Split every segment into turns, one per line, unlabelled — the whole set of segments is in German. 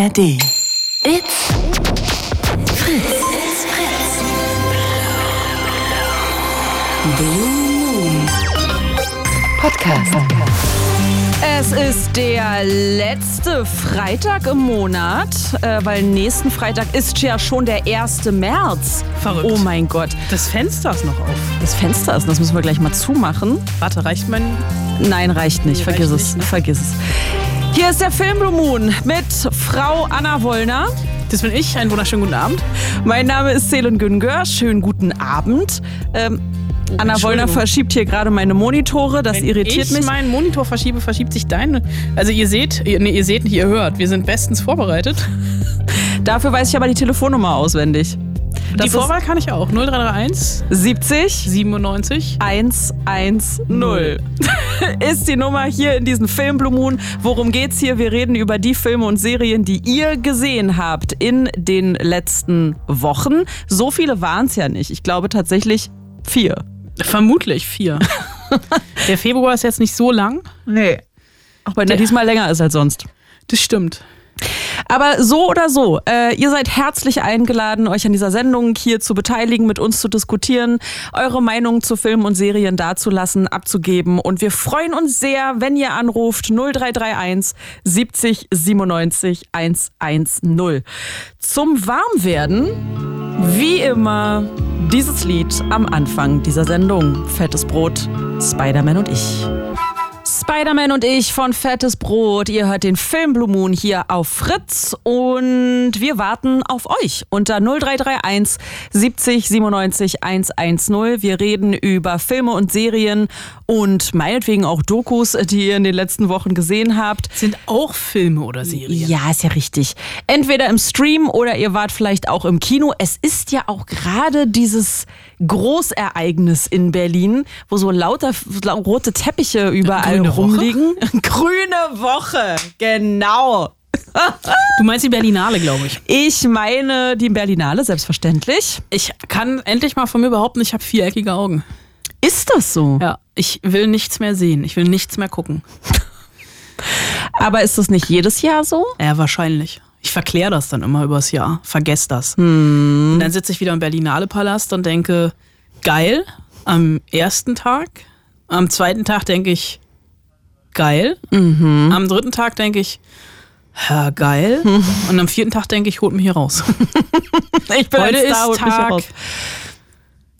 ARD. It's Fritz. It's Fritz. Blue Moon Podcast.
Es ist der letzte Freitag im Monat, äh, weil nächsten Freitag ist ja schon der 1. März.
Verrückt.
Oh mein Gott.
Das Fenster ist noch auf.
Das Fenster ist, das müssen wir gleich mal zumachen.
Warte, reicht mein.
Nein, reicht nicht.
Nee,
vergiss
reicht
es.
nicht, ne?
Vergiss es. Hier ist der Film Blue Moon mit Frau Anna Wollner.
Das bin ich. Einen wunderschönen guten Abend.
Mein Name ist Selin Güngör. Schönen guten Abend. Ähm, Anna Wollner verschiebt hier gerade meine Monitore. Das
Wenn
irritiert
ich
mich.
meinen Monitor verschiebe, verschiebt sich dein. Also ihr seht, ihr, nee, ihr seht nicht, ihr hört. Wir sind bestens vorbereitet.
Dafür weiß ich aber die Telefonnummer auswendig. Das
die Vorwahl kann ich auch. 0331
70
97.
110 ist die Nummer hier in diesem Film Blue Moon. Worum geht's hier? Wir reden über die Filme und Serien, die ihr gesehen habt in den letzten Wochen. So viele waren es ja nicht. Ich glaube tatsächlich vier.
Vermutlich vier. Der Februar ist jetzt nicht so lang.
Nee. Auch wenn der diesmal länger ist als sonst.
Das stimmt.
Aber so oder so, äh, ihr seid herzlich eingeladen, euch an dieser Sendung hier zu beteiligen, mit uns zu diskutieren, eure Meinung zu Filmen und Serien dazulassen, abzugeben. Und wir freuen uns sehr, wenn ihr anruft 0331 70 97 110. Zum Warmwerden, wie immer, dieses Lied am Anfang dieser Sendung. Fettes Brot, Spider-Man und ich. Spider-Man und ich von Fettes Brot. Ihr hört den Film Blue Moon hier auf Fritz und wir warten auf euch unter 0331 70 97 110. Wir reden über Filme und Serien und meinetwegen auch Dokus, die ihr in den letzten Wochen gesehen habt.
Sind auch Filme oder Serien.
Ja, ist ja richtig. Entweder im Stream oder ihr wart vielleicht auch im Kino. Es ist ja auch gerade dieses Großereignis in Berlin, wo so lauter lau- rote Teppiche überall
Grüne Woche?
rumliegen. Grüne Woche, genau.
Du meinst die Berlinale, glaube ich.
Ich meine die Berlinale, selbstverständlich.
Ich kann endlich mal von mir behaupten, ich habe viereckige Augen.
Ist das so?
Ja, ich will nichts mehr sehen. Ich will nichts mehr gucken.
Aber ist das nicht jedes Jahr so?
Ja, wahrscheinlich. Ich verkläre das dann immer übers Jahr. Vergess das. Und dann sitze ich wieder im Berlinale Palast und denke, geil, am ersten Tag. Am zweiten Tag denke ich, geil. Am dritten Tag denke ich, ja, geil. Und am vierten Tag denke ich, holt mich hier raus.
Ich bin
Heute
Star,
ist Tag
heraus.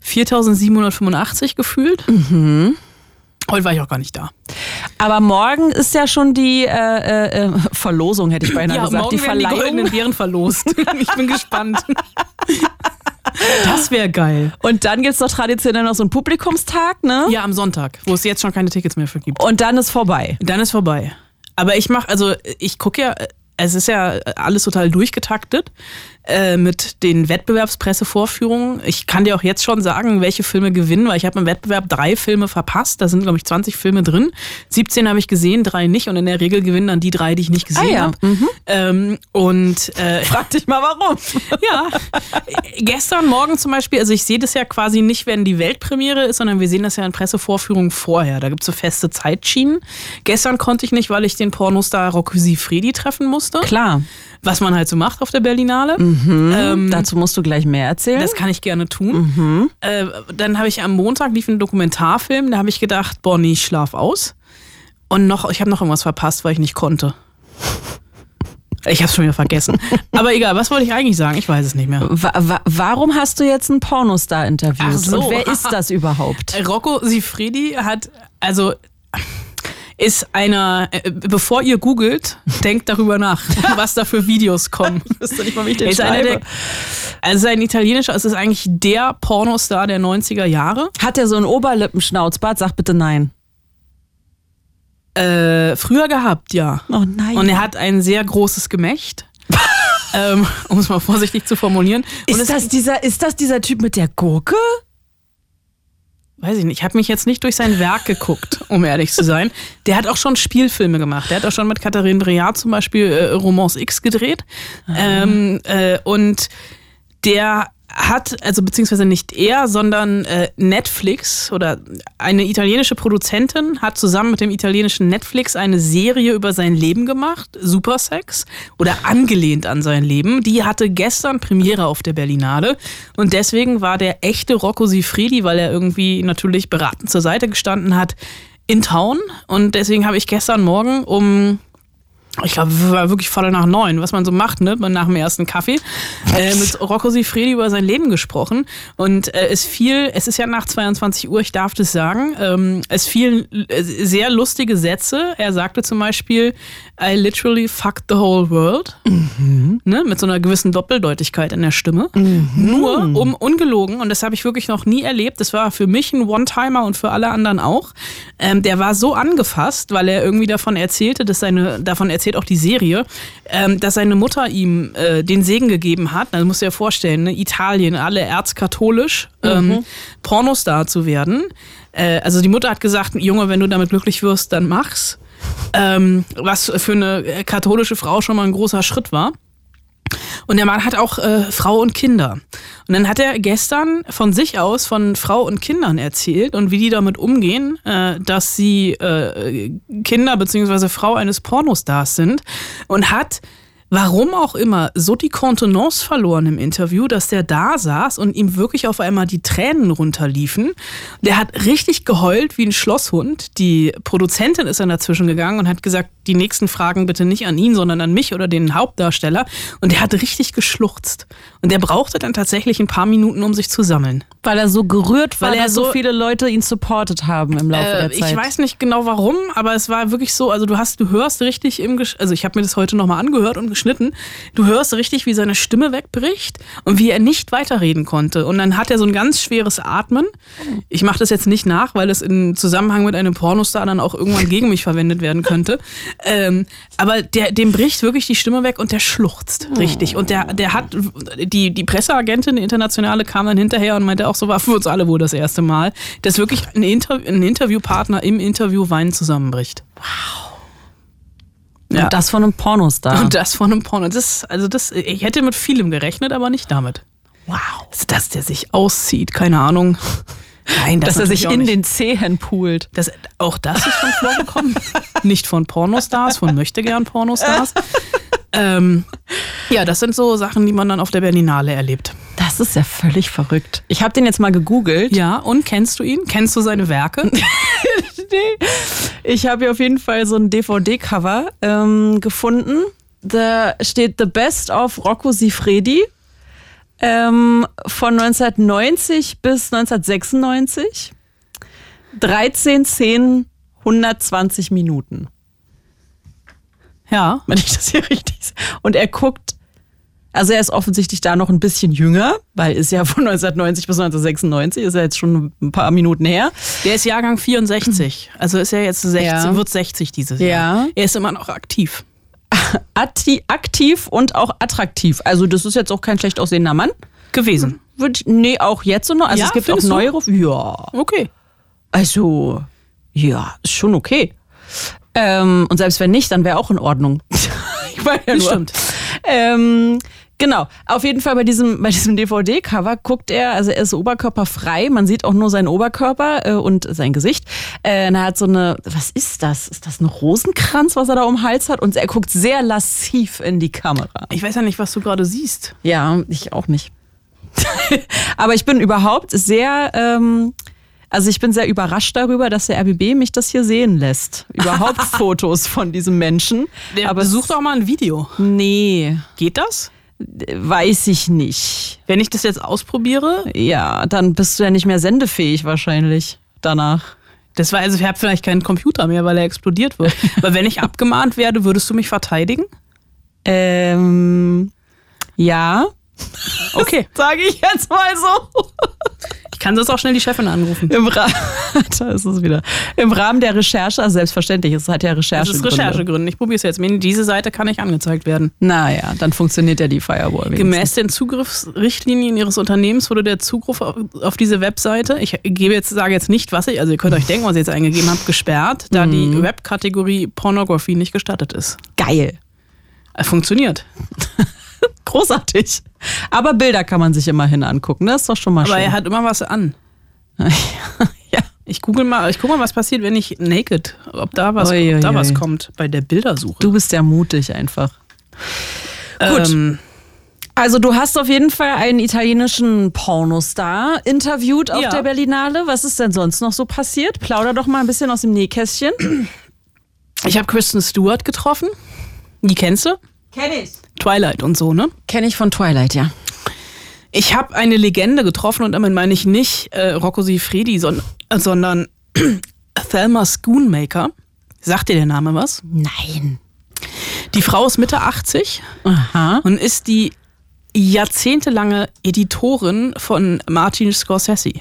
4785 gefühlt. Heute war ich auch gar nicht da.
Aber morgen ist ja schon die äh, äh, äh, Verlosung, hätte ich beinahe
Ja,
gesagt.
morgen
die
werden die
Verleihung.
goldenen Beeren verlost. ich bin gespannt. Das wäre geil.
Und dann gibt es doch traditionell noch so einen Publikumstag, ne?
Ja, am Sonntag, wo es jetzt schon keine Tickets mehr für gibt.
Und dann ist vorbei.
Dann ist vorbei. Aber ich mache, also ich gucke ja, es ist ja alles total durchgetaktet äh, mit den Wettbewerbspressevorführungen. Ich kann dir auch jetzt schon sagen, welche Filme gewinnen, weil ich habe im Wettbewerb drei Filme verpasst. Da sind, glaube ich, 20 Filme drin. 17 habe ich gesehen, drei nicht. Und in der Regel gewinnen dann die drei, die ich nicht gesehen
Ah ja,
habe. Ähm, und äh,
Frag dich mal warum.
ja, gestern Morgen zum Beispiel, also ich sehe das ja quasi nicht, wenn die Weltpremiere ist, sondern wir sehen das ja in Pressevorführungen vorher. Da gibt es so feste Zeitschienen. Gestern konnte ich nicht, weil ich den Pornostar Rocco Sifredi treffen musste,
Klar.
was man halt so macht auf der Berlinale. Ähm,
Dazu musst du gleich mehr erzählen.
das kann ich gerne tun. Äh, dann habe ich am Montag lief ein Dokumentarfilm, da habe ich gedacht, boah, nee, ich schlaf aus. Und noch, ich habe noch irgendwas verpasst, weil ich nicht konnte. Ich habe schon wieder vergessen. Aber egal, was wollte ich eigentlich sagen? Ich weiß es nicht mehr.
wa wa warum hast du jetzt einen Pornostar interviewt?
Ach so.
Und wer ist das überhaupt?
Rocco Sifredi hat, also ist einer, äh, bevor ihr googelt, denkt darüber nach, was da für Videos kommen.
Wisst ihr nicht mal, wie ich den
ist einer der, also ein italienischer, es ist eigentlich der Pornostar der 90er Jahre.
Hat er so einen Oberlippenschnauzbart? Sag bitte nein.
Äh, früher gehabt, ja.
Oh nein.
Und er hat ein sehr großes Gemächt. ähm, um es mal vorsichtig zu formulieren. Und
ist, das dieser, ist das dieser Typ mit der Gurke?
Weiß ich nicht, ich habe mich jetzt nicht durch sein Werk geguckt, um ehrlich zu sein. Der hat auch schon Spielfilme gemacht. Der hat auch schon mit Katharine Breillat zum Beispiel äh, Romance X gedreht. Ähm, äh, und der hat, also beziehungsweise nicht er, sondern äh, Netflix oder eine italienische Produzentin hat zusammen mit dem italienischen Netflix eine Serie über sein Leben gemacht, Supersex, oder angelehnt an sein Leben. Die hatte gestern Premiere auf der Berlinale und deswegen war der echte Rocco Sifredi, weil er irgendwie natürlich beratend zur Seite gestanden hat, in Town und deswegen habe ich gestern Morgen um ich glaube, war wirklich voll nach neun, was man so macht, ne, nach dem ersten Kaffee, äh, mit Rocco Sifredi über sein Leben gesprochen. Und äh, es fiel, es ist ja nach 22 Uhr, ich darf das sagen, ähm, es fielen äh, sehr lustige Sätze. Er sagte zum Beispiel, I literally fucked the whole world. Mhm. Ne, mit so einer gewissen Doppeldeutigkeit in der Stimme. Mhm. Nur um ungelogen, und das habe ich wirklich noch nie erlebt, das war für mich ein One-Timer und für alle anderen auch. Ähm, der war so angefasst, weil er irgendwie davon erzählte, dass seine, davon erzählte, erzählt auch die Serie, ähm, dass seine Mutter ihm äh, den Segen gegeben hat. Das musst du dir vorstellen, ne? Italien, alle erzkatholisch, ähm, mhm. Pornostar zu werden. Äh, also die Mutter hat gesagt, Junge, wenn du damit glücklich wirst, dann mach's. Ähm, was für eine katholische Frau schon mal ein großer Schritt war. Und der Mann hat auch äh, Frau und Kinder. Und dann hat er gestern von sich aus von Frau und Kindern erzählt und wie die damit umgehen, äh, dass sie äh, Kinder bzw. Frau eines Pornostars sind und hat warum auch immer, so die Kontenance verloren im Interview, dass der da saß und ihm wirklich auf einmal die Tränen runterliefen. Der hat richtig geheult wie ein Schlosshund. Die Produzentin ist dann dazwischen gegangen und hat gesagt, die nächsten Fragen bitte nicht an ihn, sondern an mich oder den Hauptdarsteller. Und der hat richtig geschluchzt. Und der brauchte dann tatsächlich ein paar Minuten, um sich zu sammeln.
Weil er so gerührt war, weil er so viele Leute ihn supportet haben im Laufe äh, der Zeit.
Ich weiß nicht genau warum, aber es war wirklich so, also du hast, du hörst richtig im, Gesch also ich habe mir das heute nochmal angehört und geschnitten. Du hörst richtig, wie seine Stimme wegbricht und wie er nicht weiterreden konnte. Und dann hat er so ein ganz schweres Atmen. Ich mache das jetzt nicht nach, weil es in Zusammenhang mit einem Pornostar dann auch irgendwann gegen mich verwendet werden könnte. Ähm, aber der, dem bricht wirklich die Stimme weg und der schluchzt richtig. Und der, der hat, die, die Presseagentin, die internationale, kam dann hinterher und meinte auch, so war für uns alle wohl das erste Mal, dass wirklich ein, Inter ein Interviewpartner im Interview weinen zusammenbricht.
Wow. Ja. Und das von einem Pornostar.
Und das von einem Porno. Das, also das, ich hätte mit vielem gerechnet, aber nicht damit.
Wow.
Dass der sich auszieht, keine Ahnung.
Nein, das dass er sich in den Zehen poolt.
Das, auch das ist schon vorgekommen. nicht von Pornostars, von möchtegern Pornostars. ähm, ja, das sind so Sachen, die man dann auf der Berlinale erlebt.
Das ist ja völlig verrückt. Ich habe den jetzt mal gegoogelt.
Ja, und kennst du ihn? Kennst du seine Werke?
nee. Ich habe hier auf jeden Fall so ein DVD-Cover ähm, gefunden. Da steht The Best of Rocco Sifredi ähm, von 1990 bis 1996. 13 Szenen, 120 Minuten.
Ja.
Wenn ich das hier richtig sehe. Und er guckt, also er ist offensichtlich da noch ein bisschen jünger, weil ist ja von 1990 bis 1996, ist ja jetzt schon ein paar Minuten her.
Der ist Jahrgang 64, also ist er jetzt 60, ja. wird 60 dieses Jahr. Ja. Er ist immer noch aktiv
aktiv und auch attraktiv. Also das ist jetzt auch kein schlecht aussehender Mann.
Gewesen.
Wird, nee, auch jetzt noch. Also ja, es gibt auch neuere. Ja.
Okay.
Also, ja, ist schon okay. Ähm, und selbst wenn nicht, dann wäre auch in Ordnung.
ich meine ja nur. Stimmt.
Ähm, Genau, auf jeden Fall bei diesem, bei diesem DVD-Cover guckt er, also er ist oberkörperfrei, man sieht auch nur seinen Oberkörper äh, und sein Gesicht. Äh, er hat so eine, was ist das? Ist das ein Rosenkranz, was er da um den Hals hat? Und er guckt sehr lassiv in die Kamera.
Ich weiß ja nicht, was du gerade siehst.
Ja, ich auch nicht. Aber ich bin überhaupt sehr, ähm, also ich bin sehr überrascht darüber, dass der RBB mich das hier sehen lässt. Überhaupt Fotos von diesem Menschen.
Der Aber such doch mal ein Video.
Nee.
Geht das?
Weiß ich nicht.
Wenn ich das jetzt ausprobiere?
Ja, dann bist du ja nicht mehr sendefähig wahrscheinlich danach.
Das war also, ich habe vielleicht keinen Computer mehr, weil er explodiert wird. Aber wenn ich abgemahnt werde, würdest du mich verteidigen?
Ähm, ja.
Okay.
Sage ich jetzt mal so.
Ich kann sonst auch schnell die Chefin anrufen.
Im Rahmen, da ist es wieder. Im Rahmen der Recherche, also selbstverständlich, es hat ja Recherchegründe.
Das ist Recherchegründe. Ich probiere es jetzt. Diese Seite kann nicht angezeigt werden.
Naja, dann funktioniert ja die Firewall.
Wenigstens. Gemäß den Zugriffsrichtlinien Ihres Unternehmens wurde der Zugriff auf diese Webseite, ich gebe jetzt, sage jetzt nicht, was ich, also ihr könnt euch denken, was ich jetzt eingegeben habe, gesperrt, da mhm. die Webkategorie Pornography nicht gestattet ist.
Geil.
Funktioniert.
Großartig. Aber Bilder kann man sich immerhin angucken, ne? Ist doch schon mal
Aber
schön.
er hat immer was an.
ja.
Ich google mal, ich guck mal, was passiert, wenn ich naked, ob da was, ob da was kommt bei der Bildersuche.
Du bist ja mutig einfach. gut.
Ähm,
Also du hast auf jeden Fall einen italienischen Pornostar interviewt auf
Ja.
der Berlinale. Was ist denn sonst noch so passiert? Plauder doch mal ein bisschen aus dem Nähkästchen.
ich habe Kristen Stewart getroffen. Die kennst du?
Kenn ich.
Twilight und so, ne?
Kenn ich von Twilight, ja.
Ich habe eine Legende getroffen und damit meine ich nicht äh, Rocco Siffredi, son sondern Thelma Schoonmaker. Sagt dir der Name was?
Nein.
Die Frau ist Mitte 80
Aha.
und ist die jahrzehntelange Editorin von Martin Scorsese.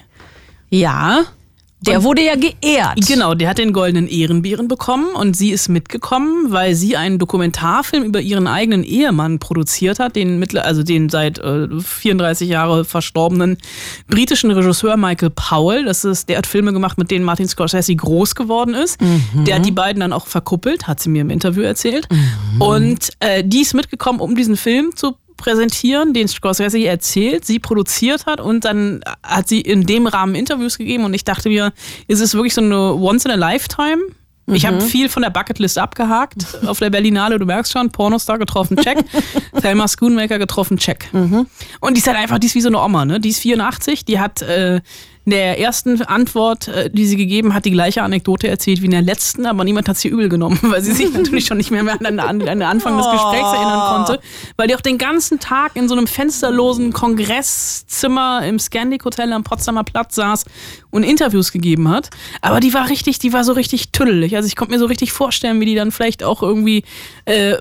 Ja. Der wurde ja geehrt.
Genau, der hat den goldenen Ehrenbären bekommen und sie ist mitgekommen, weil sie einen Dokumentarfilm über ihren eigenen Ehemann produziert hat, den mittler, also den seit äh, 34 Jahre verstorbenen britischen Regisseur Michael Powell. Das ist, der hat Filme gemacht, mit denen Martin Scorsese groß geworden ist. Der hat die beiden dann auch verkuppelt, hat sie mir im Interview erzählt. Und äh, die ist mitgekommen, um diesen Film zu präsentieren, den Scorsese erzählt, sie produziert hat und dann hat sie in dem Rahmen Interviews gegeben und ich dachte mir, ist es wirklich so eine Once in a Lifetime? Ich habe viel von der Bucketlist abgehakt auf der Berlinale, du merkst schon, Pornostar getroffen, check. Thelma Schoonmaker getroffen, check. Und die ist halt einfach, die ist wie so eine Oma, ne? Die ist 84, die hat äh, in der ersten Antwort, äh, die sie gegeben hat, die gleiche Anekdote erzählt wie in der letzten, aber niemand hat sie übel genommen, weil sie sich natürlich schon nicht mehr, mehr an, den- an den Anfang des Gesprächs erinnern konnte, weil die auch den ganzen Tag in so einem fensterlosen Kongresszimmer im Scandic Hotel am Potsdamer Platz saß und Interviews gegeben hat. Aber die war richtig, die war so richtig tüdelig. Also ich konnte mir so richtig vorstellen, wie die dann vielleicht auch irgendwie, äh,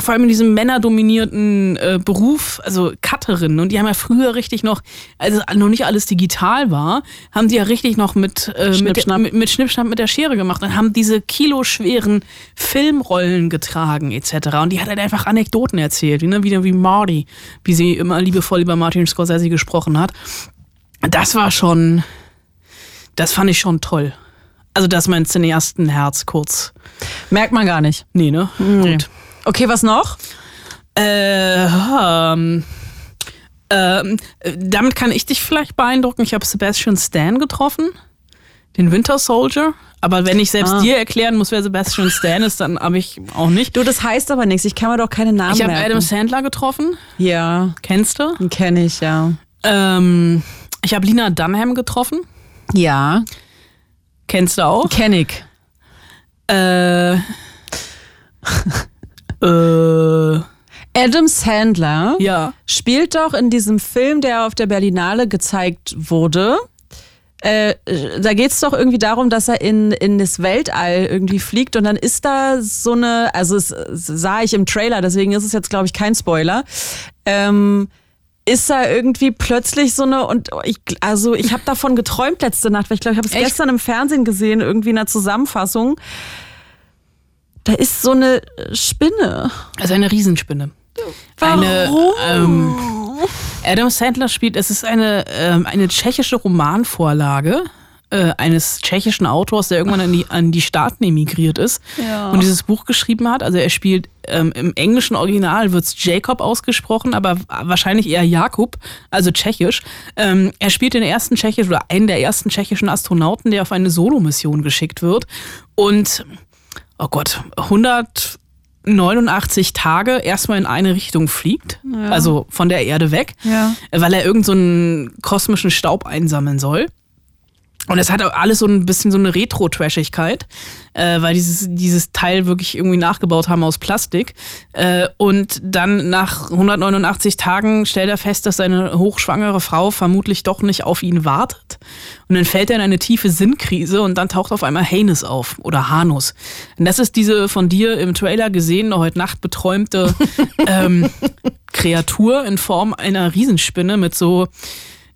vor allem in diesem männerdominierten äh, Beruf, also Cutterinnen, und die haben ja früher richtig noch, also noch nicht alles digital war, haben die ja richtig noch mit, äh, mit,
Schnippschnapp.
mit, mit Schnippschnapp mit der Schere gemacht und haben diese kiloschweren Filmrollen getragen etc. Und die hat halt einfach Anekdoten erzählt, wie, ne? wie, wie Marty, wie sie immer liebevoll über Martin Scorsese gesprochen hat. Das war schon, das fand ich schon toll. Also, dass mein Cineastenherz kurz.
Merkt man gar nicht.
Nee, ne? Gut.
Okay, was noch?
Äh, ähm, ähm, äh, damit kann ich dich vielleicht beeindrucken. Ich habe Sebastian Stan getroffen, den Winter Soldier. Aber wenn ich selbst
Ah.
dir erklären muss, wer Sebastian Stan ist, dann habe ich auch nicht.
Du, das heißt aber nichts. Ich kann mir doch keine Namen
Ich habe. Adam Sandler getroffen.
ja,
Kennst du?
kenne ich, ja.
Ähm, ich habe Lina Dunham getroffen.
Ja,
Kennst du auch?
kenne ich.
Äh, äh,
Adam Sandler
ja.
spielt doch in diesem Film, der auf der Berlinale gezeigt wurde. Äh, da geht es doch irgendwie darum, dass er in, in das Weltall irgendwie fliegt und dann ist da so eine, also es, sah ich im Trailer, deswegen ist es jetzt, glaube ich, kein Spoiler. Ähm, ist da irgendwie plötzlich so eine und ich also ich habe davon geträumt letzte Nacht, weil ich glaube, ich habe es gestern im Fernsehen gesehen, irgendwie in der Zusammenfassung. Da ist so eine Spinne.
Also eine Riesenspinne.
Warum?
Eine, ähm, Adam Sandler spielt, es ist eine, ähm, eine tschechische Romanvorlage äh, eines tschechischen Autors, der irgendwann an die, an die Staaten emigriert ist
Ja.
und dieses Buch geschrieben hat. Also er spielt ähm, im englischen Original wird es Jacob ausgesprochen, aber wahrscheinlich eher Jakub, also tschechisch. Ähm, er spielt den ersten tschechischen oder einen der ersten tschechischen Astronauten, der auf eine Solomission geschickt wird und oh Gott, 189 Tage erstmal in eine Richtung fliegt, also von der Erde weg,
Ja.
weil er irgendeinen so einen kosmischen Staub einsammeln soll. Und es hat auch alles so ein bisschen so eine Retro-Trashigkeit, äh, weil dieses, dieses Teil wirklich irgendwie nachgebaut haben aus Plastik. Äh, und dann nach 189 Tagen stellt er fest, dass seine hochschwangere Frau vermutlich doch nicht auf ihn wartet. Und dann fällt er in eine tiefe Sinnkrise und dann taucht auf einmal Hanus auf oder Hanus. Und das ist diese von dir im Trailer gesehene, heute Nacht beträumte ähm, Kreatur in Form einer Riesenspinne mit so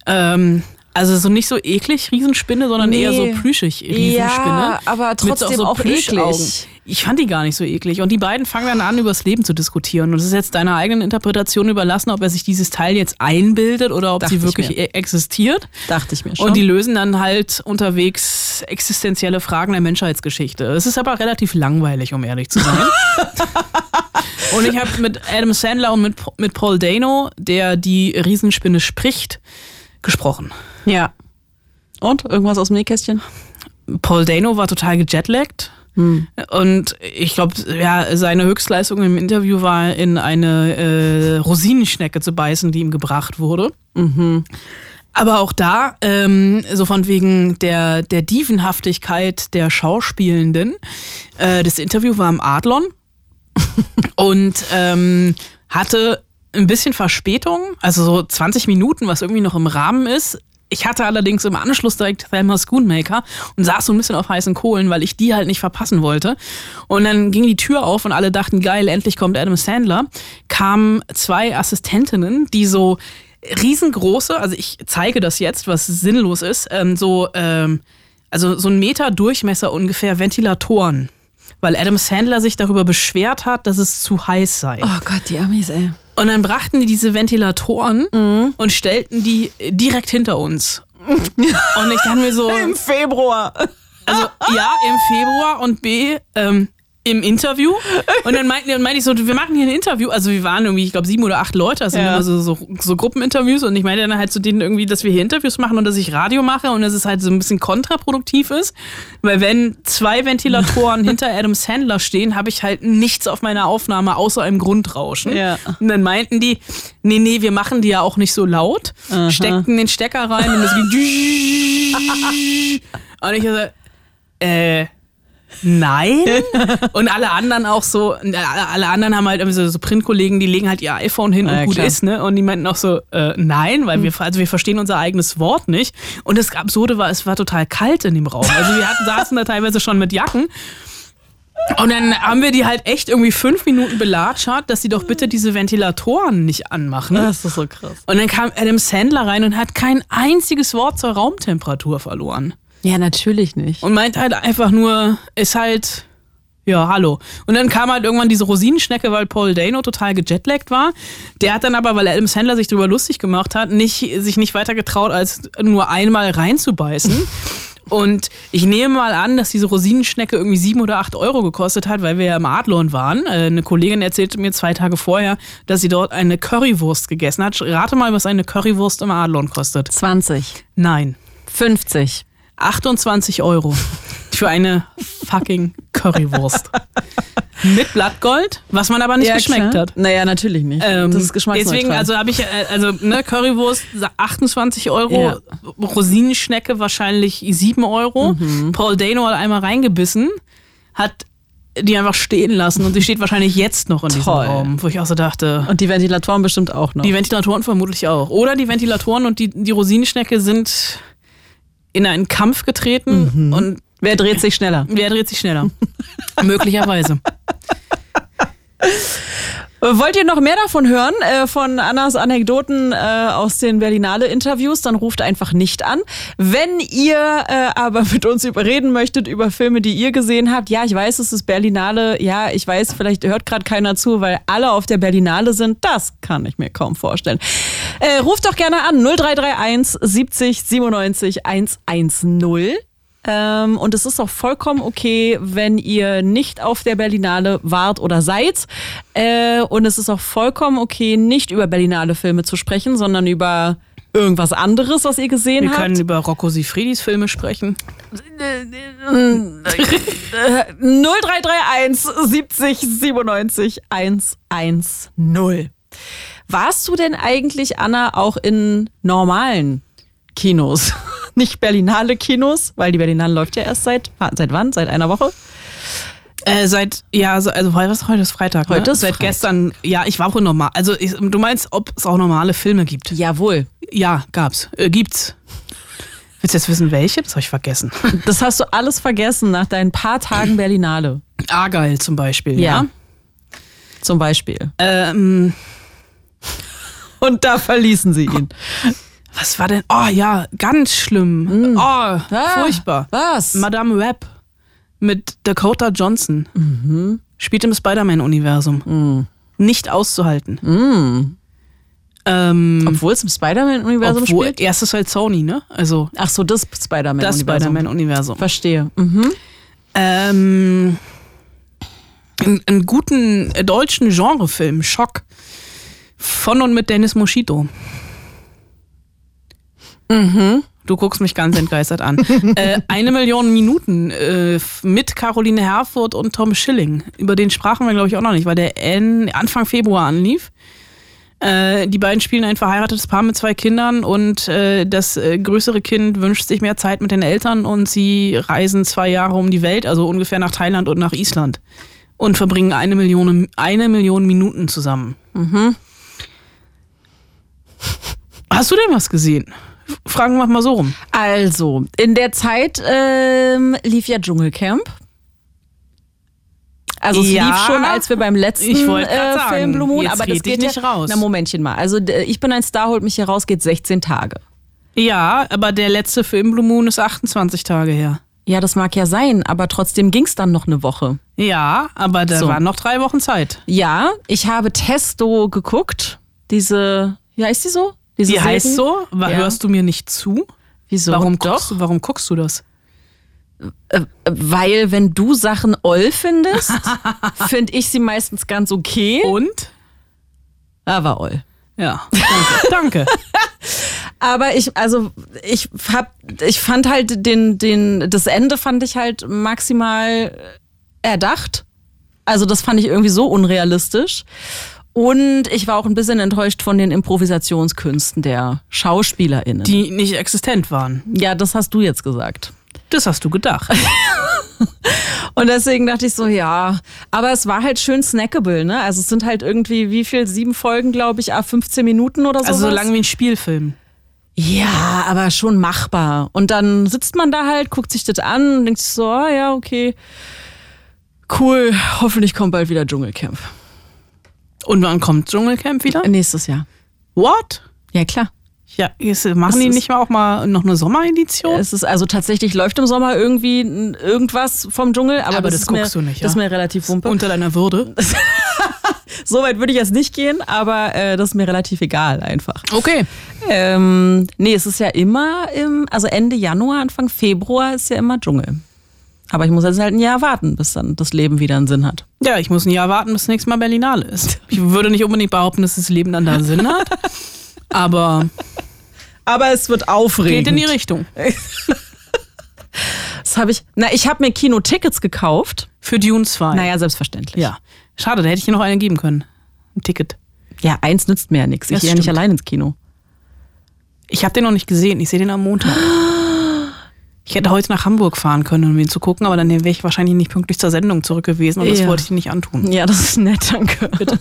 ähm, also so nicht so eklig Riesenspinne, sondern eher so
Nee.
plüschig Riesenspinne.
Ja, aber trotzdem
so
auch eklig.
Ich fand die gar nicht so eklig. Und die beiden fangen dann an, über das Leben zu diskutieren. Und es ist jetzt deiner eigenen Interpretation überlassen, ob er sich dieses Teil jetzt einbildet oder ob
Dachte
sie
ich
wirklich e- existiert.
Dachte ich mir schon.
Und die lösen dann halt unterwegs existenzielle Fragen der Menschheitsgeschichte. Es ist aber relativ langweilig, um ehrlich zu sein. Und ich habe mit Adam Sandler und mit, mit Paul Dano, der die Riesenspinne spricht, gesprochen.
Ja. Und? Irgendwas aus dem Nähkästchen?
Paul Dano war total gejetlaggt. Und ich glaube, ja, seine Höchstleistung im Interview war, in eine äh, Rosinenschnecke zu beißen, die ihm gebracht wurde. Aber auch da, ähm, so von wegen der, der Dievenhaftigkeit der Schauspielenden, äh, das Interview war im Adlon und ähm, hatte ein bisschen Verspätung, also so 20 Minuten, was irgendwie noch im Rahmen ist. Ich hatte allerdings im Anschluss direkt Thelma Schoonmaker und saß so ein bisschen auf heißen Kohlen, weil ich die halt nicht verpassen wollte. Und dann ging die Tür auf und alle dachten, geil, endlich kommt Adam Sandler. Kamen zwei Assistentinnen, die so riesengroße, also ich zeige das jetzt, was sinnlos ist, ähm, so, ähm, also so ein Meter Durchmesser ungefähr Ventilatoren. Weil Adam Sandler sich darüber beschwert hat, dass es zu heiß sei.
Oh Gott, die Amis, ey.
Und dann brachten die diese Ventilatoren und stellten die direkt hinter uns. Und ich dachte mir so,
Im Februar.
also ja, im Februar und B, ähm, im Interview. Und dann meinten, dann meinte ich so, wir machen hier ein Interview. Also wir waren irgendwie, ich glaube, sieben oder acht Leute. Das sind
Ja.
immer so, so, so Gruppeninterviews. Und ich meinte dann halt zu denen irgendwie, dass wir hier Interviews machen und dass ich Radio mache und dass es halt so ein bisschen kontraproduktiv ist. Weil wenn zwei Ventilatoren hinter Adam Sandler stehen, habe ich halt nichts auf meiner Aufnahme außer einem Grundrauschen.
Ja.
Und dann meinten die, nee, nee, wir machen die ja auch nicht so laut. Steckten den Stecker rein und es ging. und ich so, äh, nein. und alle anderen auch so, alle alle anderen haben halt so, so Printkollegen, die legen halt ihr iPhone hin und
Ja,
gut
klar.
ist, ne? Und die meinten auch so, äh, nein, weil wir, also wir verstehen unser eigenes Wort nicht. Und das Absurde war, es war total kalt in dem Raum. Also wir hatten, saßen da teilweise schon mit Jacken. Und dann haben wir die halt echt irgendwie fünf Minuten belatschert, dass sie doch bitte diese Ventilatoren nicht anmachen.
Das ist so krass.
Und dann kam Adam Sandler rein und hat kein einziges Wort zur Raumtemperatur verloren.
Ja, natürlich nicht.
Und meint halt einfach nur, ist halt, ja, hallo. Und dann kam halt irgendwann diese Rosinenschnecke, weil Paul Dano total gejetlaggt war. Der hat dann aber, weil Adam Sandler sich darüber lustig gemacht hat, nicht, sich nicht weiter getraut, als nur einmal reinzubeißen. Und ich nehme mal an, dass diese Rosinenschnecke irgendwie sieben oder acht Euro gekostet hat, weil wir ja im Adlon waren. Äh, Eine Kollegin erzählte mir zwei Tage vorher, dass sie dort eine Currywurst gegessen hat. Rate mal, was eine Currywurst im Adlon kostet.
20.
Nein.
50.
28 Euro für eine fucking Currywurst. Mit Blattgold, was man aber nicht geschmeckt
klar.
hat.
Naja, natürlich nicht.
Ähm,
das ist geschmacksneutral.
Deswegen, also habe ich, äh, also ne, Currywurst 28 Euro,
Ja.
Rosinenschnecke wahrscheinlich 7 Euro.
Mhm.
Paul Dano hat einmal reingebissen, hat die einfach stehen lassen und sie steht wahrscheinlich jetzt noch in diesem
Toll.
Raum, wo ich auch so dachte,
Und die Ventilatoren bestimmt auch noch.
die Ventilatoren vermutlich auch. Oder die Ventilatoren und die, die Rosinenschnecke sind in einen Kampf getreten und
Wer dreht sich schneller?
wer dreht sich schneller? Möglicherweise.
Wollt ihr noch mehr davon hören, äh, von Annas Anekdoten äh, aus den Berlinale-Interviews, dann ruft einfach nicht an. Wenn ihr äh, aber mit uns überreden möchtet über Filme, die ihr gesehen habt, ja, ich weiß, es ist Berlinale, ja, ich weiß, vielleicht hört gerade keiner zu, weil alle auf der Berlinale sind, das kann ich mir kaum vorstellen. Äh, ruft doch gerne an, 0331 70 97 110. Ähm, und es ist auch vollkommen okay, wenn ihr nicht auf der Berlinale wart oder seid. Äh, und es ist auch vollkommen okay, nicht über Berlinale Filme zu sprechen, sondern über irgendwas anderes, was ihr gesehen
Wir
habt.
können über Rocco Sifridis Filme sprechen.
0331 70 97 110. Warst du denn eigentlich, Anna, auch in normalen Kinos? Nicht Berlinale Kinos, weil die Berlinale läuft ja erst seit, seit wann? Seit einer Woche?
Äh, seit, ja, also, also was, heute ist Freitag.
Heute
ne?
ist
Seit
Freitag.
gestern, ja, ich war auch normal. Also, ich, du meinst, ob es auch normale Filme gibt?
Jawohl.
Ja, gab's. Äh, gibt's. Willst du jetzt wissen, welche? Das habe ich vergessen.
Das hast du alles vergessen nach deinen paar Tagen Berlinale.
Argyle zum Beispiel,
Ja.
ja.
Zum Beispiel.
Ähm,
Und da verließen sie ihn.
Was war denn? Oh ja, ganz schlimm. Oh, furchtbar.
Was?
Madame Web mit Dakota Johnson. Spielt im Spider-Man-Universum. Nicht auszuhalten. Ähm,
Obwohl es im Spider-Man-Universum spielt?
erstes halt Sony, ne? Also
Ach so, das Spider-Man-Universum.
das Spider-Man-Universum.
Verstehe. Mhm.
Ähm, einen, einen guten äh, deutschen Genrefilm, Schock. Von und mit Dennis Moschito. Du guckst mich ganz entgeistert an. äh, eine Million Minuten äh, mit Caroline Herfurth und Tom Schilling. Über den sprachen wir, glaube ich, auch noch nicht, weil der en- Anfang Februar anlief. Äh, die beiden spielen ein verheiratetes Paar mit zwei Kindern und äh, das äh, größere Kind wünscht sich mehr Zeit mit den Eltern und sie reisen zwei Jahre um die Welt, also ungefähr nach Thailand und nach Island und verbringen eine Million, eine Million Minuten zusammen. Hast du denn was gesehen? Fragen wir mal so rum.
Also, in der Zeit ähm, lief ja Dschungelcamp. Also es
Ja,
lief schon, als wir beim letzten
ich
äh,
sagen,
Film Blue Moon, aber das geht
nicht
ja,
raus.
Na Momentchen mal. Also ich bin ein Star, holt mich hier raus, geht 16 Tage.
Ja, aber der letzte Film Blue Moon ist 28 Tage her.
Ja, das mag ja sein, aber trotzdem ging es dann noch eine Woche.
Ja, aber da
So.
waren noch drei Wochen Zeit.
Ja, ich habe Testo geguckt. Diese, wie heißt die so? Diese
Die heißt so,
Ja.
hörst du mir nicht zu?
Wieso?
Warum
Doch.
guckst, du, warum guckst du das?
Weil wenn du Sachen oll findest, finde ich sie meistens ganz okay.
Und?
Aber oll.
Ja, danke. danke.
Aber ich, also ich hab, ich fand halt den, den, das Ende fand ich halt maximal erdacht. Also das fand ich irgendwie so unrealistisch. Und ich war auch ein bisschen enttäuscht von den Improvisationskünsten der SchauspielerInnen.
Die nicht existent waren.
ja, das hast du jetzt gesagt.
Das hast du gedacht.
Und deswegen dachte ich so, ja, aber es war halt schön snackable, ne? Also es sind halt irgendwie, wie viel? Sieben Folgen, glaube ich, ah, 15 Minuten oder so.
Also so lang wie ein Spielfilm.
Ja, aber schon machbar. Und dann sitzt man da halt, guckt sich das an und denkt sich so, ah, ja, okay. Cool, hoffentlich kommt bald wieder Dschungelcamp.
Und wann kommt Dschungelcamp wieder?
Nächstes Jahr.
What?
Ja, klar.
Ja, jetzt machen
Es
die
ist-
nicht mal auch mal noch eine Sommeredition?
Es ist also tatsächlich läuft im Sommer irgendwie irgendwas vom Dschungel, aber,
Aber
das,
das
ist mir,
guckst du nicht,
Das ist
ja?
mir relativ wumpe.
Unter deiner Würde.
so weit würde ich jetzt nicht gehen, aber äh, das ist mir relativ egal einfach.
Okay.
Ähm, nee, es ist ja immer im, also Ende Januar, Anfang Februar ist ja immer Dschungel. Aber ich muss jetzt halt ein Jahr warten, bis dann das Leben wieder einen Sinn hat.
Ja, ich muss ein Jahr warten, bis das nächste Mal Berlinale ist. Ich würde nicht unbedingt behaupten, dass das Leben dann da Sinn hat. Aber
Aber es wird aufregend.
geht in die Richtung.
Das habe ich. Na, ich habe mir Kinotickets gekauft.
Für Dune 2.
Naja, selbstverständlich.
Ja. Schade, da hätte ich dir noch eine geben können. Ein Ticket.
Ja, eins nützt mir ja nichts. Ich gehe ja nicht allein ins Kino.
Ich habe den noch nicht gesehen. Ich sehe den am Montag. Ich hätte heute nach Hamburg fahren können, um ihn zu gucken, aber dann wäre ich wahrscheinlich nicht pünktlich zur Sendung zurück gewesen und das
Ja.
wollte ich nicht antun.
Ja, das ist nett, danke.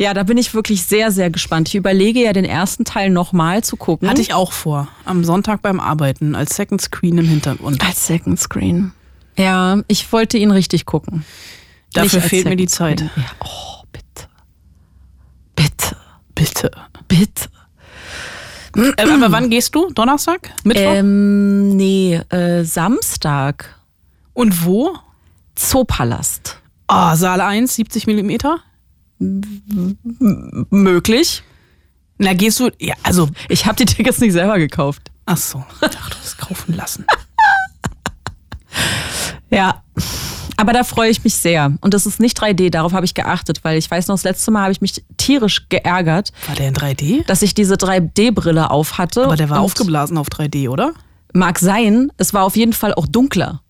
Ja, da bin ich wirklich sehr, sehr gespannt. Ich überlege ja, den ersten Teil nochmal zu gucken.
Hatte ich auch vor. Am Sonntag beim Arbeiten als Second Screen im Hintergrund.
als Second Screen. Ja, ich wollte ihn richtig gucken.
Dafür fehlt mir die
Second
Zeit.
Ja, oh, bitte. Bitte.
Bitte.
Bitte.
Äh, aber wann gehst du? Donnerstag? Mittwoch?
Ähm, nee, äh, Samstag.
Und wo?
Zoopalast.
Ah, Saal 1, 70 Millimeter?
Möglich.
Na, gehst du. Ja, also.
Ich habe die Tickets nicht selber gekauft.
Ach so. Ich dachte, du hast kaufen lassen.
Ja. Aber da freue ich mich sehr. Und das ist nicht 3D, darauf habe ich geachtet, weil ich weiß noch, das letzte Mal habe ich mich tierisch geärgert,
War der in 3D?
dass ich diese 3D-Brille auf hatte.
Aber der war aufgeblasen auf 3D, oder?
Mag sein, es war auf jeden Fall auch dunkler.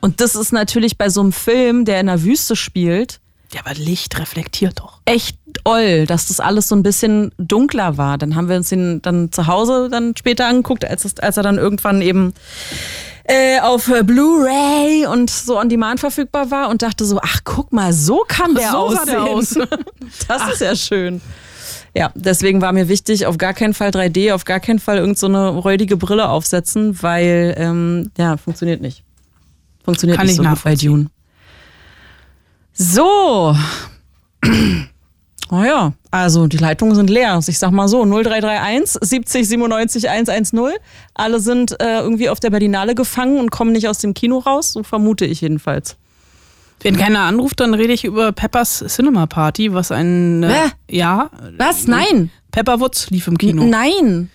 Und das ist natürlich bei so einem Film, der in der Wüste spielt,
Ja, aber Licht reflektiert doch.
echt oll, dass das alles so ein bisschen dunkler war. Dann haben wir uns den dann zu Hause dann später angeguckt, als, es, als er dann irgendwann eben äh, auf Blu-ray und so on demand verfügbar war und dachte so, ach guck mal, so kann der
So
aussehen.
der aus.
das ist ja schön. Ja, deswegen war mir wichtig, auf gar keinen Fall 3D, auf gar keinen Fall irgendeine so räudige Brille aufsetzen, weil ähm, ja, funktioniert nicht. Funktioniert
Kann
nicht
ich
so gut bei. Dune. So. Oh ja, also die Leitungen sind leer. Ich sag mal so, 0331 70 97 110. Alle sind äh, irgendwie auf der Berlinale gefangen und kommen nicht aus dem Kino raus. So vermute ich jedenfalls.
Wenn keiner anruft, dann rede ich über Peppers Cinema Party, was ein. Äh, ja.
Was? Nein.
Pepper Woods lief im Kino.
Nein.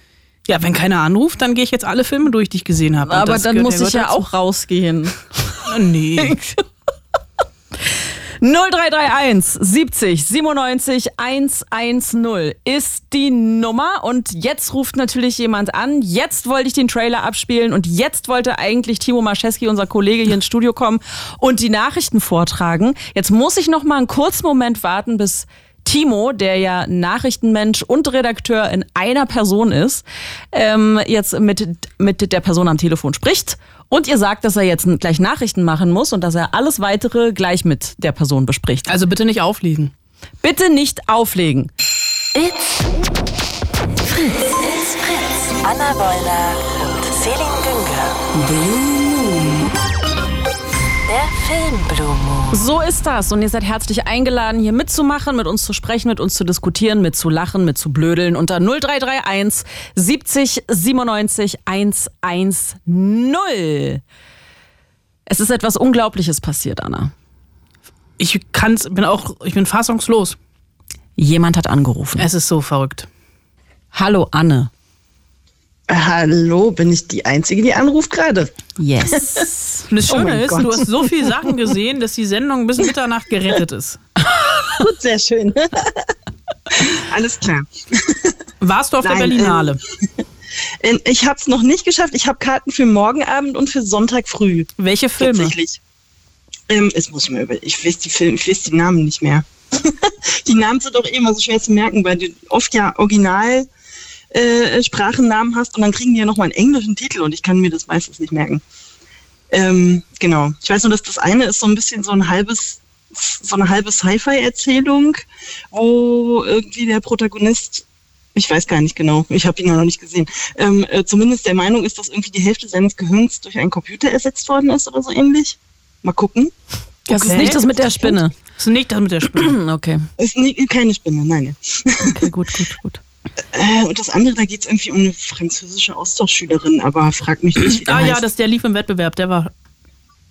Ja, wenn keiner anruft, dann gehe ich jetzt alle Filme durch, die ich gesehen habe.
Aber dann muss ich ja
gehört
auch rausgehen.
dazu. Nee.
0331 70 97 110 ist die Nummer und jetzt ruft natürlich jemand an. Jetzt wollte ich den Trailer abspielen und jetzt wollte eigentlich Timo Mascheski, unser Kollege, hier ins Studio kommen und die Nachrichten vortragen. Jetzt muss ich noch mal einen kurzen Moment warten, bis Timo, der ja Nachrichtenmensch und Redakteur in einer Person ist, ähm, jetzt mit, mit der Person am Telefon spricht und ihr sagt, dass er jetzt gleich Nachrichten machen muss und dass er alles weitere gleich mit der Person bespricht.
Also bitte nicht auflegen.
Bitte nicht auflegen.
It's Fritz. It's Fritz. Anna Wollner und Celine Günger. Blue Moon. Der Film Blue Moon.
So ist das. Und ihr seid herzlich eingeladen, hier mitzumachen, mit uns zu sprechen, mit uns zu diskutieren, mit zu lachen, mit zu blödeln unter 0331 70 97 110. Es ist etwas Unglaubliches passiert, Anna.
Ich kann's, bin auch, ich bin fassungslos.
Jemand hat angerufen.
Es ist so verrückt.
Hallo, Anne.
Hallo, bin ich die Einzige, die anruft gerade?
Yes.
Und das
Oh
Schöne
mein
ist,
Gott.
du hast so viele Sachen gesehen, dass die Sendung bis Mitternacht gerettet ist.
Gut, sehr schön. Alles klar.
Warst du auf der
Nein,
Berlinale?
Ähm, Ich habe es noch nicht geschafft. Ich habe Karten für morgen Abend und für Sonntag früh.
Welche Filme?
Tatsächlich. Ähm, jetzt muss ich mir über. Ich weiß die Filme, ich weiß die Namen nicht mehr. die Namen sind doch eh immer so schwer zu merken, weil du oft ja Original äh, Sprachennamen hast und dann kriegen die ja nochmal einen englischen Titel und ich kann mir das meistens nicht merken. Ähm, genau. Ich weiß nur, dass das eine ist so ein bisschen so ein halbes, so eine halbe Sci-Fi-Erzählung, wo irgendwie der Protagonist, ich weiß gar nicht genau, ich habe ihn ja noch nicht gesehen, ähm, äh, zumindest der Meinung ist, dass irgendwie die Hälfte seines Gehirns durch einen Computer ersetzt worden ist oder so ähnlich. Mal gucken.
Das ist nicht das mit der Spinne.
Das ist nicht das mit der Spinne.
Okay.
Ist nie, keine Spinne, nein.
Okay, gut, gut, gut.
Äh, und das andere, da geht es irgendwie um eine französische Austauschschülerin, aber frag mich nicht, wie
Ah ja,
heißt.
das der lief im Wettbewerb, der war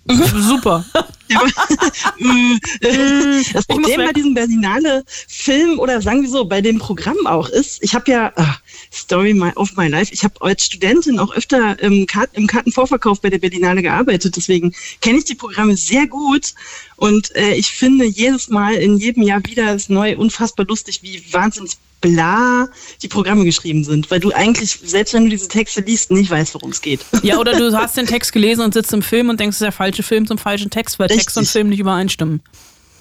super.
das
muss
Problem bei diesem Berlinale Film oder sagen wir so, bei dem Programm auch ist, ich habe ja, ah, Story of my life, ich habe als Studentin auch öfter im, Kart, im Kartenvorverkauf bei der Berlinale gearbeitet, deswegen kenne ich die Programme sehr gut und äh, ich finde jedes Mal in jedem Jahr wieder ist neu unfassbar lustig, wie wahnsinnig bla die Programme geschrieben sind, weil du eigentlich, selbst wenn du diese Texte liest, nicht weißt, worum es geht.
Ja, oder du hast den Text gelesen und sitzt im Film und denkst, es ist der falsche Film zum falschen Text, weil Text und. Film nicht übereinstimmen.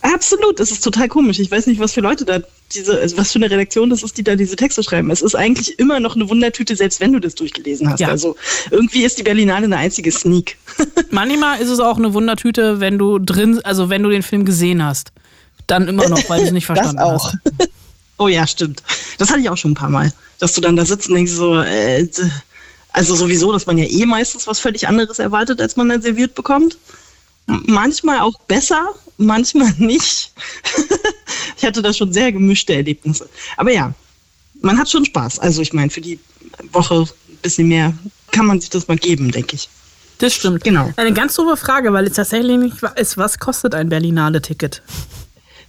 Absolut, das ist total komisch. Ich weiß nicht, was für Leute da diese, also was für eine Redaktion das ist, die da diese Texte schreiben. Es ist eigentlich immer noch eine Wundertüte, selbst wenn du das durchgelesen hast.
Ja.
Also irgendwie ist die Berlinale eine einzige Sneak.
Manchmal ist es auch eine Wundertüte, wenn du drin, also wenn du den Film gesehen hast. Dann immer noch, weil du es nicht
Das
verstanden
auch.
hast.
Oh ja, stimmt. Das hatte ich auch schon ein paar Mal, dass du dann da sitzt und denkst so, äh, also sowieso, dass man ja eh meistens was völlig anderes erwartet, als man dann serviert bekommt. Manchmal auch besser, manchmal nicht. ich hatte da schon sehr gemischte Erlebnisse. Aber ja, man hat schon Spaß. Also ich meine, für die Woche ein bisschen mehr kann man sich das mal geben, denke ich.
Das stimmt.
Genau.
Eine ganz doofe Frage, weil es tatsächlich nicht weiß, was kostet ein Berlinale-Ticket?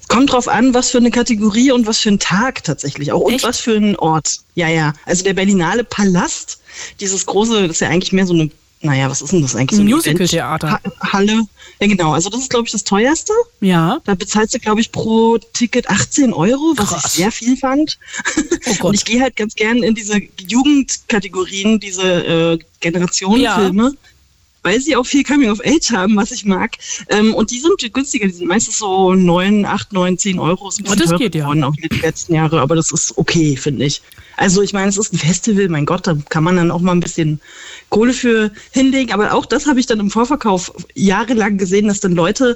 Es kommt drauf an, was für eine Kategorie und was für ein Tag tatsächlich auch und
Echt?
was für ein Ort. Ja, ja. Also der Berlinale Palast, dieses große, das ist ja eigentlich mehr so eine, naja, was ist denn das eigentlich? So
Musical-Theater.
Halle. Ja, genau. Also das ist, glaube ich, das teuerste.
Ja.
Da bezahlst du, glaube ich, pro Ticket 18 Euro, was
Krass.
ich sehr viel fand.
Oh Gott.
Und ich gehe halt ganz gern in diese Jugendkategorien, diese äh, Generationenfilme. Weil sie auch viel Coming of Age haben, was ich mag. Ähm, und die sind günstiger, die sind meistens so 9, 8, 9, 10 Euro. Ist ein
Oh,
bisschen
das
teurer
geht ja.
auch die letzten Jahre, aber das ist okay, finde ich. Also ich meine, es ist ein Festival, mein Gott, da kann man dann auch mal ein bisschen Kohle für hinlegen. Aber auch das habe ich dann im Vorverkauf jahrelang gesehen, dass dann Leute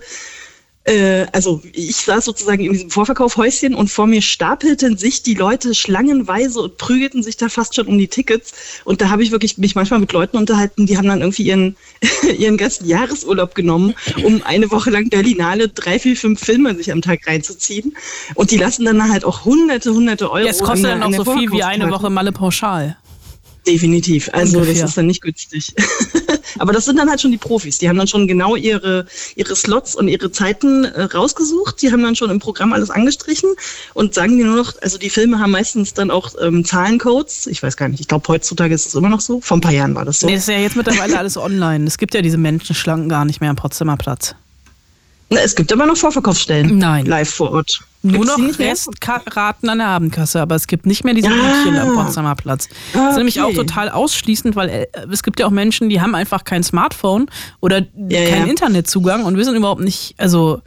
äh, also ich saß sozusagen in diesem Vorverkaufhäuschen und vor mir stapelten sich die Leute schlangenweise und prügelten sich da fast schon um die Tickets. Und da habe ich wirklich mich manchmal mit Leuten unterhalten, die haben dann irgendwie ihren, ihren ganzen Jahresurlaub genommen, um eine Woche lang Berlinale drei, vier, fünf Filme sich am Tag reinzuziehen. Und die lassen dann halt auch hunderte, hunderte Euro.
Ja, es kostet
an
dann auch so viel wie eine. Woche Malle pauschal.
Definitiv. Also
Ungefähr.
das ist dann nicht günstig. Aber das sind dann halt schon die Profis. Die haben dann schon genau ihre, ihre Slots und ihre Zeiten äh, rausgesucht. Die haben dann schon im Programm alles angestrichen und sagen dir nur noch, also die Filme haben meistens dann auch ähm, Zahlencodes. Ich weiß gar nicht, ich glaube heutzutage ist es immer noch so. Vor ein paar Jahren war das so.
Nee, ist ja jetzt mittlerweile alles online. Es gibt ja diese Menschenschlangen gar nicht mehr am Potsdamer Platz.
Na, es gibt aber noch Vorverkaufsstellen.
Nein.
Live vor Ort.
Nur
Gibt's
noch? Restraten an der Abendkasse, aber es gibt nicht mehr diese
Ah.
Bildchen am Potsdamer Platz. Das ist nämlich auch total ausschließend, weil äh, es gibt ja auch Menschen, die haben einfach kein Smartphone oder
Ja,
keinen
ja.
Internetzugang und wissen überhaupt nicht, also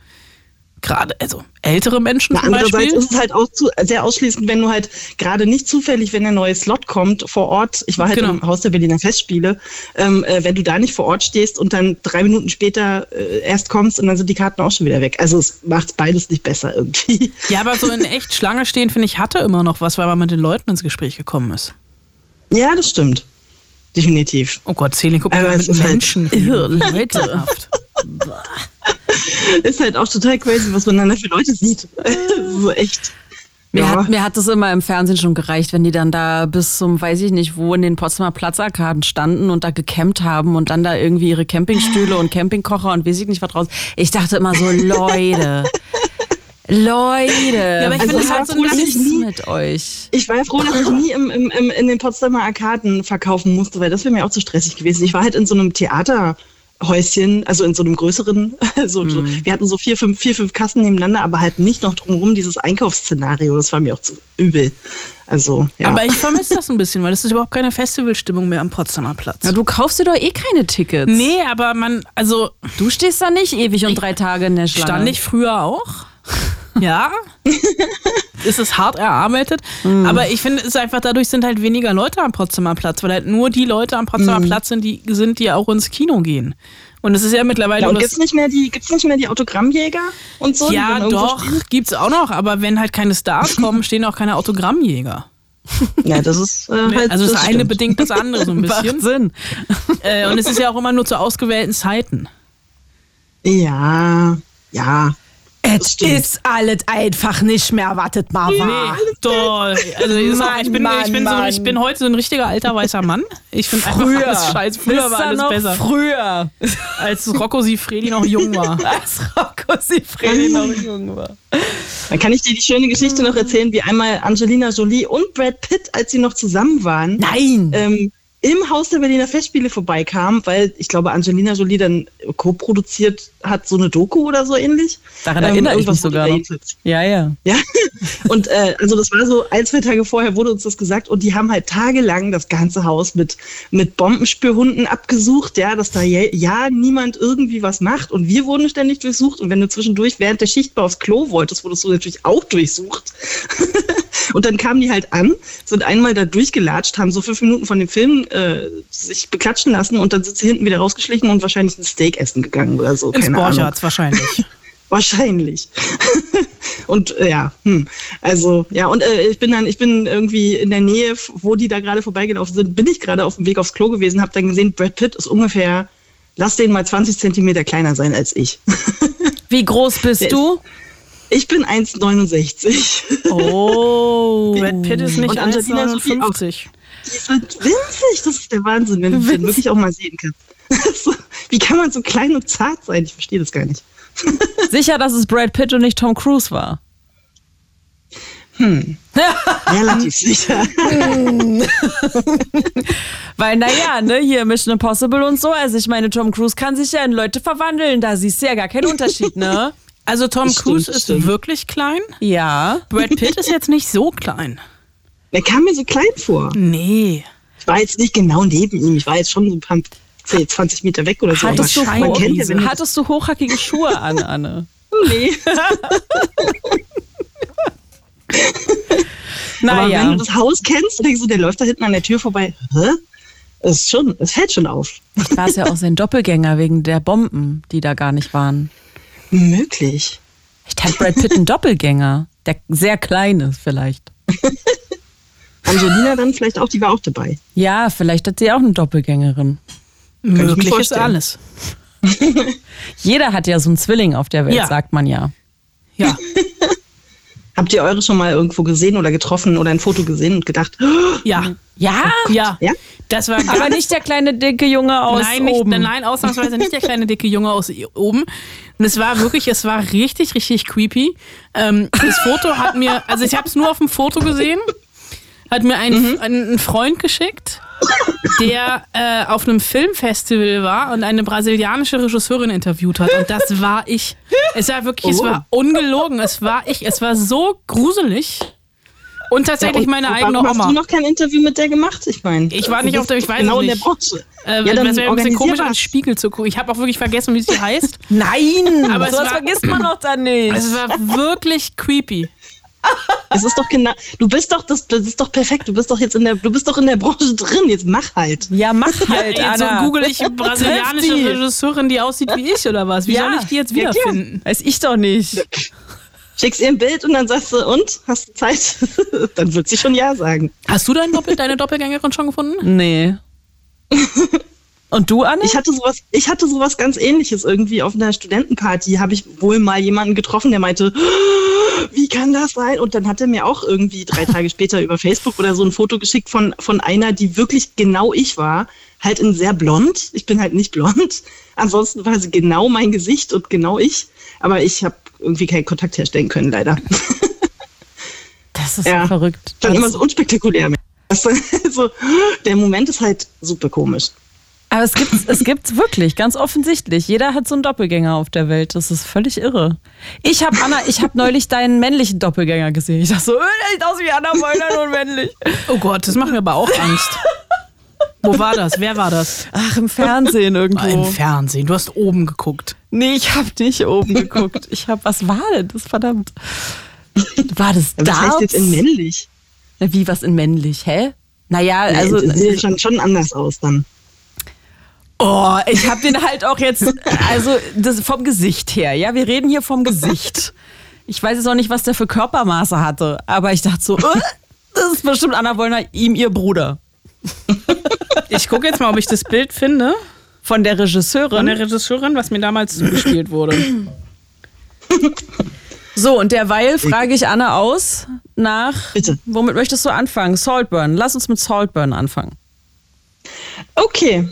gerade, also ältere Menschen
Na,
zum
andererseits
Beispiel.
ist es halt auch zu, sehr ausschließend, wenn du halt gerade nicht zufällig, wenn der neue Slot kommt vor Ort, ich war halt
Genau.
im Haus der Berliner Festspiele, ähm, äh, wenn du da nicht vor Ort stehst und dann drei Minuten später äh, erst kommst und dann sind die Karten auch schon wieder weg. Also es macht beides nicht besser irgendwie.
Ja, aber so in echt Schlange stehen, finde ich, hatte immer noch was, weil man mit den Leuten ins Gespräch gekommen ist.
Ja, das stimmt. Definitiv.
Oh Gott, Celine, guck mal mit
halt
Menschen.
irre, Leute.
Ist halt auch total crazy, was man dann da für Leute sieht. so echt.
Mir,
Ja.
hat, mir hat das immer im Fernsehen schon gereicht, wenn die dann da bis zum, weiß ich nicht, wo in den Potsdamer Platzarkaden standen und da gecampt haben und dann da irgendwie ihre Campingstühle und Campingkocher und weiß ich nicht was draus. Ich dachte immer so, Leute, Leute,
Ja, aber ich
was
finde, es hat so
ganzes-
mit euch?
Ich war ja froh, dass ich nie im, im, im, in den Potsdamer Arkaden verkaufen musste, weil das wäre mir auch zu stressig gewesen. Ich war halt in so einem Theaterhäuschen, also in so einem größeren, so, so, wir hatten so vier fünf, vier, fünf Kassen nebeneinander, aber halt nicht noch drumherum dieses Einkaufsszenario. Das war mir auch zu übel. Also, ja.
Aber ich vermisse das ein bisschen, weil es ist überhaupt keine Festivalstimmung mehr am Potsdamer Platz.
Ja, du kaufst dir doch eh keine Tickets.
Nee, aber man, also
Du stehst da nicht ewig und drei Tage in der Schlange.
stand ich früher auch. Ja. ist es hart erarbeitet.
Mhm.
Aber ich finde, es ist einfach, dadurch sind halt weniger Leute am Potsdamer Platz, weil halt nur die Leute am Potsdamer
Mhm.
Platz sind, die sind, die auch ins Kino gehen. Und es ist ja mittlerweile.
ja, und gibt's nicht mehr die, gibt's nicht mehr die Autogrammjäger und so?
ja, doch,
stehen?
gibt's auch noch, aber wenn halt keine Stars kommen, stehen auch keine Autogrammjäger.
Ja, das ist äh, halt.
Also das,
das
eine
stimmt.
bedingt das andere so ein
Macht
bisschen.
Sinn.
Äh, und es ist ja auch immer nur zu ausgewählten Zeiten.
Ja, ja.
Es ist alles einfach nicht mehr, wartet mal wahr.
Toll. Also ich,
Mann,
ich, bin,
Mann,
ich, bin so, ich bin heute so ein richtiger alter weißer Mann. Ich finde einfach alles scheiße. Früher war alles
noch
besser.
Früher.
Als Rocco Sifredi noch jung war.
Als Rocco Sifredi noch jung war.
Dann kann ich dir die schöne Geschichte noch erzählen, wie einmal Angelina Jolie und Brad Pitt, als sie noch zusammen waren,
Nein.
ähm, im Haus der Berliner Festspiele vorbeikamen, weil ich glaube, Angelina Jolie dann co-produziert hat, so eine Doku oder so ähnlich.
Daran erinnere ich mich sogar. Ja, ja.
Ja, und äh, also das war so ein, zwei Tage vorher wurde uns das gesagt und die haben halt tagelang das ganze Haus mit, mit Bombenspürhunden abgesucht, ja, dass da ja, ja niemand irgendwie was macht und wir wurden ständig durchsucht und wenn du zwischendurch während der Schicht mal aufs Klo wolltest, wurdest du natürlich auch durchsucht. und dann kamen die halt an, sind einmal da durchgelatscht, haben so fünf Minuten von dem Film äh, sich beklatschen lassen und dann sind sie hinten wieder rausgeschlichen und wahrscheinlich ein Steak essen gegangen oder so.
Ins. Borchards wahrscheinlich.
Wahrscheinlich. und äh, ja, hm. also ja, und äh, ich bin dann, ich bin irgendwie in der Nähe, wo die da gerade vorbeigelaufen sind, bin ich gerade auf dem Weg aufs Klo gewesen, habe dann gesehen, Brad Pitt ist ungefähr, lass den mal 20 Zentimeter kleiner sein als ich.
Wie groß bist
Der
du?
Ich bin 1,69.
Oh.
Brad Pitt ist nicht
Und Angelina Jolie auch.
1,59.
Die sind winzig, das ist der Wahnsinn, wenn du den wirklich auch mal sehen kannst. So, Wie kann man so klein und zart sein? Ich verstehe das gar nicht.
Sicher, dass es Brad Pitt und nicht Tom Cruise war.
Relativ sicher.
Weil, naja, ne, hier Mission Impossible und so. Also, ich meine, Tom Cruise kann sich ja in Leute verwandeln. Da siehst du ja gar keinen Unterschied, ne?
Also Tom
Das
Cruise
stimmt,
ist
stimmt.
wirklich klein.
Ja.
Brad Pitt ist jetzt nicht so klein.
Der kam mir so klein vor.
Nee.
Ich war jetzt nicht genau neben ihm. Ich war jetzt schon so ein paar 10, 20 Meter weg oder so.
Hattest du, hoch,
kennt ja,
hattest du hochhackige Schuhe an, Anne?
nee. Aber wenn
Naja.
du das Haus kennst, denkst du, der läuft da hinten an der Tür vorbei. Hä? Ist schon, es fällt schon auf.
War es ja auch sein Doppelgänger wegen der Bomben, die da gar nicht waren.
Möglich.
Vielleicht hat Brad Pitt einen Doppelgänger, der sehr klein ist vielleicht.
Angelina dann vielleicht auch, die war auch dabei.
Ja, vielleicht hat sie auch eine Doppelgängerin.
ich mir
Möglich ist alles.
Jeder hat ja so einen Zwilling auf der Welt,
Ja.
sagt man ja.
Ja.
Habt ihr eure schon mal irgendwo gesehen oder getroffen oder ein Foto gesehen und gedacht, oh,
Ja.
Ja?
Ja.
Ja?
Das war
Aber nicht der kleine dicke Junge aus
nein, nicht,
oben.
nein, ausnahmsweise nicht der kleine dicke Junge aus oben. Und es war wirklich, es war richtig, richtig creepy. Ähm, das Foto hat mir, also ich habe es nur auf dem Foto gesehen, hat mir ein, ein, ein Freund geschickt der äh, auf einem Filmfestival war und eine brasilianische Regisseurin interviewt hat. Und das war ich. Es war wirklich, oh. es war ungelogen. Es war ich. Es war so gruselig. Und tatsächlich ja, und meine eigene
Oma. Hast du noch kein Interview mit der gemacht? Ich meine,
ich war nicht auf der, ich weiß
genau
nicht.
in der Branche.
Äh, ja, das wäre ein bisschen komisch, was. Spiegel zu gucken. Ich habe auch wirklich vergessen, wie sie heißt.
Nein, aber sowas vergisst man doch dann nicht.
Es war wirklich creepy.
Es ist doch genau, du bist doch das, das ist doch perfekt. Du bist doch jetzt in der, du bist doch in der Branche drin. Jetzt mach halt.
Ja, mach halt. Anna.
so google ich brasilianische Regisseurin, die aussieht wie ich oder was? Wie ja. soll ich die jetzt wiederfinden?
Ja, Weiß ich doch nicht.
Schickst ihr ein Bild und dann sagst du, und? Hast du Zeit? dann wird sie schon Ja sagen.
Hast du dein Doppel, deine Doppelgängerin schon gefunden?
Nee. Und du, Anne?
Ich hatte sowas, ich hatte sowas ganz ähnliches irgendwie auf einer Studentenparty. Habe ich wohl mal jemanden getroffen, der meinte, wie kann das sein? Und dann hat er mir auch irgendwie drei Tage später über Facebook oder so ein Foto geschickt von, von einer, die wirklich genau ich war. Halt in sehr blond. Ich bin halt nicht blond. Ansonsten war sie genau mein Gesicht und genau ich. Aber ich habe irgendwie keinen Kontakt herstellen können, leider.
Das ist ja, so verrückt.
Dann immer so unspektakulär. Also, der Moment ist halt super komisch.
Aber es gibt es gibt's wirklich, ganz offensichtlich. Jeder hat so einen Doppelgänger auf der Welt. Das ist völlig irre. Ich habe Anna, ich habe neulich deinen männlichen Doppelgänger gesehen. Ich dachte so, der sieht aus wie Anna Meuler, nur männlich.
Oh Gott, das macht mir aber auch Angst. Wo war das? Wer war das?
Ach, im Fernsehen irgendwo. Ah,
Im Fernsehen. Du hast oben geguckt.
Nee, ich habe nicht oben geguckt. Ich habe, was war denn das, verdammt? War das da?
Was heißt jetzt in männlich?
Wie, was in männlich? Hä? Naja, also.
Nee, sieht schon, schon anders aus dann.
Oh, ich habe den halt auch jetzt, also das vom Gesicht her, ja, wir reden hier vom Gesicht. Ich weiß jetzt auch nicht, was der für Körpermaße hatte, aber ich dachte so, äh, das ist bestimmt Anna Wollner, ihm ihr Bruder.
Ich gucke jetzt mal, ob ich das Bild finde.
Von der Regisseurin.
Von der Regisseurin, was mir damals zugespielt wurde.
So, und derweil frage ich Anna aus nach, Bitte. womit möchtest du anfangen? Saltburn. Lass uns mit Saltburn anfangen.
Okay.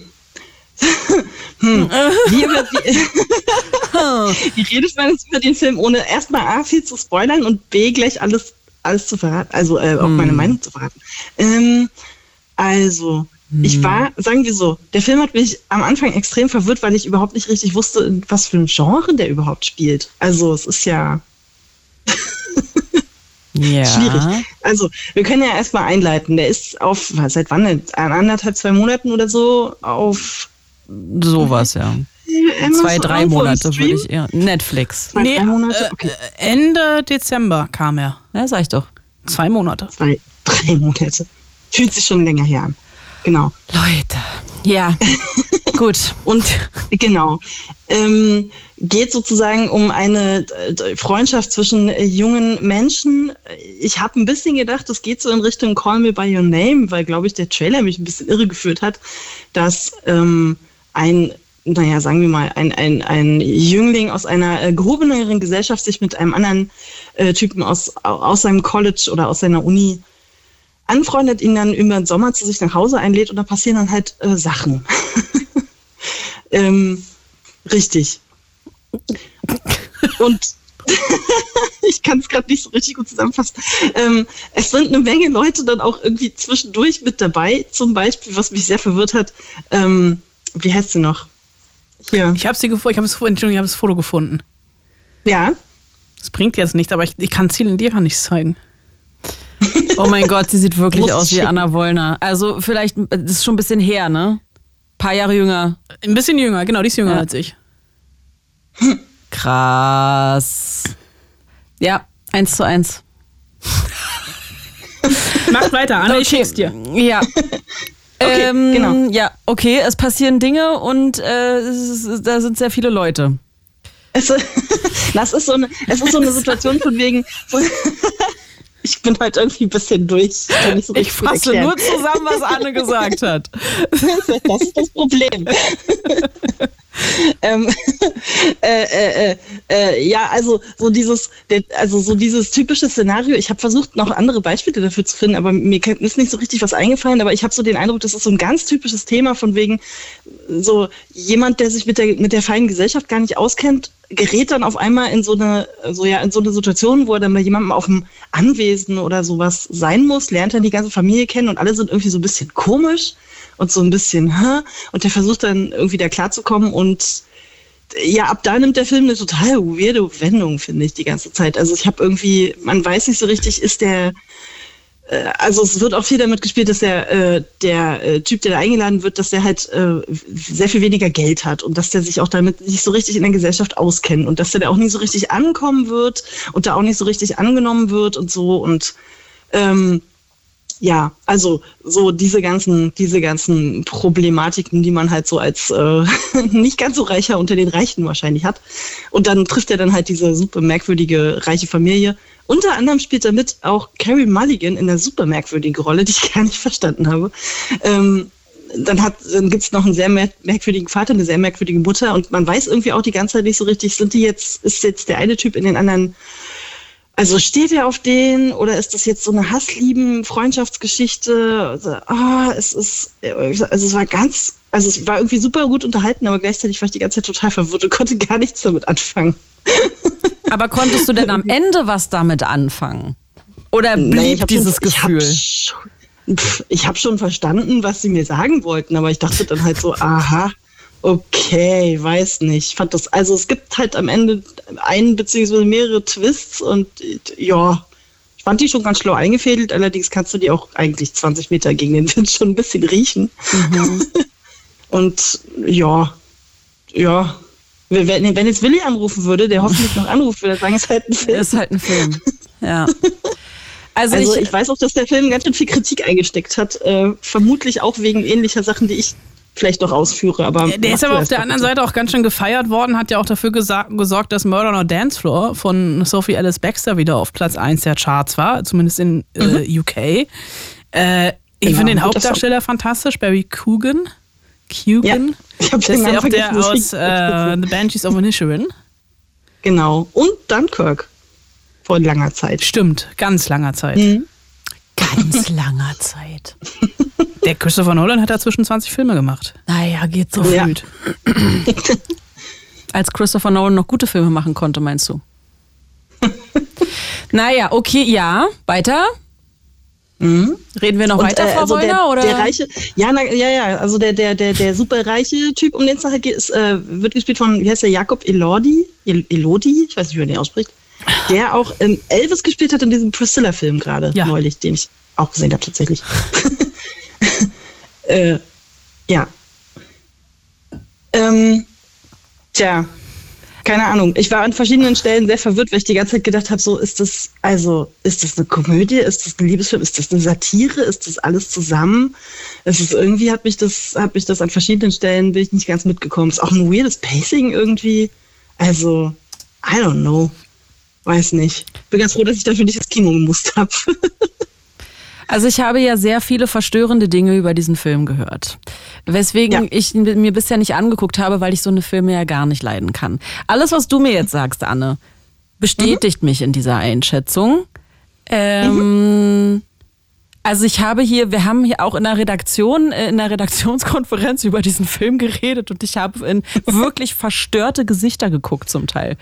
Hm. wie, über, wie, wie redet man jetzt über den Film, ohne erstmal A viel zu spoilern und B gleich alles, alles zu verraten, also äh, auch hm. meine Meinung zu verraten. Ähm, also, hm. ich war, sagen wir so, der Film hat mich am Anfang extrem verwirrt, weil ich überhaupt nicht richtig wusste, was für ein Genre der überhaupt spielt. Also, es ist ja.
Ja.
Schwierig. Also, wir können ja erstmal einleiten. Der ist auf, seit wann? Anderthalb, zwei Monaten oder so auf
Sowas, ja. Amazon Zwei, drei Monate würde ich eher. Netflix.
Zwei, nee, drei Monate? Äh, okay. Ende Dezember kam er.
Ja, sag ich doch.
Zwei Monate.
Zwei, drei Monate. Fühlt sich schon länger her an. Genau.
Leute. Ja. Gut.
Und genau. Ähm, geht sozusagen um eine äh, Freundschaft zwischen äh, jungen Menschen. Ich habe ein bisschen gedacht, es geht so in Richtung Call Me By Your Name, weil, glaube ich, der Trailer mich ein bisschen irregeführt hat, dass ähm, ein, naja, sagen wir mal, ein, ein, ein Jüngling aus einer äh, gehobeneren Gesellschaft sich mit einem anderen äh, Typen aus, aus seinem College oder aus seiner Uni anfreundet, ihn dann über den Sommer zu sich nach Hause einlädt und da passieren dann halt äh, Sachen. ähm, richtig. Und ich kann es gerade nicht so richtig gut zusammenfassen. Ähm, es sind eine Menge Leute dann auch irgendwie zwischendurch mit dabei. Zum Beispiel, was mich sehr verwirrt hat, ähm, wie heißt sie noch?
Hier. Ich habe sie gefunden, ich habe das, Entschuldigung, ich habe das Foto gefunden.
Ja.
Das bringt jetzt nichts, aber ich, ich kann Ziel in dir gar nichts zeigen.
Oh mein Gott, sie sieht wirklich aus wie Anna Wollner. Also vielleicht, das ist schon ein bisschen her, ne? Ein paar Jahre jünger.
Ein bisschen jünger, genau, die ist jünger ja. als ich.
Krass. Ja, eins zu eins.
Mach weiter, Anna, okay. ich schick's dir.
Ja. Okay, ähm, genau. Ja, okay, es passieren Dinge und äh, es, da sind sehr viele Leute.
Es, das ist so eine, es ist so eine Situation von wegen. So, ich bin halt irgendwie ein bisschen durch.
Ich, so ich fasse nur zusammen, was Anne gesagt hat.
das ist das Problem. ähm, äh, äh, äh, äh, ja, also so dieses, also so dieses typische Szenario. Ich habe versucht, noch andere Beispiele dafür zu finden, aber mir ist nicht so richtig was eingefallen. Aber ich habe so den Eindruck, das ist so ein ganz typisches Thema von wegen so jemand, der sich mit der mit der feinen Gesellschaft gar nicht auskennt, gerät dann auf einmal in so eine so ja in so eine Situation, wo er dann bei jemandem auf dem Anwesen oder sowas sein muss, lernt dann die ganze Familie kennen und alle sind irgendwie so ein bisschen komisch und so ein bisschen, hä? Und der versucht dann irgendwie da klarzukommen und ja, ab da nimmt der Film eine total weirde Wendung, finde ich, die ganze Zeit. Also ich habe irgendwie, man weiß nicht so richtig, ist der, also es wird auch viel damit gespielt, dass der, äh, der äh, Typ, der da eingeladen wird, dass der halt äh, sehr viel weniger Geld hat und dass der sich auch damit nicht so richtig in der Gesellschaft auskennt und dass der da auch nicht so richtig ankommen wird und da auch nicht so richtig angenommen wird und so und ähm, ja, also so diese ganzen, diese ganzen Problematiken, die man halt so als äh, nicht ganz so reicher unter den Reichen wahrscheinlich hat. Und dann trifft er dann halt diese super merkwürdige reiche Familie. Unter anderem spielt damit auch Carrie Mulligan in einer super merkwürdigen Rolle, die ich gar nicht verstanden habe. Ähm, dann, hat, dann gibt es noch einen sehr merkwürdigen Vater, eine sehr merkwürdige Mutter und man weiß irgendwie auch die ganze Zeit nicht so richtig, sind die jetzt, ist jetzt der eine Typ in den anderen also steht er auf den oder ist das jetzt so eine Hasslieben Freundschaftsgeschichte? Also, ah, es ist also es war ganz also es war irgendwie super gut unterhalten, aber gleichzeitig war ich die ganze Zeit total verwirrt und konnte gar nichts damit anfangen.
Aber konntest du denn am Ende was damit anfangen? Oder blieb nee, dieses schon, Gefühl?
Ich habe hab schon verstanden, was sie mir sagen wollten, aber ich dachte dann halt so, aha, Okay, weiß nicht. fand das, also es gibt halt am Ende ein beziehungsweise mehrere Twists und ja, ich fand die schon ganz schlau eingefädelt, allerdings kannst du die auch eigentlich 20 Meter gegen den Wind schon ein bisschen riechen. Mhm. und ja, ja. Wenn, wenn jetzt Willi anrufen würde, der hoffentlich noch anrufen würde, sagen, es ist halt ein Film.
Es ist halt ein Film, ja.
Also, also ich, ich, weiß auch, dass der Film ganz schön viel Kritik eingesteckt hat. Äh, vermutlich auch wegen ähnlicher Sachen, die ich vielleicht noch ausführe. Aber
der ist aber auf der anderen Seite auch ganz schön gefeiert worden, hat ja auch dafür gesorgt, dass Murder on a Dance Floor von Sophie Alice Baxter wieder auf Platz 1 der Charts war, zumindest in äh, mhm. UK. Äh, ich genau, finde den Hauptdarsteller fantastisch, Barry Coogan. Coogan. Ja, ich das ist ja auch der aus äh, The Banshees of Inisherin.
Genau. Und Dunkirk. Vor langer Zeit.
Stimmt, ganz langer Zeit. Mhm.
Ganz langer Zeit.
Der Christopher Nolan hat da zwischen 20 Filme gemacht.
Naja, geht so ja. Fühlt. Als Christopher Nolan noch gute Filme machen konnte, meinst du? naja, okay, ja, weiter. Mhm. Reden wir noch und, weiter, äh, Frau also
der,
oder?
Der reiche, ja, na, ja, ja, also der, der, der, der superreiche Typ, um den es nachher geht, ist, äh, wird gespielt von, wie heißt der, Jakob Elordi? Elodi? Ich weiß nicht, wie man den ausspricht. Der auch ähm, Elvis gespielt hat in diesem Priscilla-Film gerade ja. neulich, den ich auch gesehen habe tatsächlich. äh, ja. Ähm, tja, keine Ahnung. Ich war an verschiedenen Stellen sehr verwirrt, weil ich die ganze Zeit gedacht habe, so ist das, also ist das eine Komödie, ist das ein Liebesfilm, ist das eine Satire, ist das alles zusammen? Es ist irgendwie hat mich das, hat mich das an verschiedenen Stellen bin ich nicht ganz mitgekommen. Ist auch ein weirdes Pacing irgendwie. Also, I don't know. Weiß nicht. Bin ganz froh, dass ich dafür nicht ins Kino gemusst habe.
Also ich habe ja sehr viele verstörende Dinge über diesen Film gehört. Weswegen ja. ich mir bisher nicht angeguckt habe, weil ich so eine Filme ja gar nicht leiden kann. Alles, was du mir jetzt sagst, Anne, bestätigt mhm. mich in dieser Einschätzung. Ähm, mhm. Also ich habe hier, wir haben hier auch in der Redaktion, äh, in der Redaktionskonferenz über diesen Film geredet und ich habe in wirklich verstörte Gesichter geguckt zum Teil.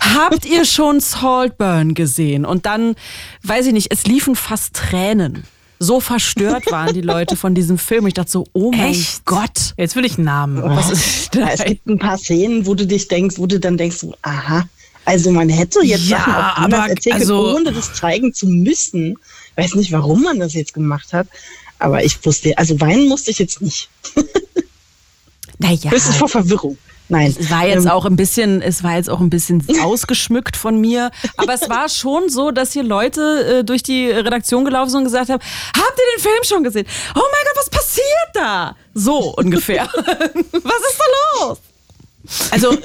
Habt ihr schon Saltburn gesehen? Und dann, weiß ich nicht, es liefen fast Tränen. So verstört waren die Leute von diesem Film. Ich dachte so, oh mein Echt? Gott.
Jetzt will ich einen Namen.
Was ist ja, es gibt ein paar Szenen, wo du dich denkst, wo du dann denkst, so, aha, also man hätte jetzt ja, Sachen auch aber, erzählen, also, ohne das zeigen zu müssen. Weiß nicht, warum man das jetzt gemacht hat, aber ich wusste, also weinen musste ich jetzt nicht.
Naja.
Höchstens vor Verwirrung. Nein.
Es war jetzt ähm, auch ein bisschen, es war jetzt auch ein bisschen ausgeschmückt von mir. Aber es war schon so, dass hier Leute äh, durch die Redaktion gelaufen sind und gesagt haben, habt ihr den Film schon gesehen? Oh mein Gott, was passiert da? So ungefähr. was ist da los?
Also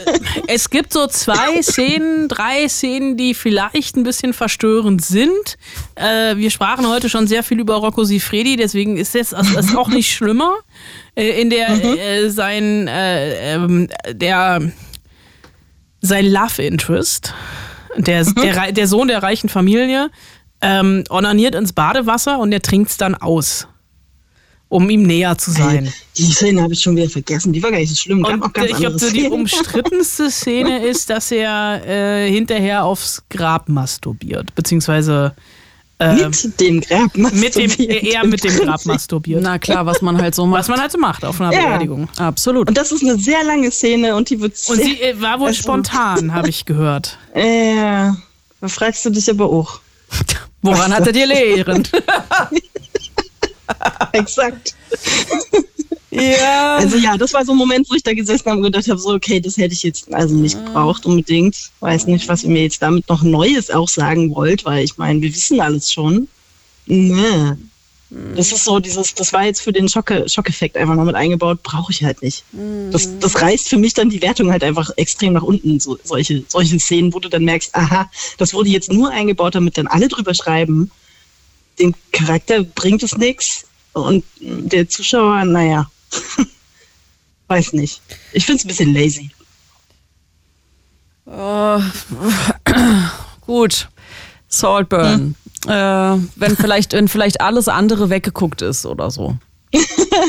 es gibt so zwei Szenen, drei Szenen, die vielleicht ein bisschen verstörend sind. Äh, wir sprachen heute schon sehr viel über Rocco Sifredi, deswegen ist das, das auch nicht schlimmer. Äh, in der mhm. äh, sein äh, ähm, der sein Love Interest, der, mhm. der, der Sohn der reichen Familie, ähm, onaniert ins Badewasser und der trinkt es dann aus um ihm näher zu sein.
Die Szene habe ich schon wieder vergessen. Die war gar nicht so schlimm.
Und auch ganz ich glaube, so die umstrittenste Szene ist, dass er äh, hinterher aufs Grab masturbiert, beziehungsweise äh,
mit dem Grab
mit dem,
masturbiert.
eher mit dem Grab masturbiert.
Na klar, was man halt so macht.
Was man halt so macht auf einer
Ja.
Beerdigung.
Absolut.
Und das ist eine sehr lange Szene und die wird
Und sie äh, war wohl
Also-
spontan, habe ich gehört.
äh, da fragst du dich aber auch.
Woran hattet ihr Lehren?
Exakt.
ja.
Also ja, das war so ein Moment, wo ich da gesessen habe und gedacht habe, so okay, das hätte ich jetzt also nicht gebraucht unbedingt. Weiß nicht, was ihr mir jetzt damit noch Neues auch sagen wollt, weil ich meine, wir wissen alles schon. Nee. Das ist so dieses, das war jetzt für den Schocke, Schockeffekt einfach noch mit eingebaut, brauche ich halt nicht. Das, das reißt für mich dann die Wertung halt einfach extrem nach unten, so, solche, solche Szenen, wo du dann merkst, aha, das wurde jetzt nur eingebaut, damit dann alle drüber schreiben. Dem Charakter bringt es nichts und der Zuschauer, naja, weiß nicht. Ich finde es ein bisschen lazy.
Oh, gut. Saltburn. Äh, wenn, vielleicht, wenn vielleicht alles andere weggeguckt ist oder so.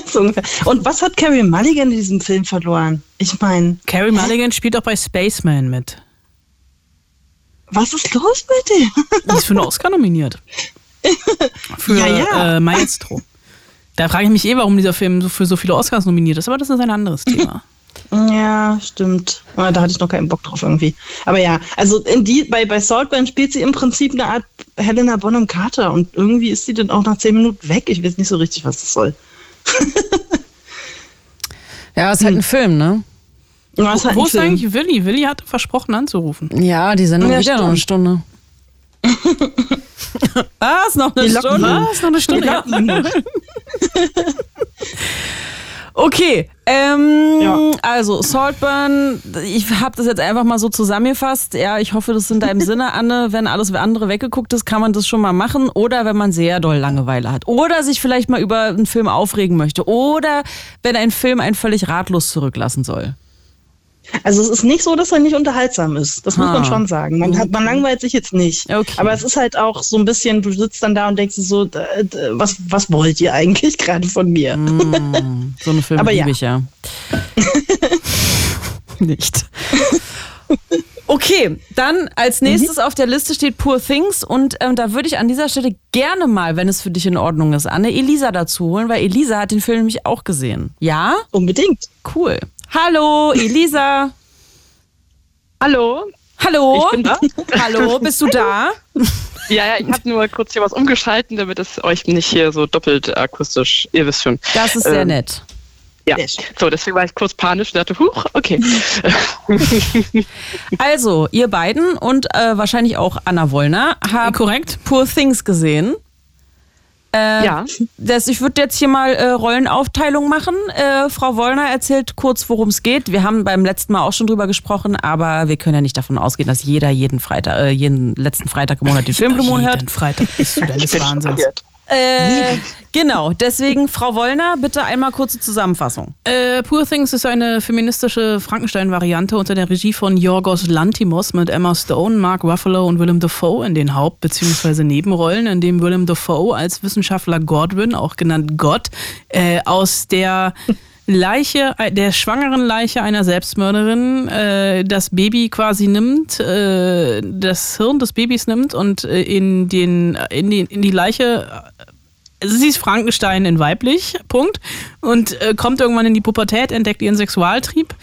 so ungefähr. Und was hat Carrie Mulligan in diesem Film verloren? Ich meine,
Carrie Mulligan spielt auch bei Spaceman mit.
was ist los mit dem?
Die ist für einen Oscar nominiert. Für
Ja, ja.
Äh, Maestro. Da frage ich mich eh, warum dieser Film so für so viele Oscars nominiert ist, aber das ist ein anderes Thema.
Ja, stimmt. Aber Da hatte ich noch keinen Bock drauf irgendwie. Aber ja, also in die, bei, bei Saltburn spielt sie im Prinzip eine Art Helena Bonham Carter und irgendwie ist sie dann auch nach zehn Minuten weg. Ich weiß nicht so richtig, was das soll.
Ja, ist halt ein Film, ne?
Ja, ist halt
Wo
ein
ist
Film.
eigentlich Willi? Willi hatte versprochen anzurufen.
Ja, die Sendung
Ja,
wieder noch eine
stimmt.
Stunde. Was? Noch eine Stunde?
ihn.
Was? Noch eine Stunde? Ja. Okay, ähm,
Ja.
also Saltburn, ich habe das jetzt einfach mal so zusammengefasst. Ja, ich hoffe, das ist in deinem Sinne, Anne. Wenn alles andere weggeguckt ist, kann man das schon mal machen. Oder wenn man sehr doll Langeweile hat. Oder sich vielleicht mal über einen Film aufregen möchte. Oder wenn ein Film einen völlig ratlos zurücklassen soll.
Also es ist nicht so, dass er nicht unterhaltsam ist. Das muss
Ah.
man schon sagen. Man, hat, man langweilt sich jetzt nicht.
Okay.
Aber es ist halt auch so ein bisschen, du sitzt dann da und denkst dir so, was, was wollt ihr eigentlich gerade von mir?
Mm, so eine Filme
Aber ja.
ich ja. Nicht. Okay, dann als nächstes auf der Liste steht Poor Things und ähm, da würde ich an dieser Stelle gerne mal, wenn es für dich in Ordnung ist, Anne, Elisa dazu holen, weil Elisa hat den Film nämlich auch gesehen. Ja?
Unbedingt.
Cool. Hallo, Elisa.
Hallo.
Hallo.
Ich bin da.
Hallo, bist du da?
Ja, ja, ich habe nur kurz hier was umgeschalten, damit es euch nicht hier so doppelt akustisch, ihr wisst schon.
Das ist sehr
Ähm,
nett.
Ja, so, deswegen war ich kurz panisch und dachte, huch, okay.
Also, ihr beiden und äh, wahrscheinlich auch Anna Wollner haben
Korrekt.
Poor Things gesehen. Äh,
Ja.
Das, ich würde jetzt hier mal äh, Rollenaufteilung machen. Äh, Frau Wollner erzählt kurz, worum es geht. Wir haben beim letzten Mal auch schon drüber gesprochen, aber wir können ja nicht davon ausgehen, dass jeder jeden Freitag, äh, jeden letzten Freitag im Monat die Filmblumen hört.
Jeden Freitag bist du deines Wahnsinns.
Äh, genau, deswegen, Frau Wollner, bitte einmal kurze Zusammenfassung.
Äh, Poor Things ist eine feministische Frankenstein-Variante unter der Regie von Yorgos Lantimos mit Emma Stone, Mark Ruffalo und Willem Dafoe in den Haupt- bzw. Nebenrollen, in dem Willem Dafoe als Wissenschaftler Godwin, auch genannt Gott, äh, aus der Leiche, äh, der schwangeren Leiche einer Selbstmörderin äh, das Baby quasi nimmt, äh, das Hirn des Babys nimmt und äh, in, den, in, die, in die Leiche also sie ist Frankenstein in weiblich, Punkt. Und äh, kommt irgendwann in die Pubertät, entdeckt ihren Sexualtrieb.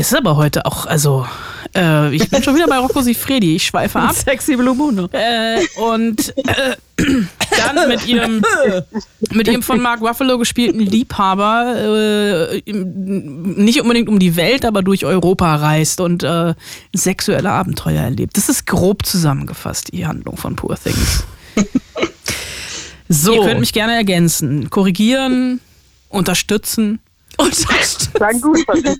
Es ist aber heute auch, also, äh, ich bin schon wieder bei Rocco Sifredi, ich schweife ab.
Sexy Blue Moon.
Äh, und äh, dann mit ihrem, mit ihrem von Mark Ruffalo gespielten Liebhaber äh, nicht unbedingt um die Welt, aber durch Europa reist und äh, sexuelle Abenteuer erlebt. Das ist grob zusammengefasst, die Handlung von Poor Things.
So.
Ihr könnt mich gerne ergänzen, korrigieren, unterstützen.
Sagen gut, was ich-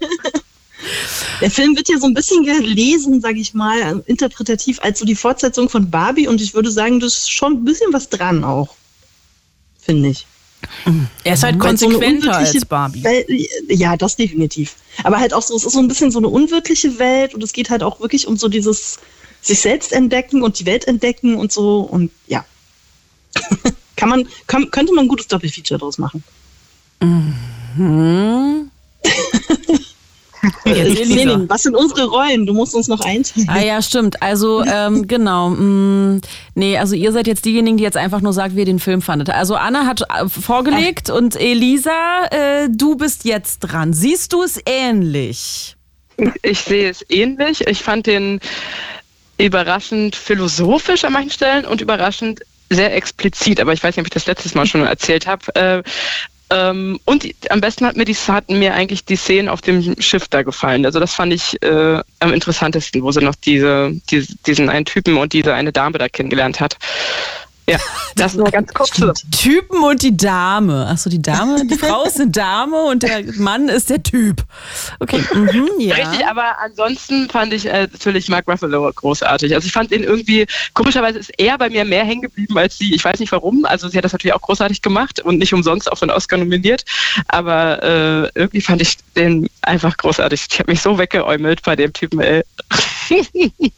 Der Film wird ja so ein bisschen gelesen, sage ich mal, interpretativ als so die Fortsetzung von Barbie und ich würde sagen, das ist schon ein bisschen was dran auch. Finde ich.
Er ist halt
so
konsequenter
unwirkliche
als Barbie.
Welt- ja, das definitiv. Aber halt auch so, es ist so ein bisschen so eine unwirkliche Welt und es geht halt auch wirklich um so dieses sich selbst entdecken und die Welt entdecken und so und ja. Kann man, kann, könnte man ein gutes Doppelfeature draus machen.
Jetzt, Elisa.
Selin, was sind unsere Rollen? Du musst uns noch einteilen.
Ah ja, stimmt. Also ähm, genau. Mh, nee, also ihr seid jetzt diejenigen, die jetzt einfach nur sagt, wie ihr den Film fandet. Also Anna hat äh, vorgelegt und Elisa, äh, du bist jetzt dran. Siehst du es ähnlich?
Ich sehe es ähnlich. Ich fand den überraschend philosophisch an manchen Stellen und überraschend sehr explizit, aber ich weiß nicht, ob ich das letztes Mal schon erzählt habe. Äh, ähm, und die, am besten hat mir die hatten mir eigentlich die Szenen auf dem Schiff da gefallen. Also das fand ich äh, am interessantesten, wo sie noch diese, diese, diesen einen Typen und diese eine Dame da kennengelernt hat. Ja, das nur ganz kurz.
Typen und die Dame. Achso, die Dame, die Frau ist eine Dame und der Mann ist der Typ. Okay, mhm, ja.
Richtig, aber ansonsten fand ich äh, natürlich Mark Ruffalo großartig. Also ich fand ihn irgendwie, komischerweise ist er bei mir mehr hängen geblieben als sie. Ich weiß nicht warum. Also sie hat das natürlich auch großartig gemacht und nicht umsonst auch für einen Oscar nominiert. Aber äh, irgendwie fand ich den einfach großartig. Ich habe mich so weggeäumelt bei dem Typen, ey.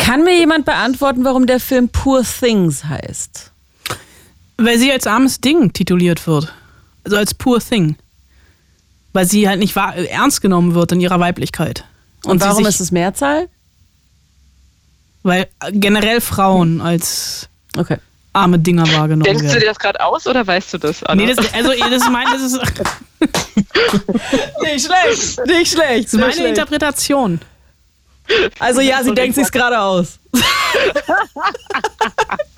Kann mir jemand beantworten, warum der Film Poor Things heißt?
Weil sie als armes Ding tituliert wird. Also als Poor Thing. Weil sie halt nicht wahr, ernst genommen wird in ihrer Weiblichkeit.
Und,
sie
warum
sich-
ist es Mehrzahl?
Weil generell Frauen als
Okay.
arme Dinger wahrgenommen
Denkst du dir
werden.
das gerade aus oder weißt du das? Anna?
Nee, das, also das ist, mein, das ist,
Nicht schlecht, nicht schlecht.
das ist meine Interpretation.
Also ja, sie denkt sich's gerade aus.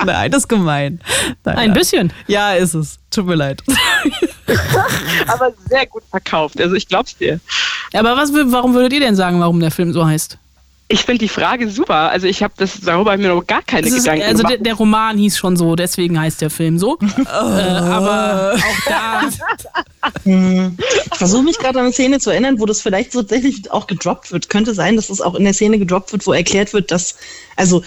Nein, das ist gemein. Nein,
Ein
ja.
bisschen.
Ja, ist es. Tut mir leid.
aber sehr gut verkauft. Also ich glaub's dir.
Aber was, warum würdet ihr denn sagen, warum der Film so heißt?
Ich finde die Frage super. Also ich habe das darüber mir noch gar keine
Das ist,
Gedanken
also der,
gemacht.
der Roman hieß schon so, deswegen heißt der Film so. äh, aber auch da.
Ich versuche mich gerade an eine Szene zu erinnern, wo das vielleicht tatsächlich auch gedroppt wird. Könnte sein, dass es auch in der Szene gedroppt wird, wo erklärt wird, dass, also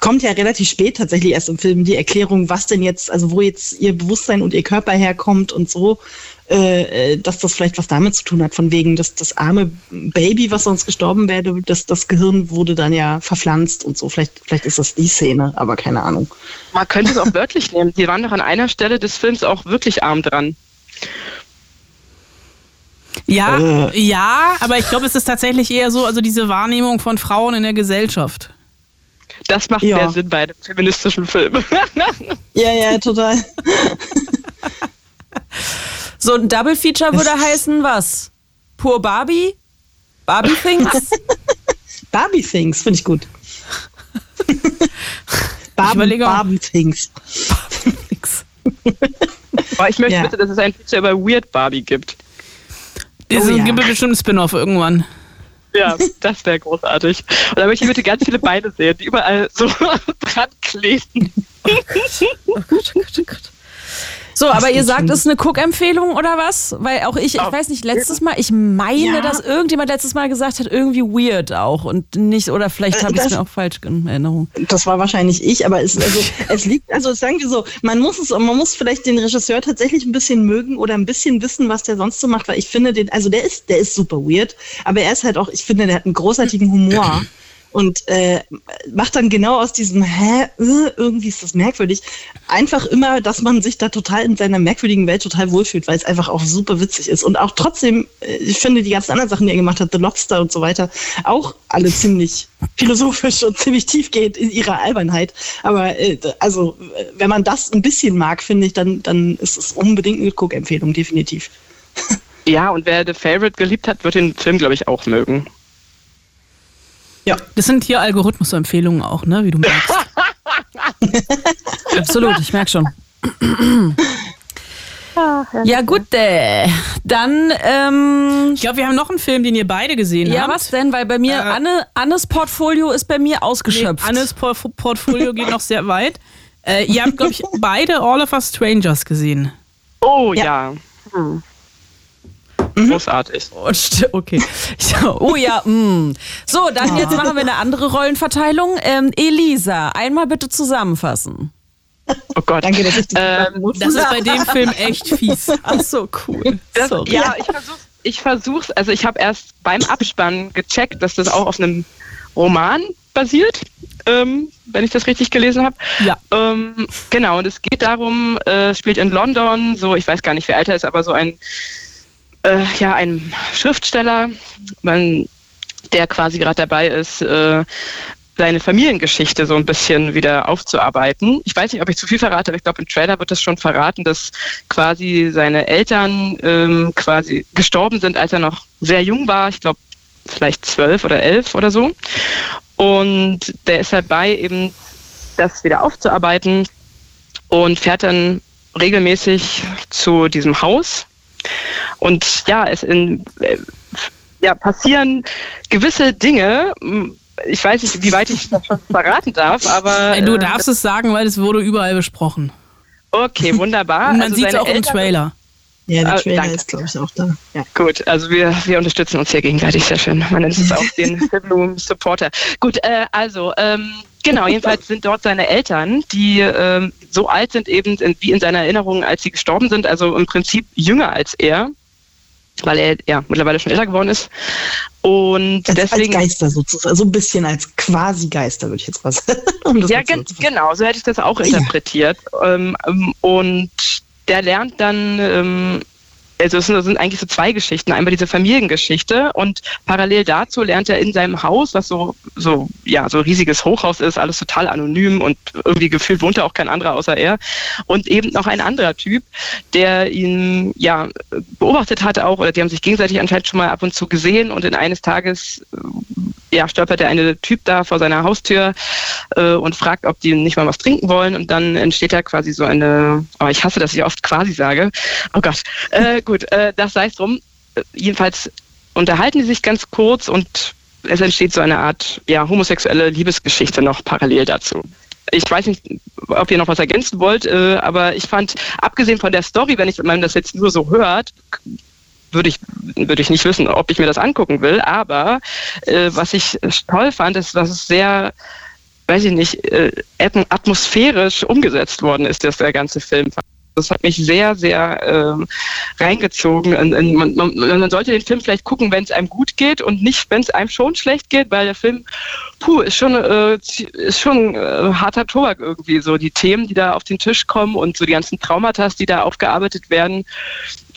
kommt ja relativ spät tatsächlich erst im Film die Erklärung, was denn jetzt, also wo jetzt ihr Bewusstsein und ihr Körper herkommt und so, äh, dass das vielleicht was damit zu tun hat, von wegen, dass das arme Baby, was sonst gestorben wäre, das, das Gehirn wurde dann ja verpflanzt und so. Vielleicht, vielleicht ist das die Szene, aber keine Ahnung.
Man könnte es auch wörtlich nehmen. Die waren doch an einer Stelle des Films auch wirklich arm dran.
Ja, ja, aber ich glaube, es ist tatsächlich eher so, also diese Wahrnehmung von Frauen in der Gesellschaft.
Das macht
Ja.
mehr Sinn bei einem feministischen Film.
Ja, ja, total.
So ein Double Feature würde heißen was? Pur Barbie? Barbie Things?
Barbie Things, finde ich gut. Barben,
überlege auch.
Barben Things.
Aber ich möchte
Ja.
bitte, dass es ein Feature über Weird Barbie gibt.
Es
ja.
gibt bestimmt einen Spin-off irgendwann.
Ja, das wäre großartig. Und da möchte ich bitte ganz viele Beine sehen, die überall so dran kleben.
So, aber ihr sagt, es ist eine Cook-Empfehlung oder was? Weil auch ich, ich
Auf
weiß nicht, letztes Mal, ich meine,
Ja.
dass irgendjemand letztes Mal gesagt hat, irgendwie weird auch und nicht, oder vielleicht
Äh,
habe ich es mir auch falsch in Erinnerung.
Das war wahrscheinlich ich, aber es, also, es liegt, also sagen wir so, man muss es, man muss vielleicht den Regisseur tatsächlich ein bisschen mögen oder ein bisschen wissen, was der sonst so macht, weil ich finde den, also der ist, der ist super weird, aber er ist halt auch, ich finde, der hat einen großartigen Humor. Und äh, macht dann genau aus diesem, hä, äh, irgendwie ist das merkwürdig, einfach immer, dass man sich da total in seiner merkwürdigen Welt total wohlfühlt, weil es einfach auch super witzig ist. Und auch trotzdem, äh, ich finde die ganzen anderen Sachen, die er gemacht hat, The Lobster und so weiter, auch alle ziemlich philosophisch und ziemlich tiefgehend in ihrer Albernheit. Aber äh, also, äh, wenn man das ein bisschen mag, finde ich, dann, dann ist es unbedingt eine Guck-Empfehlung, definitiv.
Ja, und wer The Favorite geliebt hat, wird den Film, glaube ich, auch mögen.
Ja.
Das sind hier Algorithmus-Empfehlungen auch, ne? Wie du merkst.
Absolut, ich merke schon. Ja, gut, äh, dann, ähm,
Ich glaube, wir haben noch einen Film, den ihr beide gesehen
ja,
habt.
was denn? Weil bei mir,
Äh,
Anne, Annes Portfolio ist bei mir
Nee,
ausgeschöpft.
Annes Por Portfolio geht noch sehr weit. Äh, ihr habt, glaube ich, beide All of Us Strangers gesehen.
Oh ja.
Ja.
Hm. Großartig.
Und st- Okay. Oh ja, mm. So, dann jetzt machen wir eine andere Rollenverteilung. Ähm, Elisa, einmal bitte zusammenfassen.
Oh Gott.
Danke, dass ich die
Ähm.
Das ist bei dem Film echt fies.
Ach so, cool.
Das, ja, ich versuch's, ich versuch's, also ich habe erst beim Abspann gecheckt, dass das auch auf einem Roman basiert, ähm, wenn ich das richtig gelesen habe.
Ja.
Ähm, genau, und es geht darum, äh, spielt in London, so, ich weiß gar nicht, wie alt er ist, aber so ein äh, ja ein Schriftsteller, man, der quasi gerade dabei ist, äh, seine Familiengeschichte so ein bisschen wieder aufzuarbeiten. Ich weiß nicht, ob ich zu viel verrate, aber ich glaube, im Trailer wird das schon verraten, dass quasi seine Eltern ähm, quasi gestorben sind, als er noch sehr jung war. Ich glaube, vielleicht zwölf oder elf oder so. Und der ist dabei, eben das wieder aufzuarbeiten und fährt dann regelmäßig zu diesem Haus. Und ja, es in, äh, ja, passieren gewisse Dinge, ich weiß nicht, wie weit ich das schon verraten darf, aber.
Du äh, darfst äh, es sagen, weil es wurde überall besprochen.
Okay, wunderbar.
Und man also sieht es auch Eltern, im Trailer.
Ja, der ah, Trailer danke. ist, glaube ich, auch da. Ja.
Gut, also wir, wir unterstützen uns hier gegenseitig sehr schön. Man nennt es auch den Filmroom Supporter. Gut, äh, also, ähm, genau, jedenfalls sind dort seine Eltern, die ähm, so alt sind eben in, wie in seiner Erinnerung, als sie gestorben sind, also im Prinzip jünger als er weil er ja mittlerweile schon älter geworden ist. Und
als,
deswegen.
Als Geister sozusagen, so ein bisschen als quasi Geister, würde ich jetzt was.
um ja, gen genau, so hätte ich das auch interpretiert. Ja. Ähm, ähm, und der lernt dann ähm, also es sind, eigentlich so zwei Geschichten. Einmal diese Familiengeschichte und parallel dazu lernt er in seinem Haus, was so, so, ja, so riesiges Hochhaus ist, alles total anonym und irgendwie gefühlt wohnt da auch kein anderer außer er. Und eben noch ein anderer Typ, der ihn, ja, beobachtet hat auch, oder die haben sich gegenseitig anscheinend schon mal ab und zu gesehen und in eines Tages, ja, stolpert der eine Typ da vor seiner Haustür äh, und fragt, ob die nicht mal was trinken wollen und dann entsteht da quasi so eine, aber oh, ich hasse, dass ich oft quasi sage. Oh Gott, äh, gut, äh, das sei es drum. Jedenfalls unterhalten die sich ganz kurz und es entsteht so eine Art ja, homosexuelle Liebesgeschichte noch parallel dazu. Ich weiß nicht, ob ihr noch was ergänzen wollt, äh, aber ich fand, abgesehen von der Story, wenn, ich, man das jetzt nur so hört, würde ich, würde ich nicht wissen, ob ich mir das angucken will. Aber äh, was ich toll fand, ist, dass es sehr, weiß ich nicht, äh, atmosphärisch umgesetzt worden ist, dass der ganze Film. Das hat mich sehr, sehr ähm, reingezogen. Und, und man, man, man, sollte den Film vielleicht gucken, wenn es einem gut geht und nicht, wenn es einem schon schlecht geht, weil der Film, puh, ist schon, äh, ist schon äh, harter Tobak irgendwie. So die Themen, die da auf den Tisch kommen und so die ganzen Traumata, die da aufgearbeitet werden,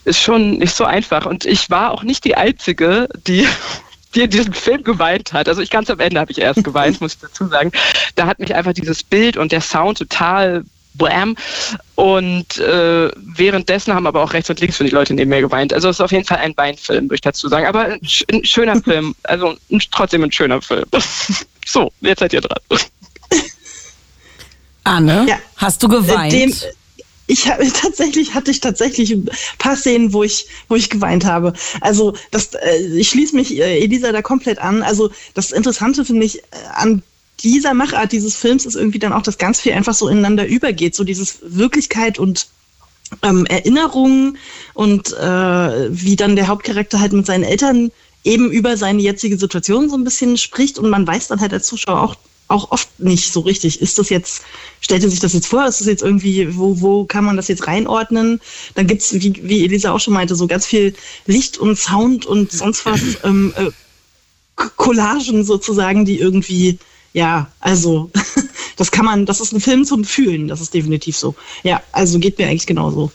ist schon nicht so einfach. Und ich war auch nicht die Einzige, die die in diesem Film geweint hat. Also ich ganz am Ende habe ich erst geweint, muss ich dazu sagen. Da hat mich einfach dieses Bild und der Sound total blam. Und äh, währenddessen haben aber auch rechts und links von die Leute neben mir geweint. Also es ist auf jeden Fall ein Weinfilm, würde ich dazu sagen. Aber ein, ein schöner Film. Also ein, trotzdem ein schöner Film. so, jetzt seid ihr dran.
Anne, ja. hast du geweint? Dem,
ich habe tatsächlich hatte ich tatsächlich ein paar Szenen, wo ich wo ich geweint habe. Also das äh, ich schließe mich äh, Elisa da komplett an. Also das Interessante finde ich äh, an dieser Machart dieses Films ist irgendwie dann auch, dass ganz viel einfach so ineinander übergeht. So dieses Wirklichkeit und ähm, Erinnerungen und äh, wie dann der Hauptcharakter halt mit seinen Eltern eben über seine jetzige Situation so ein bisschen spricht und man weiß dann halt als Zuschauer auch auch oft nicht so richtig. Ist das jetzt, stellt er sich das jetzt vor, ist das jetzt irgendwie, wo, wo kann man das jetzt reinordnen? Dann gibt's wie, wie Elisa auch schon meinte, so ganz viel Licht und Sound und sonst was, ähm, äh, Collagen sozusagen, die irgendwie ja, also das kann man, das ist ein Film zum Fühlen, das ist definitiv so. Ja, also geht mir eigentlich genauso.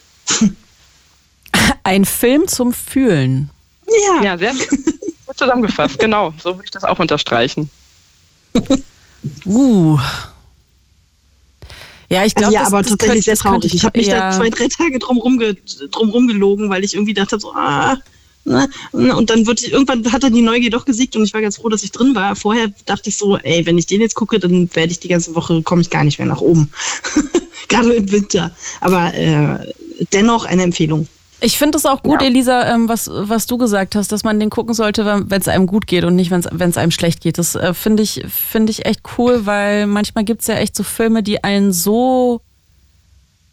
Ein Film zum Fühlen.
Ja, ja sehr gut zusammengefasst, genau. So würde ich das auch unterstreichen.
Uh.
Ja, ich glaube, ja, aber das tatsächlich könnte, sehr traurig. Ich habe mich ja. da zwei, drei Tage drum, rumge, drum rumgelogen, weil ich irgendwie dachte so, ah? Und dann wird irgendwann hat dann die Neugier doch gesiegt und ich war ganz froh, dass ich drin war. Vorher dachte ich so, ey, wenn ich den jetzt gucke, dann werde ich die ganze Woche, komme ich gar nicht mehr nach oben. Gerade im Winter. Aber äh, dennoch eine Empfehlung.
Ich finde es auch gut, ja. Elisa, ähm, was, was du gesagt hast, dass man den gucken sollte, wenn es einem gut geht und nicht, wenn es einem schlecht geht. Das äh, finde ich, find ich echt cool, weil manchmal gibt es ja echt so Filme, die einen so,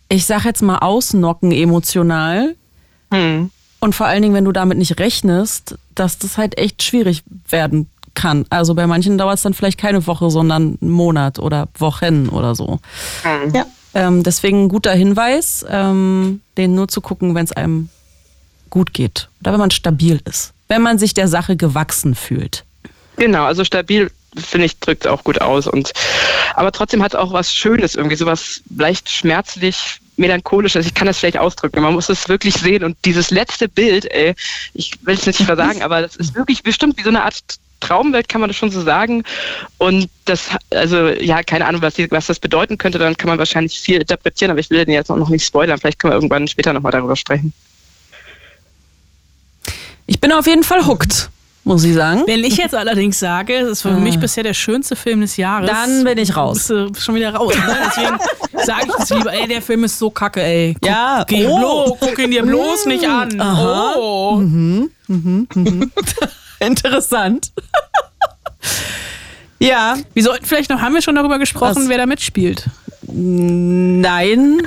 ich sag jetzt mal, ausnocken emotional. Hm. Und vor allen Dingen, wenn du damit nicht rechnest, dass das halt echt schwierig werden kann. Also bei manchen dauert es dann vielleicht keine Woche, sondern einen Monat oder Wochen oder so. Mhm. Ja. Ähm, deswegen ein guter Hinweis, ähm, den nur zu gucken, wenn es einem gut geht oder wenn man stabil ist. Wenn man sich der Sache gewachsen fühlt.
Genau, also stabil finde ich, drückt auch gut aus. Und aber trotzdem hat es auch was Schönes, irgendwie, sowas leicht schmerzlich melancholisch ist. Ich kann das vielleicht ausdrücken. Man muss es wirklich sehen. Und dieses letzte Bild, ey, ich will es nicht versagen, aber das ist wirklich bestimmt wie so eine Art Traumwelt, kann man das schon so sagen. Und das, also ja, keine Ahnung, was, die, was das bedeuten könnte, dann kann man wahrscheinlich viel interpretieren, aber ich will den jetzt auch noch nicht spoilern. Vielleicht können wir irgendwann später nochmal darüber sprechen.
Ich bin auf jeden Fall hooked, muss ich sagen.
Wenn ich jetzt allerdings sage, es ist für mich bisher der schönste Film des Jahres.
Dann bin ich raus.
Bist du schon wieder raus. Ne? Deswegen sage ich das lieber, ey, der Film ist so kacke, ey. Guck,
Ja,
Geh
oh.
bloß, guck ihn dir bloß nicht an.
Aha.
Oh.
Interessant. ja,
Wir sollten vielleicht noch, haben wir schon darüber gesprochen,
Was?
wer da mitspielt?
nein.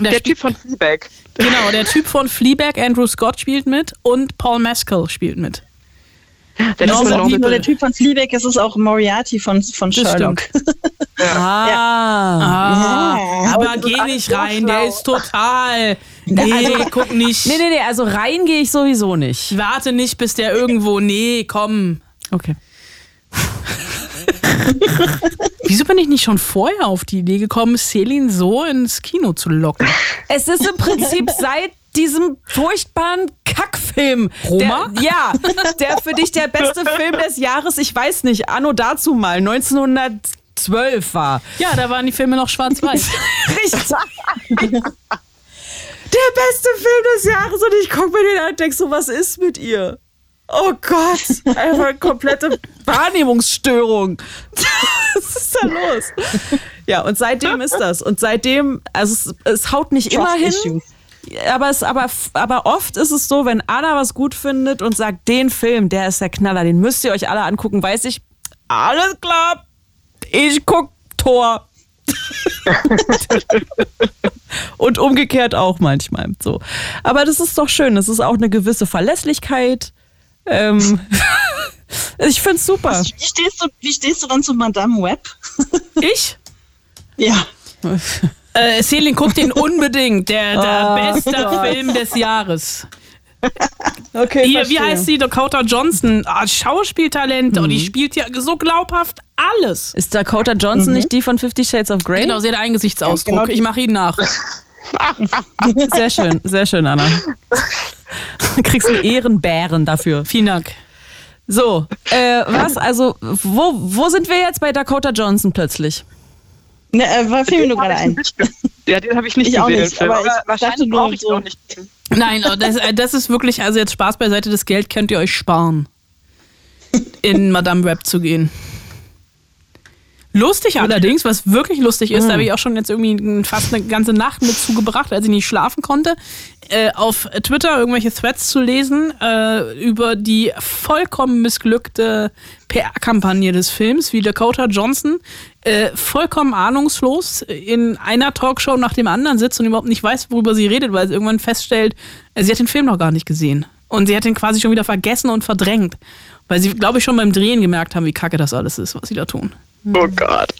Der,
Der Typ von Fleabag.
genau, der Typ von Fleabag, Andrew Scott spielt mit und Paul Mescal spielt mit.
Der
Das
Typ
ist auch
von
nicht nur der Typ von Fleabag, es ist auch Moriarty von, von Sherlock.
Ah.
Ah,
Ja.
aber
Und-
geh nicht rein, der ist total. Nee, guck nicht.
Nee, nee, nee, also rein gehe ich sowieso nicht.
Warte nicht, bis der irgendwo. Nee, komm.
Okay.
Wieso bin ich nicht schon vorher auf die Idee gekommen, Celine so ins Kino zu locken?
Es ist im Prinzip seit diesem furchtbaren Kackfilm.
Roma?
Der, ja, der für dich der beste Film des Jahres, ich weiß nicht, anno dazu mal, 1912 war.
Ja, da waren die Filme noch schwarz-weiß.
Richtig. Der beste Film des Jahres und ich gucke mir den an und denk so, was ist mit ihr? Oh Gott, einfach eine komplette Wahrnehmungsstörung. Was ist da los? Ja, und seitdem ist das. Und seitdem, also es, es haut nicht immer
Trust
hin.
issues.
Aber, es, aber, aber oft ist es so, wenn Anna was gut findet und sagt, den Film, der ist der Knaller, den müsst ihr euch alle angucken, weiß ich, alles klar, ich guck Tor. und umgekehrt auch manchmal. So. Aber das ist doch schön. Das ist auch eine gewisse Verlässlichkeit. Ähm, ich find's super.
Wie stehst, du, wie stehst du dann zu Madame Web?
Ich?
Ja.
Äh, Celine, guck den unbedingt. Der, der beste Film des Jahres.
Okay,
Hier, wie heißt sie? Dakota Johnson. Ah, Schauspieltalent. Und die
Mhm.
spielt ja so glaubhaft alles.
Ist Dakota Johnson nicht die von Fifty Shades of Grey?
Genau, sie hat einen Gesichtsausdruck.
Ja, genau.
Ich mache ihn nach.
Sehr schön, sehr schön, Anna. Du kriegst einen Ehrenbären dafür.
Vielen Dank.
So, äh, was? Also, wo, wo sind wir jetzt bei Dakota Johnson plötzlich?
Ne, äh, war fiel mir nur gerade ein.
Ja, den habe ich nicht
Ich auch
gesehen.
nicht, aber ich dachte
wahrscheinlich
nur
brauche ich
so-
auch nicht.
Nein, oh, das, äh, das ist wirklich, also jetzt Spaß beiseite, das Geld könnt ihr euch sparen, in Madame Web zu gehen. Lustig allerdings, was wirklich lustig ist, da habe ich auch schon jetzt irgendwie fast eine ganze Nacht mit zugebracht, als ich nicht schlafen konnte, äh, auf Twitter irgendwelche Threads zu lesen äh, über die vollkommen missglückte PR-Kampagne des Films, wie Dakota Johnson äh, vollkommen ahnungslos in einer Talkshow nach dem anderen sitzt und überhaupt nicht weiß, worüber sie redet, weil sie irgendwann feststellt, äh, sie hat den Film noch gar nicht gesehen. Und sie hat ihn quasi schon wieder vergessen und verdrängt. Weil sie, glaube ich, schon beim Drehen gemerkt haben, wie kacke das alles ist, was sie da tun.
Oh Gott.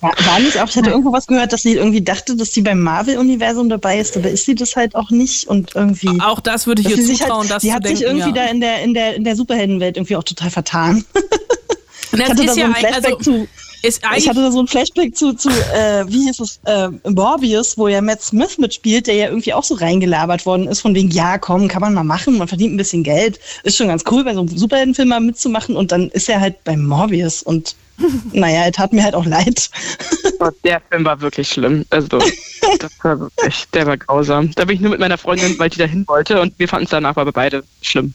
War, war nicht auch, ich hatte irgendwo was gehört, dass sie irgendwie dachte, dass sie beim Marvel-Universum dabei ist, aber ist sie das halt auch nicht und irgendwie.
Auch das würde ich
dass
ihr
sie sich
zutrauen,
halt,
das
sie hat
denken.
sich irgendwie
ja.
da in der, in, der, in der Superheldenwelt irgendwie auch total vertan.
Das
Ich hatte da so
ja
ein Flashback
also,
zu. Ich hatte da so ein Flashback zu, zu äh, wie hieß es, äh, Morbius, wo ja Matt Smith mitspielt, der ja irgendwie auch so reingelabert worden ist, von wegen, ja, komm, kann man mal machen, man verdient ein bisschen Geld. Ist schon ganz cool, bei so einem Superheldenfilm mal mitzumachen und dann ist er halt bei Morbius und naja, er tat mir halt auch leid.
Oh, der Film war wirklich schlimm. Also, das war wirklich, der war grausam. Da bin ich nur mit meiner Freundin, weil die da hin wollte und wir fanden es danach aber beide schlimm.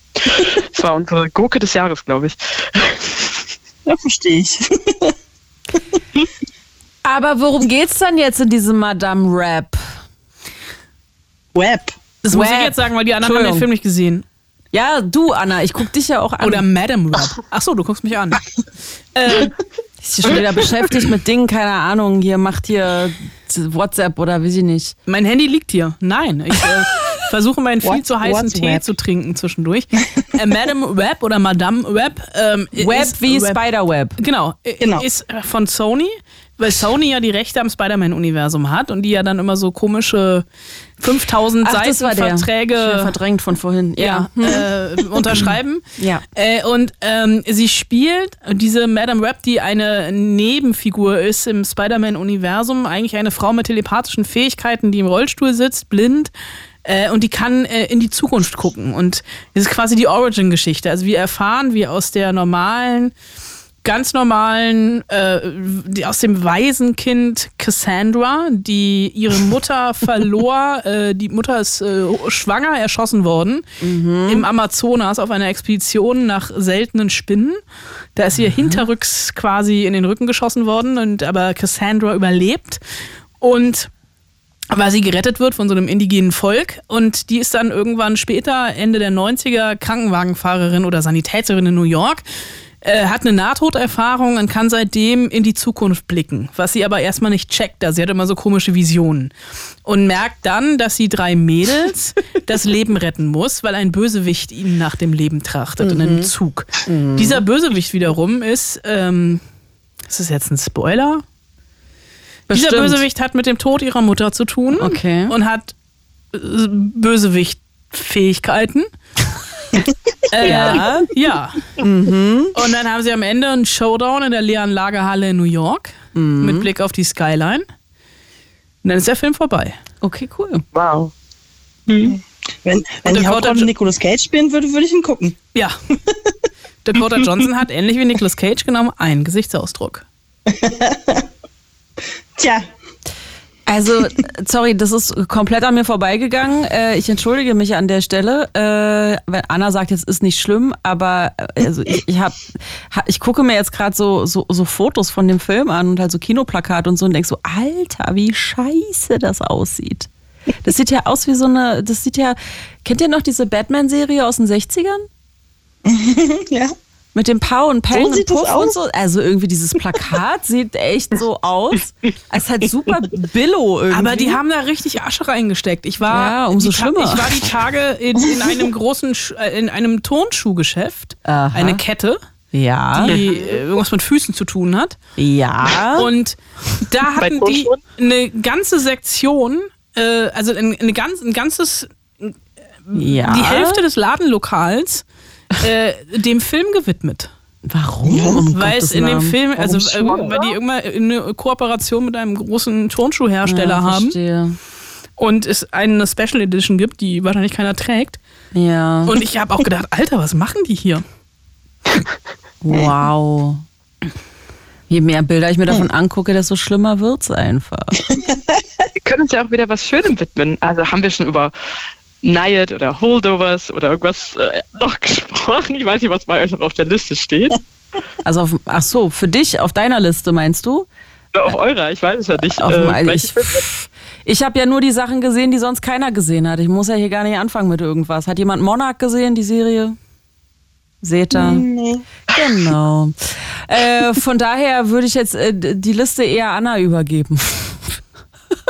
Es war unsere Gurke des Jahres, glaube ich.
Ja, verstehe ich.
Aber worum geht's dann jetzt in diesem Madame Rap?
Web.
Das muss ich
Web.
jetzt sagen, weil die anderen haben den. Film nicht gesehen.
Ja, du, Anna, ich guck dich ja auch an.
Oder Madame Web. Ach so, du guckst mich an. äh,
ist schon wieder beschäftigt mit Dingen, keine Ahnung, hier macht hier WhatsApp oder weiß ich nicht.
mein Handy liegt hier. Nein, ich äh, versuche meinen viel
What-
zu heißen Tee
Web?
zu trinken zwischendurch. Äh, Madame Web oder Madame Web. Ähm,
Web
ist
wie
Web-
Spiderweb.
Genau,
Genau.
ist von Sony. Weil Sony ja die Rechte am Spider-Man-Universum hat und die ja dann immer so komische 5000
Ach,
Seiten. Verträge
verdrängt von vorhin.
ja, äh, unterschreiben.
Ja.
Äh, und ähm, sie spielt diese Madame Web, die eine Nebenfigur ist im Spider-Man-Universum, eigentlich eine Frau mit telepathischen Fähigkeiten, die im Rollstuhl sitzt, blind. Äh, und die kann äh, in die Zukunft gucken. Und das ist quasi die Origin-Geschichte. Also wir erfahren, wie aus der normalen ganz normalen, äh, die, aus dem Waisenkind Cassandra, die ihre Mutter verlor. Äh, die Mutter ist äh, schwanger, erschossen worden im Amazonas auf einer Expedition nach seltenen Spinnen. Da ist ihr hinterrücks quasi in den Rücken geschossen worden, und aber Cassandra überlebt. Und weil sie gerettet wird von so einem indigenen Volk und die ist dann irgendwann später, Ende der 90er, Krankenwagenfahrerin oder Sanitäterin in New York, äh, hat eine Nahtoderfahrung und kann seitdem in die Zukunft blicken, was sie aber erstmal nicht checkt, da sie hat immer so komische Visionen und merkt dann, dass sie drei Mädels das Leben retten muss, weil ein Bösewicht ihnen nach dem Leben trachtet in einem Zug. Dieser Bösewicht wiederum ist, ähm, ist das jetzt ein Spoiler? Dieser
Bestimmt.
Bösewicht hat mit dem Tod ihrer Mutter zu tun
Okay.
und hat äh, Bösewicht-Fähigkeiten. Äh,
Ja.
ja. Und dann haben sie am Ende einen Showdown in der leeren Lagerhalle in New York mit Blick auf die Skyline. Und dann ist der Film vorbei.
Okay, cool.
Wow.
Wenn, wenn die
Dakota
Hauptrolle Nicolas Cage spielen würde, würde ich ihn gucken.
Ja. Dakota Johnson hat ähnlich wie Nicolas Cage genommen einen Gesichtsausdruck.
Tja,
Also, sorry, das ist komplett an mir vorbeigegangen. Äh, ich entschuldige mich an der Stelle. Äh, Anna sagt, jetzt ist nicht schlimm, aber äh, also ich, ich, hab, ha- ich gucke mir jetzt gerade so, so, so Fotos von dem Film an und halt so Kinoplakat und so und denke so, Alter, wie scheiße das aussieht. Das sieht ja aus wie so eine, das sieht ja, kennt ihr noch diese Batman-Serie aus den 60ern?
ja.
Mit dem Pau und Peng
So
und Puff und so. Also irgendwie dieses Plakat sieht echt so aus. Es ist halt super Billo irgendwie.
Aber die haben da richtig Asche reingesteckt. Ich war,
Ja, umso
Ta-
schlimmer.
Ich war die Tage in, in einem großen, Sch- äh, in einem Turnschuhgeschäft,
Aha.
eine Kette,
Ja.
die äh, irgendwas mit Füßen zu tun hat.
Ja.
Und da hatten die eine ganze Sektion, äh, also ein, eine ganz, ein ganzes,
ja.
die Hälfte des Ladenlokals äh, dem Film gewidmet.
Warum? Um
Weil es in dem? Film, also äh, weil die irgendwann eine Kooperation mit einem großen Turnschuhhersteller
ja,
haben
Verstehe.
und es eine Special Edition gibt, die wahrscheinlich keiner trägt.
Ja.
Und ich habe auch gedacht, Alter, was machen die hier?
wow. Je mehr Bilder ich mir davon angucke, desto schlimmer wird's einfach.
Wir können uns ja auch wieder was Schönem widmen. Also haben wir schon über Nayet oder Holdovers oder irgendwas äh, noch gesprochen. Ich weiß nicht, was bei euch noch auf der Liste steht.
Also, auf, ach so, für dich auf deiner Liste meinst du?
Oder auf eurer, ich weiß es ja nicht.
Auf dem, also ich ich habe ja nur die Sachen gesehen, die sonst keiner gesehen hat. Ich muss ja hier gar nicht anfangen mit irgendwas. Hat jemand Monarch gesehen, die Serie? Seht ihr?
Nee.
Genau. äh, von daher würde ich jetzt äh, die Liste eher Anna übergeben.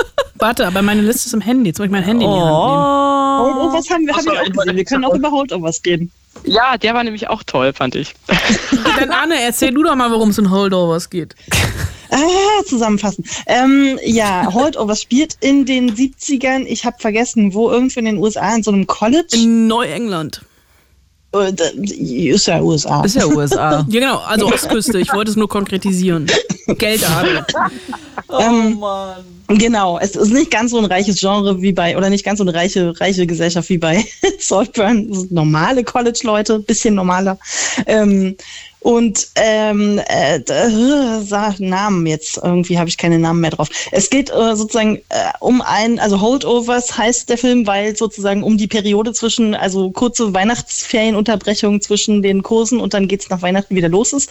Warte, aber meine Liste ist im Handy. Jetzt muss ich mein Handy in die Hand nehmen.
Oh, was haben wir,
Ach
haben wir auch gesehen? Wir können auch über Holdovers gehen.
Ja, der war nämlich auch toll, fand ich.
Dann Anne, erzähl du doch mal, worum es in Holdovers geht.
Ah, zusammenfassen. Ähm, ja, Holdovers spielt in den 70ern. Ich habe vergessen, wo irgendwo in den USA, in so einem College.
In Neuengland.
Äh, ist ja USA.
Ist ja USA.
Ja, genau, also Ostküste. Ich wollte es nur konkretisieren. Geldadel.
ähm, Genau, es ist nicht ganz so ein reiches Genre wie bei, oder nicht ganz so eine reiche, reiche Gesellschaft wie bei Saltburn. Normale College-Leute, bisschen normaler. Ähm, und ähm, äh, da- sag Namen jetzt, irgendwie habe ich keine Namen mehr drauf. Es geht äh, sozusagen äh, um ein, also Holdovers heißt der Film, weil sozusagen um die Periode zwischen, also kurze Weihnachtsferienunterbrechung zwischen den Kursen und dann geht's nach Weihnachten wieder los ist.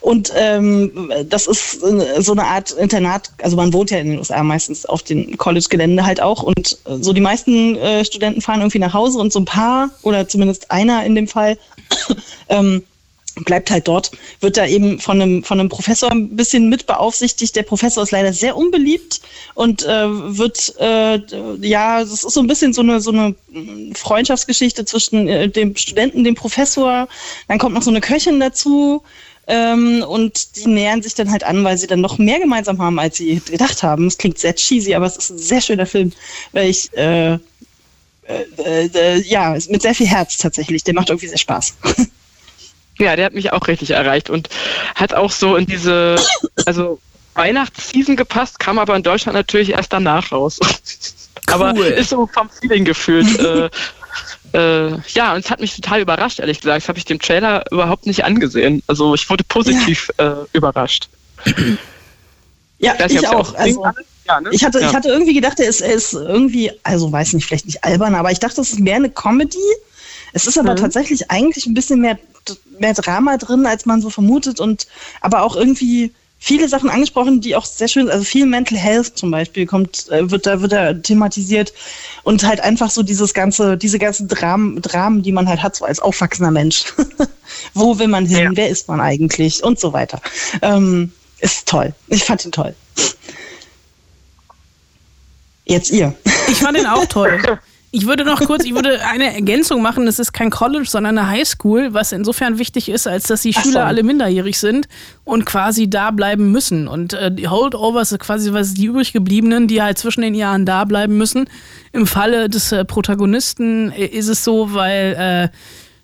Und ähm, das ist äh, so eine Art Internat, also man wohnt ja in den USA meistens auf dem College-Gelände halt auch. Und äh, so die meisten äh, Studenten fahren irgendwie nach Hause und so ein paar, oder zumindest einer in dem Fall, ähm, bleibt halt dort, wird da eben von einem, von einem Professor ein bisschen mit beaufsichtigt. Der Professor ist leider sehr unbeliebt und äh, wird, äh, ja, das ist so ein bisschen so eine, so eine Freundschaftsgeschichte zwischen äh, dem Studenten, dem Professor. Dann kommt noch so eine Köchin dazu. Ähm, und die nähern sich dann halt an, weil sie dann noch mehr gemeinsam haben, als sie gedacht haben. Es klingt sehr cheesy, aber es ist ein sehr schöner Film, weil ich, äh, äh, äh, ja, mit sehr viel Herz tatsächlich. Der macht irgendwie sehr Spaß.
Ja, der hat mich auch richtig erreicht und hat auch so in diese, also Weihnachtsseason gepasst, kam aber in Deutschland natürlich erst danach raus. aber ist so vom Feeling gefühlt. äh, äh, ja, und es hat mich total überrascht, ehrlich gesagt. Das habe ich dem Trailer überhaupt nicht angesehen. Also ich wurde positiv ja. äh, überrascht.
Ja, ich, ich auch. Also, ja, ne? ich, hatte, ja. ich hatte irgendwie gedacht, er ist, er ist irgendwie, also weiß nicht, vielleicht nicht albern, aber ich dachte, es ist mehr eine Comedy. Es ist aber mhm. tatsächlich eigentlich ein bisschen mehr, mehr Drama drin, als man so vermutet und aber auch irgendwie viele Sachen angesprochen, die auch sehr schön, also viel Mental Health zum Beispiel kommt, äh, wird da wird da thematisiert und halt einfach so dieses ganze, diese ganzen Dramen, Dramen, die man halt hat so als aufwachsender Mensch. Wo will man hin? Ja. Wer ist man eigentlich? Und so weiter. Ähm, ist toll. Ich fand ihn toll. Jetzt ihr.
Ich fand ihn auch toll. Ich würde noch kurz, ich würde eine Ergänzung machen. Es ist kein College, sondern eine Highschool, was insofern wichtig ist, als dass die Ach Schüler so. alle minderjährig sind und quasi da bleiben müssen. Und äh, die Holdovers sind quasi was die übrig gebliebenen, die halt zwischen den Jahren da bleiben müssen. Im Falle des äh, Protagonisten äh, ist es so, weil äh,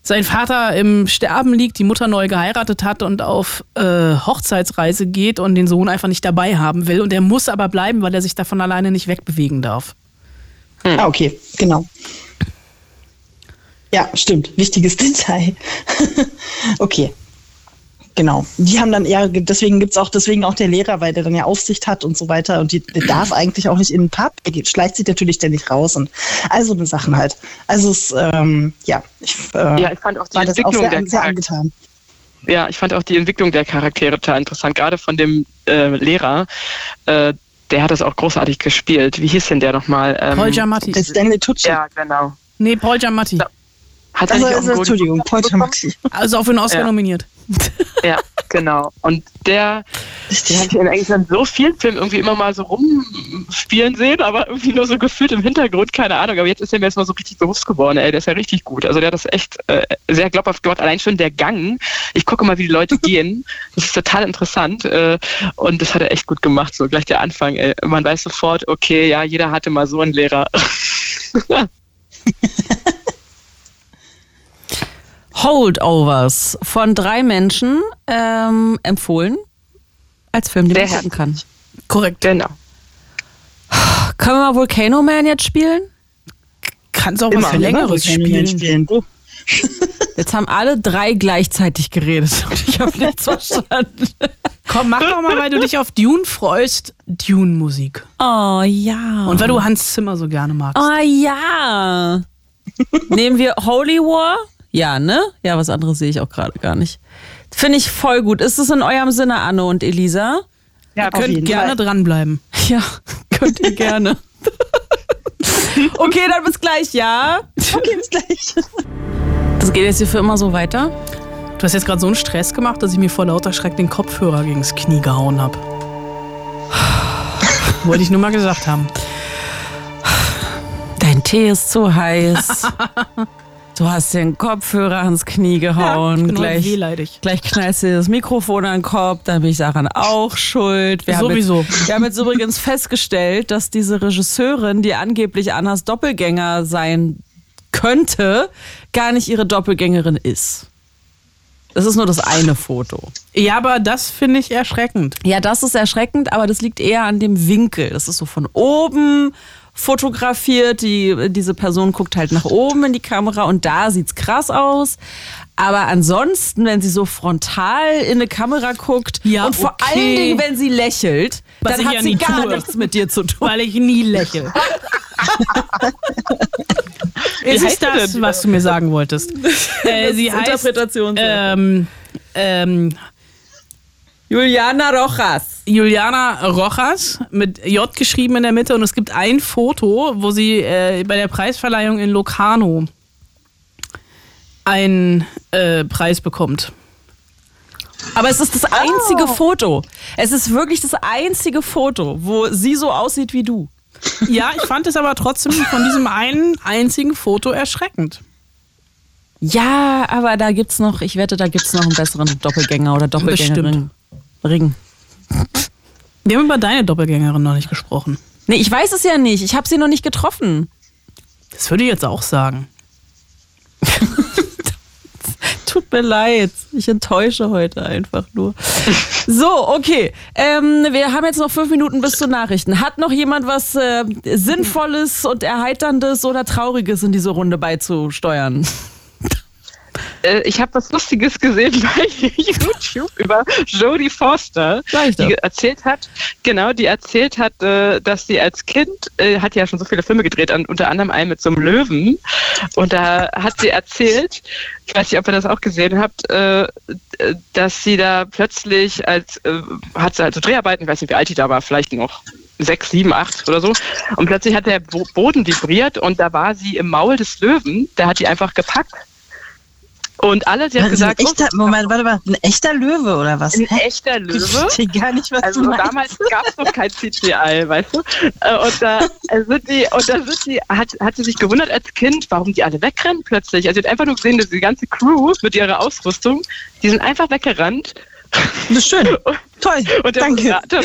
sein Vater im Sterben liegt, die Mutter neu geheiratet hat und auf äh, Hochzeitsreise geht und den Sohn einfach nicht dabei haben will. Und er muss aber bleiben, weil er sich davon alleine nicht wegbewegen darf.
Hm. Ah, okay, genau. Ja, stimmt. Wichtiges Detail. okay. Genau. Die haben dann eher, deswegen gibt es auch, deswegen auch der Lehrer, weil der dann ja Aufsicht hat und so weiter und die, der darf eigentlich auch nicht in den Pub, er schleicht sich natürlich ständig raus und also eine Sachen halt. Also es, ähm, ja, ich,
äh, ja, ich fand auch die war Entwicklung das auch sehr, sehr angetan. Ja, ich fand auch die Entwicklung der Charaktere total interessant, gerade von dem äh, Lehrer. Äh, der hat das auch großartig gespielt. Wie hieß denn der nochmal?
Ähm, Paul Giamatti.
Der Stanley Tucci.
Ja, genau.
Nee, Paul Giamatti.
Hat also, also Entschuldigung, Paul Giamatti.
Also auch für den Oscar ja. nominiert.
Ja, genau. Und der, den habe ich in eigentlich in so vielen Filmen irgendwie immer mal so rumspielen sehen, aber irgendwie nur so gefühlt im Hintergrund, keine Ahnung. Aber jetzt ist er mir jetzt mal so richtig bewusst geworden, ey, der ist ja richtig gut. Also der hat das echt äh, sehr glaubhaft gemacht. Allein schon der Gang. Ich gucke mal, wie die Leute gehen. Das ist total interessant. Äh, und das hat er echt gut gemacht. So gleich der Anfang, ey. Man weiß sofort, okay, ja, jeder hatte mal so einen Lehrer.
Holdovers von drei Menschen ähm, empfohlen als Film, den man gucken kann.
Korrekt. Genau.
Können wir mal Volcano Man jetzt spielen?
Kannst auch mal längeres spielen. spielen.
Jetzt haben alle drei gleichzeitig geredet und ich habe nichts verstanden.
Komm, mach doch mal, weil du dich auf Dune freust, Dune-Musik.
Oh ja.
Und weil du Hans Zimmer so gerne magst.
Oh ja. Nehmen wir Holy War? Ja, ne? Ja, was anderes sehe ich auch gerade gar nicht. Finde ich voll gut. Ist es in eurem Sinne, Anne und Elisa?
Ja, könnt gerne Fall. dranbleiben.
Ja, könnt ihr gerne. okay, dann bis gleich, ja?
Okay, bis gleich.
Das geht jetzt hier für immer so weiter?
Du hast jetzt gerade so einen Stress gemacht, dass ich mir vor lauter Schreck den Kopfhörer gegen das Knie gehauen habe. Wollte ich nur mal gesagt haben.
Dein Tee ist zu heiß. Du hast den Kopfhörer ans Knie gehauen. Ja, ich bin gleich, wehleidig. gleich knallst du das Mikrofon an den Kopf, dann bin ich daran auch schuld.
Wir Sowieso.
Haben jetzt, wir haben jetzt übrigens festgestellt, dass diese Regisseurin, die angeblich Annas Doppelgänger sein könnte, gar nicht ihre Doppelgängerin ist. Das ist nur das eine Foto.
Ja, aber das finde ich erschreckend.
Ja, das ist erschreckend, aber das liegt eher an dem Winkel. Das ist so von oben fotografiert. Die, diese Person guckt halt nach oben in die Kamera und da sieht's krass aus. Aber ansonsten, wenn sie so frontal in eine Kamera guckt ja, und vor okay. allen Dingen, wenn sie lächelt, Was dann hat ja sie gar tue. nichts mit dir zu tun.
Weil ich nie lächle. ist es das, was du mir sagen wolltest?
Äh, sie heißt Interpretation. Ähm, ähm, Juliana Rojas.
Juliana Rojas mit J geschrieben in der Mitte und es gibt ein Foto, wo sie äh, bei der Preisverleihung in Locarno einen äh, Preis bekommt.
Aber es ist das einzige oh. Foto. Es ist wirklich das einzige Foto, wo sie so aussieht wie du.
Ja, ich fand es aber trotzdem von diesem einen einzigen Foto erschreckend.
Ja, aber da gibt's noch, ich wette, da gibt's noch einen besseren Doppelgänger oder Doppelgängerin. Ring.
Wir haben über deine Doppelgängerin noch nicht gesprochen.
Nee, ich weiß es ja nicht. Ich habe sie noch nicht getroffen.
Das würde ich jetzt auch sagen.
Tut mir leid. Ich enttäusche heute einfach nur. So, okay. Ähm, wir haben jetzt noch fünf Minuten bis zu Nachrichten. Hat noch jemand was äh, Sinnvolles und Erheiterndes oder Trauriges in diese Runde beizusteuern?
Äh, ich habe was Lustiges gesehen bei YouTube über Jodie Foster, die erzählt hat, genau, die erzählt hat, äh, dass sie als Kind äh, hat ja schon so viele Filme gedreht, unter anderem einen mit so einem Löwen. Und da hat sie erzählt, ich weiß nicht, ob ihr das auch gesehen habt, dass sie da plötzlich als hat sie also Dreharbeiten, ich weiß nicht, wie alt die da war, vielleicht noch sechs, sieben, acht oder so. Und plötzlich hat der Boden vibriert und da war sie im Maul des Löwen. Da hat die einfach gepackt und alle, sie hat gesagt,
ein echter, Moment, warte mal, ein echter Löwe oder was?
Ein echter Löwe. Ich
verstehe gar nicht, was
also damals gab es noch kein CGI, weißt du? Äh, und da sind die, und da sind die, hat, hat sie sich gewundert als Kind, warum die alle wegrennen plötzlich. Also sie hat einfach nur gesehen, dass die ganze Crew mit ihrer Ausrüstung, die sind einfach weggerannt.
Das ist schön. Toll.
Und
Danke.
Moderator,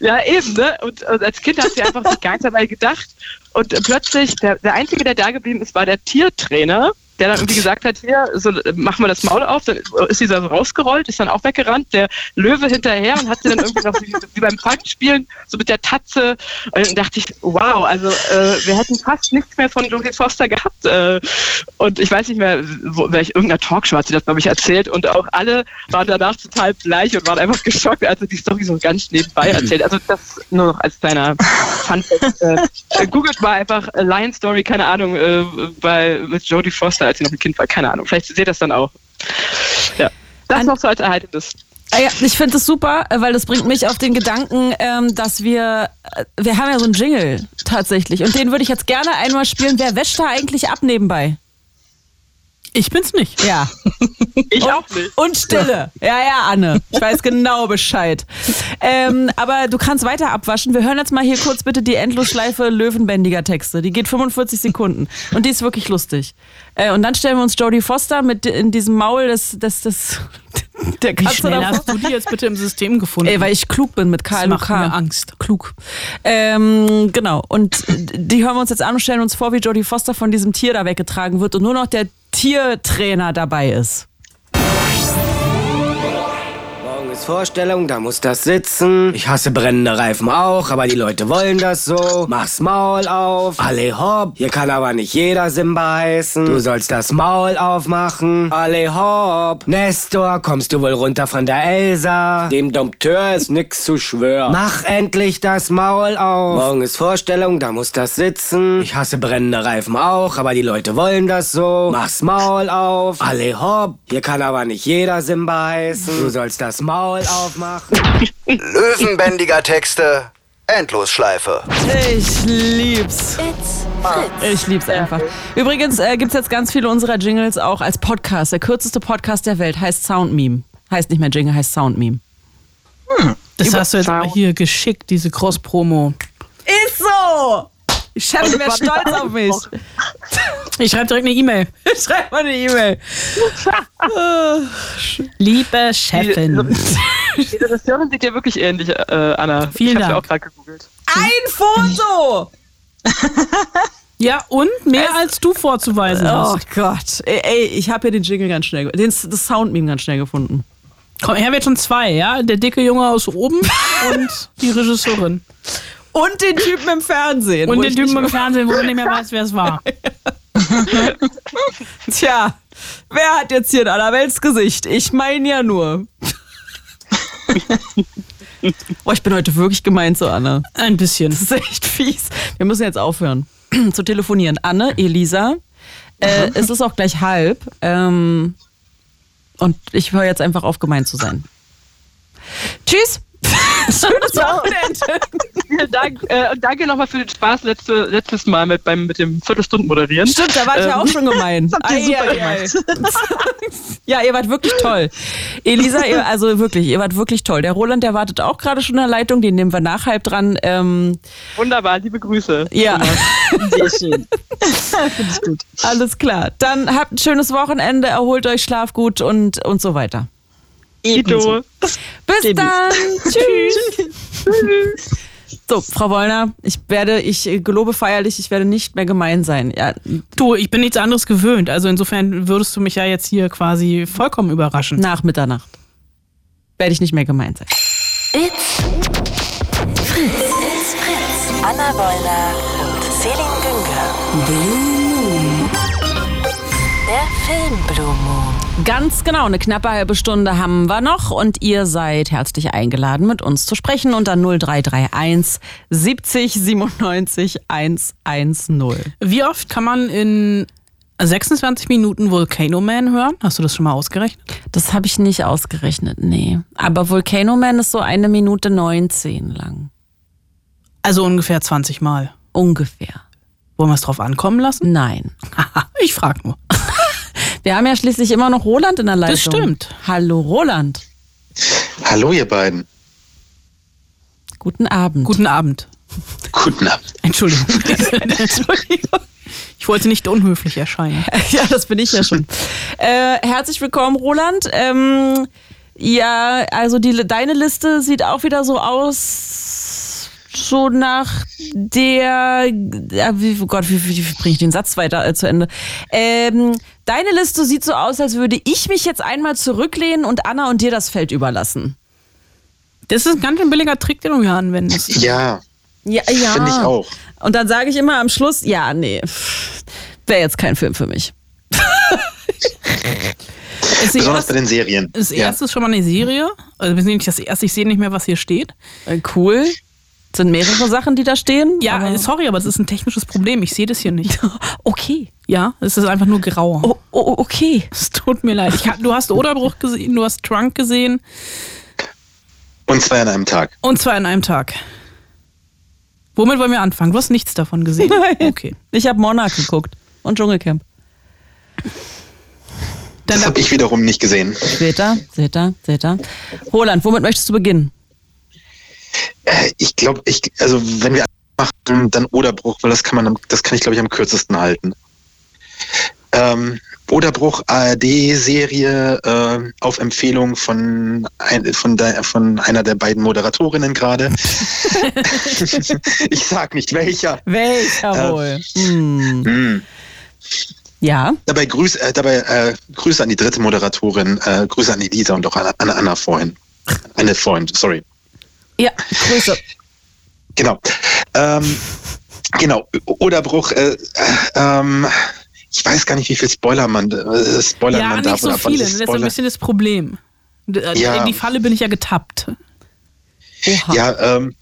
ja, eben, ne? Und, und, als Kind hat sie einfach gar nicht dabei gedacht. Und plötzlich, der, der Einzige, der da geblieben ist, war der Tiertrainer der dann irgendwie gesagt hat, hier, so, machen wir das Maul auf, dann ist dieser so rausgerollt, ist dann auch weggerannt, der Löwe hinterher und hat sie dann irgendwie noch wie, wie beim Falkenspielen so mit der Tatze. Und dann dachte ich, wow, also äh, wir hätten fast nichts mehr von Jodie Foster gehabt äh, und ich weiß nicht mehr, wo, welch, irgendeiner Talkshow hat sie das, glaube ich, erzählt. Und auch alle waren danach total bleich und waren einfach geschockt, als sie die Story so ganz nebenbei erzählt. Also das nur noch als kleiner Fun äh, Googelt mal einfach Lion Story, keine Ahnung, äh, bei, mit Jodie Foster als sie noch ein Kind war. Keine Ahnung. Vielleicht seht ihr das dann auch. Ja. Das An noch so als Erhaltendes.
Ah ja, ich finde das super, weil das bringt mich auf den Gedanken, ähm, dass wir, äh, wir haben ja so einen Jingle tatsächlich und den würde ich jetzt gerne einmal spielen. Wer wäscht da eigentlich ab nebenbei?
Ich bin's nicht.
Ja.
ich
und,
auch nicht.
Und Stille. Ja, ja, Anne. Ich weiß genau Bescheid. Ähm, aber du kannst weiter abwaschen. Wir hören jetzt mal hier kurz bitte die Endlosschleife Löwenbändiger Texte. Die geht 45 Sekunden. Und die ist wirklich lustig. Äh, und dann stellen wir uns Jodie Foster mit in diesem Maul des, des, des
der Katze Wie schnell hast du die jetzt bitte im System gefunden?
Ey, weil ich klug bin mit.
Das macht mir Angst.
Klug. Ähm, genau. Und die hören wir uns jetzt an und stellen uns vor, wie Jodie Foster von diesem Tier da weggetragen wird und nur noch der Tiertrainer dabei ist.
Vorstellung, da muss das sitzen. Ich hasse brennende Reifen auch, aber die Leute wollen das so. Mach's Maul auf. Alle hopp. Hier kann aber nicht jeder Simba heißen. Du sollst das Maul aufmachen. Alle hopp. Nestor, kommst du wohl runter von der Elsa? Dem Dompteur ist nix zu schwören. Mach endlich das Maul auf. Morgen ist Vorstellung, da muss das sitzen. Ich hasse brennende Reifen auch, aber die Leute wollen das so. Mach's Maul auf. Alle hopp. Hier kann aber nicht jeder Simba heißen. Du sollst das Maul Maul aufmachen.
Löwenbändiger Texte, Endlosschleife.
Ich lieb's.
It's
Ich lieb's einfach. Übrigens äh, gibt's jetzt ganz viele unserer Jingles auch als Podcast. Der kürzeste Podcast der Welt heißt Soundmeme. Heißt nicht mehr Jingle, heißt Soundmeme.
Hm. Das hast du jetzt aber hier geschickt, diese Cross-Promo.
Ist so! Chefin wäre stolz auf mich.
Ich schreibe direkt eine E-Mail.
Ich schreibe mal eine E-Mail.
Liebe Chefin.
Die Regisseurin sieht ja wirklich ähnlich, äh, Anna.
Vielen
ich
Dank.
Ich auch gerade gegoogelt.
Ein Foto!
ja, und mehr es als du vorzuweisen
oh
hast.
Gott. Ey, ey ich habe hier den Jingle ganz schnell, den, das Soundmeme ganz schnell gefunden.
Komm, er wird schon zwei, ja? Der dicke Junge aus oben und die Regisseurin.
Und den Typen im Fernsehen.
Und den Typen im Fernsehen, wo man nicht mehr weiß, wer es war.
Tja, wer hat jetzt hier ein Allerweltsgesicht? Ich meine ja nur. Boah, ich bin heute wirklich gemein zu Anne.
Ein bisschen.
Das ist echt fies. Wir müssen jetzt aufhören zu telefonieren. Anne, Elisa, äh, es ist auch gleich halb. Ähm, und ich höre jetzt einfach auf, gemein zu sein. Tschüss. Schönes Wochenende.
Vielen Dank. Äh, und danke nochmal für den Spaß letzte, letztes Mal mit, beim, mit dem Viertelstunden moderieren.
Stimmt, da war ich ja
Ähm,
auch schon gemein.
habt ihr
Ei,
super
ei, ei. ja, ihr wart wirklich toll. Elisa, ihr, also wirklich, ihr wart wirklich toll. Der Roland, der wartet auch gerade schon in der Leitung, den nehmen wir nach halb dran. Ähm,
Wunderbar, liebe Grüße.
ja.
Sehr schön. Finde ich gut.
Alles klar. Dann habt ein schönes Wochenende, erholt euch, schlaf gut und, und so weiter.
Ebenso.
Bis
Babys.
dann. Tschüss. So, Frau Wollner, ich werde, ich gelobe feierlich, ich werde nicht mehr gemein sein. Ja,
Du, ich bin nichts anderes gewöhnt. Also insofern würdest du mich ja jetzt hier quasi vollkommen überraschen.
nach Mitternacht werde ich nicht mehr gemein sein.
It's Fritz. It's Fritz. Anna Wollner und Celine Günger. Blue Moon. Der Film Blue Moon.
Ganz genau, eine knappe halbe Stunde haben wir noch und ihr seid herzlich eingeladen, mit uns zu sprechen unter 0331 70 97 110.
Wie oft kann man in 26 Minuten Volcano Man hören? Hast du das schon mal ausgerechnet?
Das habe ich nicht ausgerechnet, nee. Aber Volcano Man ist so eine Minute 19 lang.
Also ungefähr 20 Mal.
Ungefähr.
Wollen wir es drauf ankommen lassen?
Nein.
ich frag nur.
Wir haben ja schließlich immer noch Roland in der Leitung.
Das stimmt.
Hallo Roland.
Hallo, ihr beiden.
Guten Abend.
Guten Abend.
Guten Abend.
Entschuldigung. Entschuldigung. Ich wollte nicht unhöflich erscheinen.
Ja, das bin ich ja schon. äh, herzlich willkommen, Roland. Ähm, ja, also die, deine Liste sieht auch wieder so aus, so nach der, ja, wie, oh Gott, wie, wie, wie bringe ich den Satz weiter äh, zu Ende? Ähm, deine Liste sieht so aus, als würde ich mich jetzt einmal zurücklehnen und Anna und dir das Feld überlassen.
Das ist ein ganz schön billiger Trick, den du hier anwendest.
Ja,
Ja, ja.
finde ich auch.
Und dann sage ich immer am Schluss, ja, nee, wäre jetzt kein Film für mich.
Ist
Besonders
erste,
bei den Serien.
das
ja.
erste ist schon mal eine Serie. Also wir sind nicht das erste, ich sehe nicht mehr, was hier steht.
Äh, cool. Sind mehrere Sachen, die da stehen?
Ja,
aber-
sorry, aber das ist ein technisches Problem. Ich sehe das hier nicht.
Okay.
Ja, es ist einfach nur grau.
Oh, oh, okay.
Es tut mir leid. Ich du hast Oderbruch gesehen, du hast Trunk gesehen
Und zwei an einem Tag.
und zwar in einem Tag. Womit wollen wir anfangen? Du hast nichts davon gesehen.
Nein.
Okay.
Ich habe Monarch geguckt und Dschungelcamp.
Dann
Das habe ich wiederum nicht gesehen.
Seht ihr? Seht ihr? Seht ihr? Roland, womit möchtest du beginnen?
Äh, Ich glaube, ich, also wenn wir machen, dann Oderbruch, weil das kann man, das kann ich glaube ich am kürzesten halten. Ähm, Oderbruch ARD-Serie äh, auf Empfehlung von, ein, von, der, von einer der beiden Moderatorinnen gerade. ich sag nicht welcher.
Welcher wohl? Hm.
Hm.
Ja.
Dabei, Grüß, äh, dabei äh, Grüße an die dritte Moderatorin, äh, Grüße an Elisa und auch an, an Anna vorhin. Anne vorhin, sorry.
Ja, Grüße.
Genau. Ähm, genau, Oderbruch, äh, äh, ähm, ich weiß gar nicht, wie viel Spoiler man, äh, spoilern
ja,
man
nicht
darf.
so viele.
ist
Das ist ein
Spoiler?
bisschen das Problem. Äh,
Ja.
In die Falle bin ich ja getappt.
Oha.
Ja, ähm,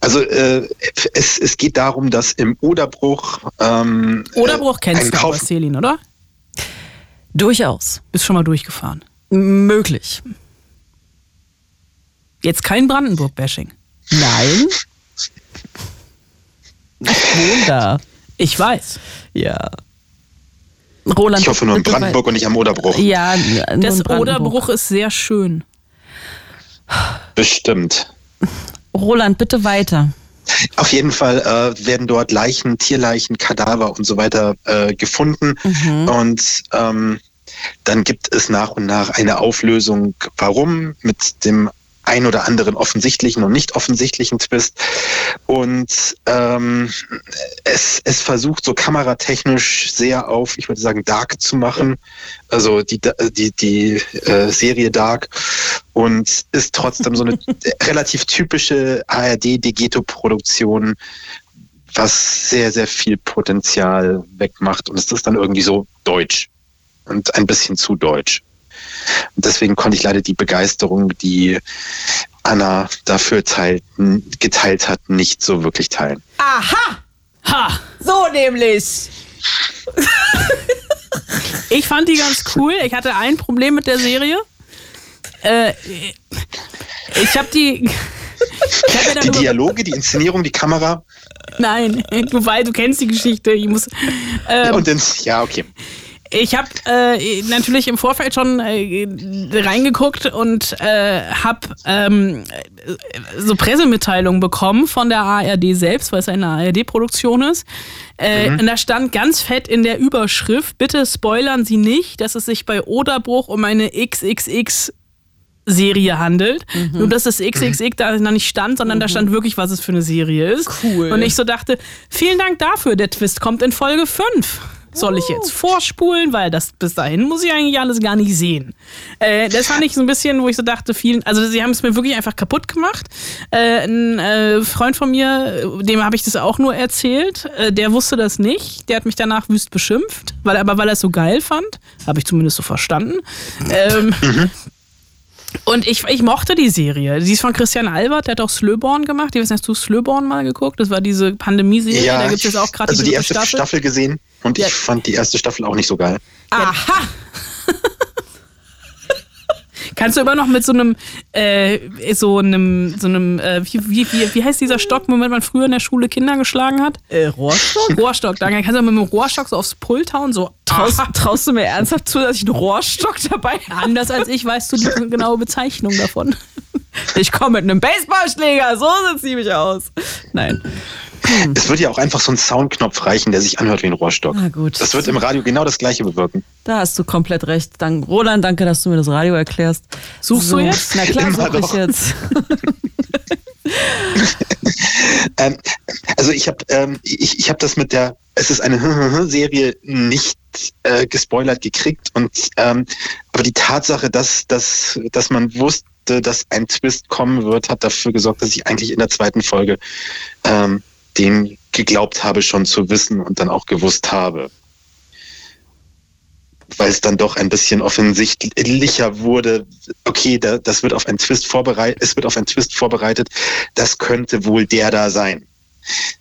also äh, es, es geht darum, dass im Oderbruch ähm,
Oderbruch
äh,
kennst
ein
du aber,
Kauf
Selin, oder?
Durchaus.
Bist schon mal durchgefahren.
Möglich.
Jetzt kein Brandenburg-Bashing.
Nein. Ich wohne da.
Ich weiß.
Ja. Roland.
Ich hoffe nur in Brandenburg und nicht am Oderbruch.
Ja,
Das. Oderbruch ist sehr schön.
Bestimmt.
Roland, bitte weiter.
Auf jeden Fall äh, werden dort Leichen, Tierleichen, Kadaver und so weiter äh, gefunden. Und ähm, dann gibt es nach und nach eine Auflösung, warum, mit dem ein oder anderen offensichtlichen und nicht offensichtlichen Twist. Und ähm, es, es versucht so kameratechnisch sehr auf, ich würde sagen, Dark zu machen. Also die, die, die äh, Serie Dark. Und ist trotzdem so eine relativ typische ARD-Degeto-Produktion, was sehr, sehr viel Potenzial wegmacht. Und es ist dann irgendwie so deutsch und ein bisschen zu deutsch. Und deswegen konnte ich leider die Begeisterung, die Anna dafür teilt, geteilt hat, nicht so wirklich teilen.
Ha!
So nämlich.
Ich fand die ganz cool. Ich hatte ein Problem mit der Serie. Äh, ich habe die. Ich hab
Die Dialoge, die Inszenierung, die Kamera
Nein, du, weil du kennst die Geschichte. Ich muss. Ähm,
und ins, ja, okay.
Ich habe äh, natürlich im Vorfeld schon äh, reingeguckt und äh, habe ähm, so Pressemitteilungen bekommen von der ARD selbst, weil es eine ARD-Produktion ist. Äh, mhm. Und da stand ganz fett in der Überschrift, bitte spoilern Sie nicht, dass es sich bei Oderbruch um eine XXX Serie handelt. Mhm. Nur, dass das XXX da nicht stand, sondern mhm. da stand wirklich, was es für eine Serie ist.
Cool.
Und ich so dachte, vielen Dank dafür, der Twist kommt in Folge 5 soll ich jetzt vorspulen, weil das bis dahin muss ich eigentlich alles gar nicht sehen. Äh, das fand ich so ein bisschen, wo ich so dachte, vielen, also sie haben es mir wirklich einfach kaputt gemacht. Äh, ein äh, Freund von mir, dem habe ich das auch nur erzählt, äh, der wusste das nicht. Der hat mich danach wüst beschimpft, weil aber weil er es so geil fand, habe ich zumindest so verstanden. Ähm, mhm. Und ich, ich mochte die Serie. Sie ist von Christian Albert, der hat auch Slöborn gemacht. Weiß nicht, hast du Slöborn mal geguckt? Das war diese Pandemie-Serie.
Ja, da gibt es auch gerade also die erste Staffel. Staffel gesehen und ja. ich fand die erste Staffel auch nicht so geil.
Aha! Kannst du immer noch mit so einem, äh, so einem, so einem, äh, wie, wie, wie, wie heißt dieser Stock, womit man früher in der Schule Kinder geschlagen hat?
Äh, Rohrstock?
Rohrstock. Dann kannst du mit einem Rohrstock so aufs Pult hauen, so.
Traust, traust du mir ernsthaft zu, dass ich einen Rohrstock dabei
habe? Anders als ich weißt du die genaue Bezeichnung davon.
Ich komme mit einem Baseballschläger, so sieht sie mich aus. Nein.
Hm. Es würde ja auch einfach so ein Soundknopf reichen, der sich anhört wie ein Rohrstock.
Na gut.
Das wird im Radio genau das gleiche bewirken.
Da hast du komplett recht. Dank, Roland, danke, dass du mir das Radio erklärst.
Suchst so. du jetzt?
Na klar, suche ich jetzt.
ähm, also ich habe ähm, ich, ich hab das mit der, es ist eine Serie nicht äh, gespoilert gekriegt und ähm, aber die Tatsache, dass, dass, dass man wusste, dass ein Twist kommen wird, hat dafür gesorgt, dass ich eigentlich in der zweiten Folge ähm, den geglaubt habe, schon zu wissen und dann auch gewusst habe. Weil es dann doch ein bisschen offensichtlicher wurde, okay, da, das wird auf einen Twist vorbereitet, es wird auf einen Twist vorbereitet, das könnte wohl der da sein.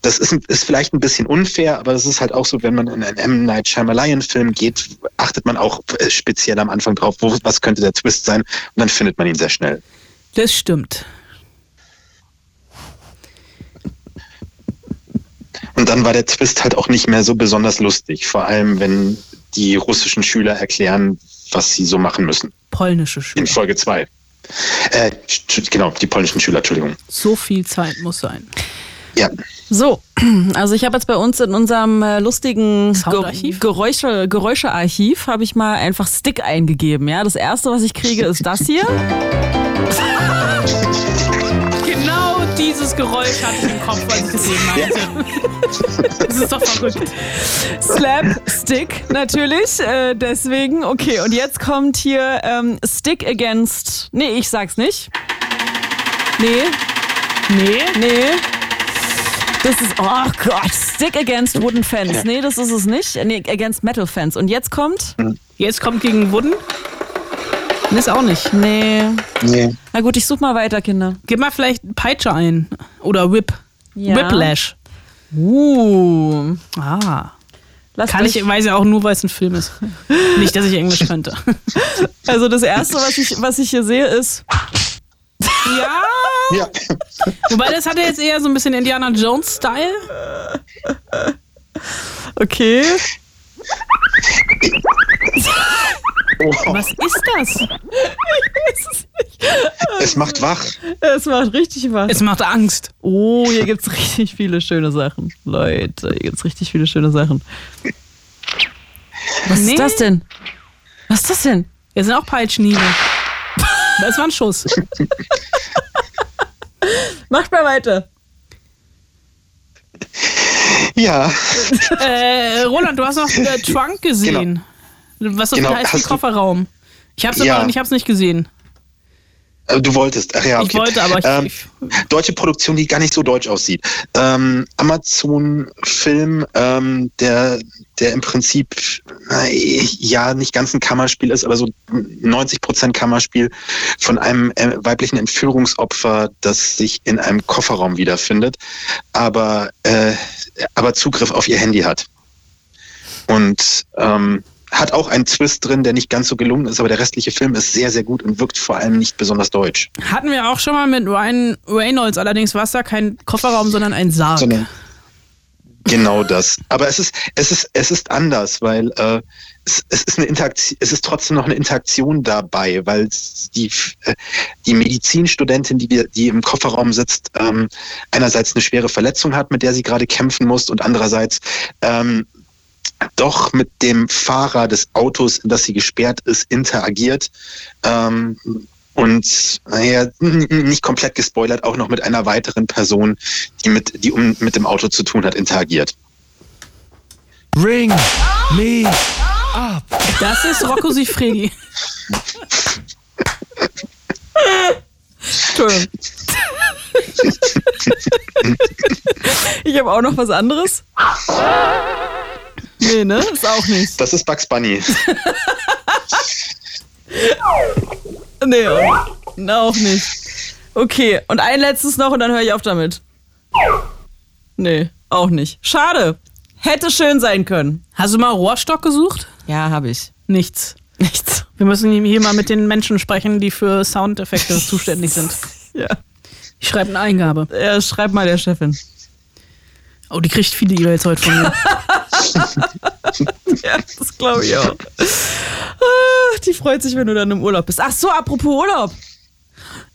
Das ist, ist vielleicht ein bisschen unfair, aber das ist halt auch so, wenn man in einen M. Night Shyamalan-Film geht, achtet man auch äh, speziell am Anfang drauf, wo, was könnte der Twist sein und dann findet man ihn sehr schnell.
Das stimmt.
Und dann war der Twist halt auch nicht mehr so besonders lustig, vor allem wenn die russischen Schüler erklären, was sie so machen müssen.
Polnische Schüler.
In Folge 2. Äh, genau, die polnischen Schüler, Entschuldigung.
So viel Zeit muss sein.
Ja.
So, also ich habe jetzt bei uns in unserem äh, lustigen Geräusche, Geräuschearchiv habe ich mal einfach Stick eingegeben. Ja, das erste, was ich kriege, ist das hier.
dieses Geräusch hatte ich im Kopf, als ich gesehen habe. Das ist doch verrückt.
Slapstick natürlich, äh, deswegen. Okay, und jetzt kommt hier ähm, Stick against. Nee, ich sag's nicht. Nee. Nee. Nee. Das ist, oh Gott, Stick against Wooden Fans. Nee, das ist es nicht. Nee, against Metal Fans. Und jetzt kommt?
Jetzt kommt gegen Wooden? Nee, ist auch nicht. Nee.
Nee.
Na gut, ich such mal weiter, Kinder.
Gib mal vielleicht Peitsche ein. Oder Whip. Ja. Whiplash.
Uh.
Ah. Lass Kann ich, weiß ja auch nur, weil es ein Film ist. Nicht, dass ich Englisch könnte.
Also das erste, was ich, was ich hier sehe, ist.
Ja.
ja.
Wobei das hatte jetzt eher so ein bisschen Indiana Jones-Style.
Okay.
Was ist das? Ich weiß
es nicht. Es macht wach.
Es macht richtig wach.
Es macht Angst.
Oh, hier gibt es richtig viele schöne Sachen. Leute, hier gibt es richtig viele schöne Sachen. Was nee. ist das denn? Was ist das denn?
Hier sind auch Peitschenhiebe. Das war ein Schuss.
Macht mal weiter.
Ja.
Äh, Roland, du hast noch äh, Trunk gesehen. Genau. Was so genau, heißt wie Kofferraum? Ich habe es ja. ich hab's nicht gesehen.
Äh, du wolltest, ach ja,
okay. Ich wollte, aber ich,
ähm, Deutsche Produktion, die gar nicht so deutsch aussieht. Ähm, Amazon-Film, ähm, der, der im Prinzip, äh, ja, nicht ganz ein Kammerspiel ist, aber so 90 Prozent Kammerspiel von einem äh, weiblichen Entführungsopfer, das sich in einem Kofferraum wiederfindet, aber, äh, aber Zugriff auf ihr Handy hat. Und ähm, hat auch einen Twist drin, der nicht ganz so gelungen ist, aber der restliche Film ist sehr, sehr gut und wirkt vor allem nicht besonders deutsch.
Hatten wir auch schon mal mit Ryan Reynolds, allerdings war es da kein Kofferraum, sondern ein Sarg. Sondern
Genau das. Aber es ist, es ist, es ist anders, weil äh, es, es ist eine Interaktion, es ist trotzdem noch eine Interaktion dabei, weil die, äh, die Medizinstudentin, die, wir, die im Kofferraum sitzt, ähm, einerseits eine schwere Verletzung hat, mit der sie gerade kämpfen muss, und andererseits ähm, doch mit dem Fahrer des Autos, in das sie gesperrt ist, interagiert. Ähm, und naja, nicht komplett gespoilert, auch noch mit einer weiteren Person, die mit, die um, mit dem Auto zu tun hat, interagiert.
Ring me up.
Das ist Rocco Sifredi.
Entschuldigung. ich habe auch noch was anderes. Nee, ne? Ist auch nicht.
Das ist Bugs Bunny.
Nee, auch, auch nicht. Okay, und ein letztes noch und dann höre ich auf damit. Nee, auch nicht. Schade. Hätte schön sein können.
Hast du mal Rohrstock gesucht?
Ja, habe ich.
Nichts.
Nichts.
Wir müssen hier mal mit den Menschen sprechen, die für Soundeffekte zuständig sind.
Ja.
Ich schreibe eine Eingabe.
ja. Schreib mal der Chefin.
Oh, die kriegt viele E-Mails heute von mir.
ja, das glaube ich auch. Ah, Die freut sich, wenn du dann im Urlaub bist. Ach so, apropos Urlaub.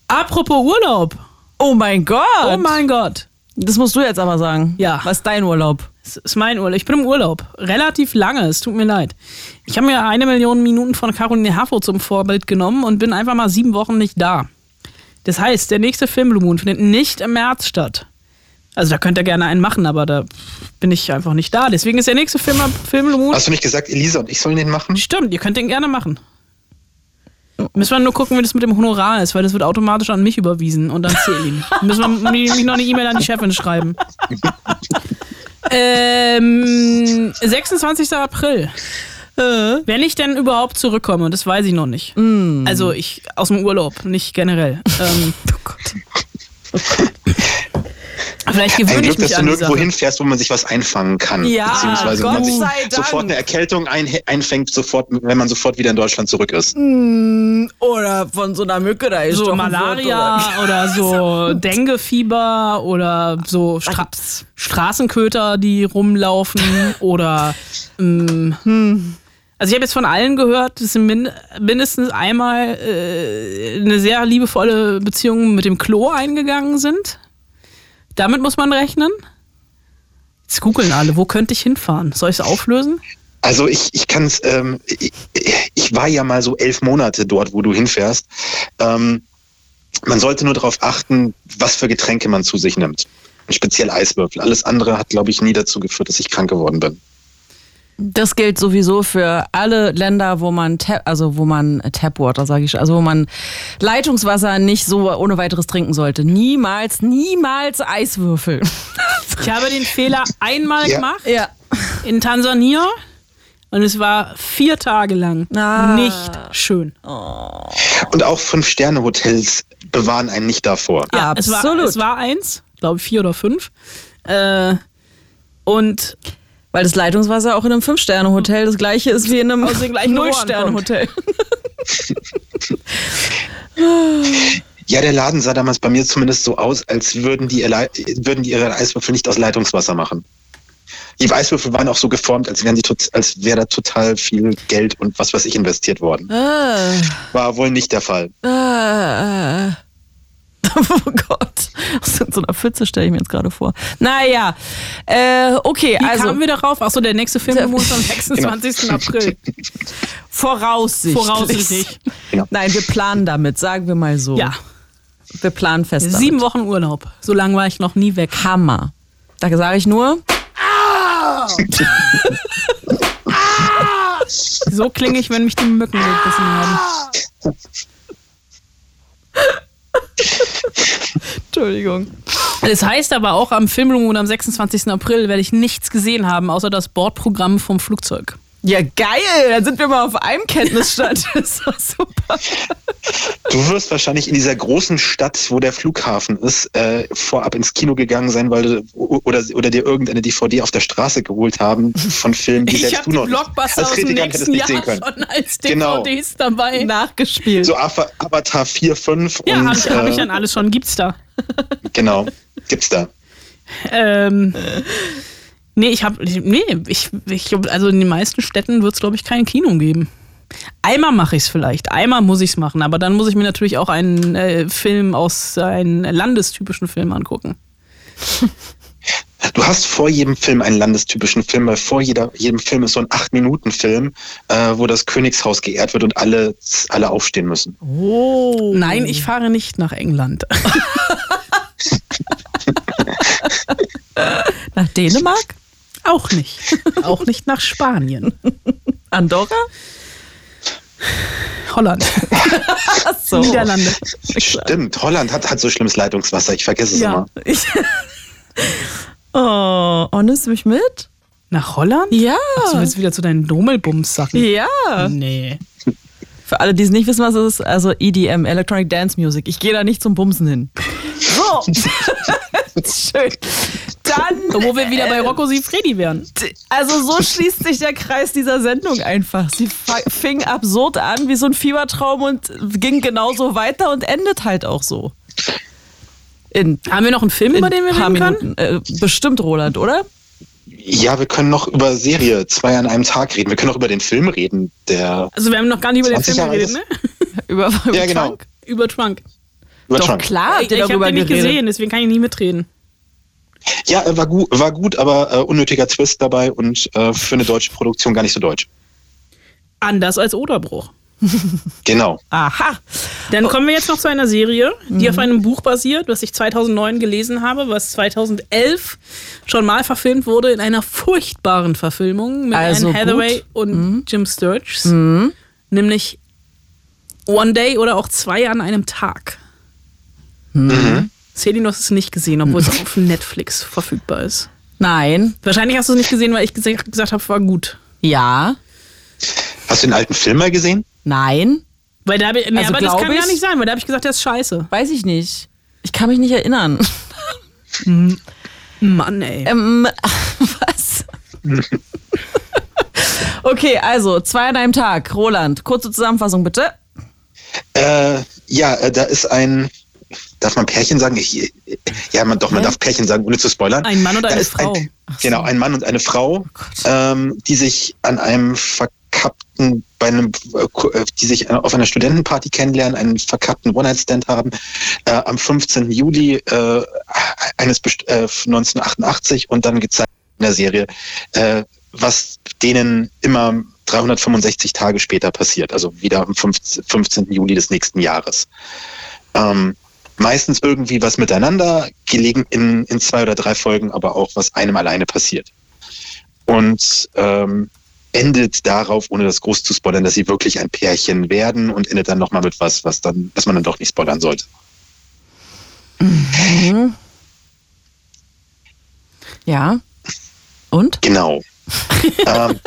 Apropos Urlaub.
Oh mein Gott.
Oh mein Gott.
Das musst du jetzt aber sagen.
Ja.
Was ist dein Urlaub?
Es ist mein Urlaub. Ich bin im Urlaub. Relativ lange. Es tut mir leid. Ich habe mir eine Million Minuten von Caroline Herfurth zum Vorbild genommen und bin einfach mal sieben Wochen nicht da. Das heißt, der nächste Film Blue Moon findet nicht im März statt. Also da könnt ihr gerne einen machen, aber da bin ich einfach nicht da. Deswegen ist der nächste Film, Film.
Hast du nicht gesagt, Elisa und ich sollen den machen?
Stimmt, ihr könnt den gerne machen. Müssen wir nur gucken, wie das mit dem Honorar ist, weil das wird automatisch an mich überwiesen und an Celine. Müssen wir mich noch eine E-Mail an die Chefin schreiben. ähm, 26. April. Wenn ich denn überhaupt zurückkomme, das weiß ich noch nicht. Also ich aus dem Urlaub, nicht generell. Ähm,
Oh Gott.
vielleicht
Ein
gewöhne ich
Glück, dass
mich
du nirgendwo hinfährst, wo man sich was einfangen kann.
Ja,
Beziehungsweise wo man
Gott
sich
sei Dank.
sofort eine Erkältung ein, einfängt, sofort, wenn man sofort wieder in Deutschland zurück ist.
Oder von so einer Mücke da ist
so Malaria oder so Denguefieber oder so Stra Straßenköter, die rumlaufen oder ähm, also ich habe jetzt von allen gehört, dass sie min mindestens einmal äh, eine sehr liebevolle Beziehung mit dem Klo eingegangen sind. Damit muss man rechnen. Jetzt googeln alle, wo könnte ich hinfahren? Soll ich es auflösen?
Also ich, ich kann es, ähm, ich, ich war ja mal so elf Monate dort, wo du hinfährst. Ähm, man sollte nur darauf achten, was für Getränke man zu sich nimmt. Speziell Eiswürfel. Alles andere hat, glaube ich, nie dazu geführt, dass ich krank geworden bin.
Das gilt sowieso für alle Länder, wo man Tap, also wo man Tapwater, sage ich, also wo man Leitungswasser nicht so ohne weiteres trinken sollte. Niemals, niemals Eiswürfel.
Ich habe den Fehler einmal
Ja.
gemacht
Ja.
in Tansania und es war vier Tage lang
Ah.
nicht schön.
Und auch Fünf-Sterne-Hotels bewahren einen nicht davor.
Ja, es war,
Absolut.
es war eins, glaube ich, vier oder fünf. Äh, und
Weil das Leitungswasser auch in einem Fünf-Sterne-Hotel das gleiche ist wie in einem Null-Sterne-Hotel.
Ja, der Laden sah damals bei mir zumindest so aus, als würden die, würden die ihre Eiswürfel nicht aus Leitungswasser machen. Die Eiswürfel waren auch so geformt, als, wären die als wäre da total viel Geld und was weiß ich investiert worden.
Ah,
War wohl nicht der Fall.
ah. Oh Gott. Aus so einer Pfütze stelle ich mir jetzt gerade vor. Naja, äh, okay,
wie
also
kamen wir darauf? Achso, der nächste Film ist am 26. April.
voraussichtlich.
Voraussichtlich.
Nein, wir planen damit, sagen wir mal so.
Ja,
Wir planen fest damit.
sieben Wochen Urlaub. So lange war ich noch nie weg.
Hammer. Da sage ich nur,
So klinge ich, wenn mich die Mücken gebissen haben.
Entschuldigung.
Das heißt aber auch, am Filmroom am 26. April werde ich nichts gesehen haben, außer das Bordprogramm vom Flugzeug.
Ja, geil. Dann sind wir mal auf einem Kenntnisstand. Das ist doch super.
Du wirst wahrscheinlich in dieser großen Stadt, wo der Flughafen ist, äh, vorab ins Kino gegangen sein, weil du, oder, oder dir irgendeine DVD auf der Straße geholt haben von Filmen, die
Ich
selbst
habe
du
die
noch
Blockbuster
als
aus dem
Kritiker hättest
nächsten
nicht
Jahr
sehen können.
schon als
Genau.
DVDs dabei.
Nachgespielt.
So Ava- Avatar 4, 5
Ja,
und
habe ich, hab ich
äh,
dann alles schon. Gibt's da.
genau, gibt's da.
Ähm, Nee, ich habe, nee, ich, ich, also in den meisten Städten wird es, glaube ich, kein Kino geben. Einmal mache ich es vielleicht, einmal muss ich es machen, aber dann muss ich mir natürlich auch einen äh, Film aus, einen landestypischen Film angucken.
Du hast vor jedem Film einen landestypischen Film, weil vor jeder, jedem Film ist so ein 8-Minuten-Film, äh, wo das Königshaus geehrt wird und alle, alle aufstehen müssen.
Oh. Nein, ich fahre nicht nach England.
Nach Dänemark?
Auch nicht. Auch nicht nach Spanien.
Andorra?
Holland.
so.
Niederlande.
Stimmt, Holland hat, hat so schlimmes Leitungswasser, ich vergesse es
Ja.
immer.
Ich oh, oh, nimmst du mich mit?
Nach Holland?
Ja.
Ach, du willst wieder zu deinen Dommelbums-Sachen.
Ja.
Nee.
Für alle, die es nicht wissen, was es ist, also EDM, Electronic Dance Music. Ich gehe da nicht zum Bumsen hin. So. Schön. Dann.
Wo wir wieder bei Rocco Sifredi wären.
Also so schließt sich der Kreis dieser Sendung einfach. Sie fing absurd an wie so ein Fiebertraum und ging genauso weiter und endet halt auch so. In,
Haben wir noch einen Film, über den wir reden können?
Äh, bestimmt, Roland, oder?
Ja, wir können noch über Serie zwei an einem Tag reden. Wir können auch über den Film reden, der
Also wir haben noch gar nicht über den
20
Film
Jahre
geredet, ne?
Über, über
Ja, genau.
Trunk?
Über Trunk.
Über
Doch
Trump.
klar,
ich
habt ihr
ich habe den nicht
geredet.
gesehen, deswegen kann ich nicht mitreden.
Ja, äh, war gut, war gut, aber äh, unnötiger Twist dabei und äh, für eine deutsche Produktion gar nicht so deutsch.
Anders als Oderbruch.
Genau.
Aha.
Dann kommen wir jetzt noch zu einer Serie, die auf einem Buch basiert, was ich 2009 gelesen habe, was 2011 schon mal verfilmt wurde in einer furchtbaren Verfilmung mit
Also
Anne Hathaway
gut.
und Jim Sturges, nämlich One Day oder auch zwei an einem Tag. Celine, du hast es nicht gesehen, obwohl es auf Netflix verfügbar ist.
Nein.
Wahrscheinlich hast du es nicht gesehen, weil ich gese- gesagt habe, war gut.
Ja.
Hast du den alten Film mal gesehen?
Nein.
Weil da, nee,
Also
aber das kann ja
ich-
nicht sein, weil da habe ich gesagt, der ist scheiße.
Weiß ich nicht. Ich kann mich nicht erinnern.
Mann, ey.
Ähm, was? okay, also zwei an einem Tag. Roland, kurze Zusammenfassung bitte.
Äh, ja, äh, da ist ein, darf man Pärchen sagen? Ich, ja, man, doch, man darf Pärchen sagen, ohne zu spoilern.
Ein Mann und
Da
eine Frau.
Ein, genau, ein Mann und eine Frau, ähm, die sich an einem verkappten, bei einem, äh, äh, die sich auf einer Studentenparty kennenlernen, einen verkappten One-Night-Stand haben, äh, am 15. Juli äh, eines äh, 1988 und dann gezeigt in der Serie, äh, was denen immer 365 Tage später passiert, also wieder am 15. 15. Juli des nächsten Jahres. Ähm, meistens irgendwie was miteinander, gelegen in, in zwei oder drei Folgen, aber auch was einem alleine passiert. Und ähm, endet darauf, ohne das groß zu spoilern, dass sie wirklich ein Pärchen werden und endet dann nochmal mit was, was dann, was man dann doch nicht spoilern sollte.
Ja. Und?
Genau. ähm,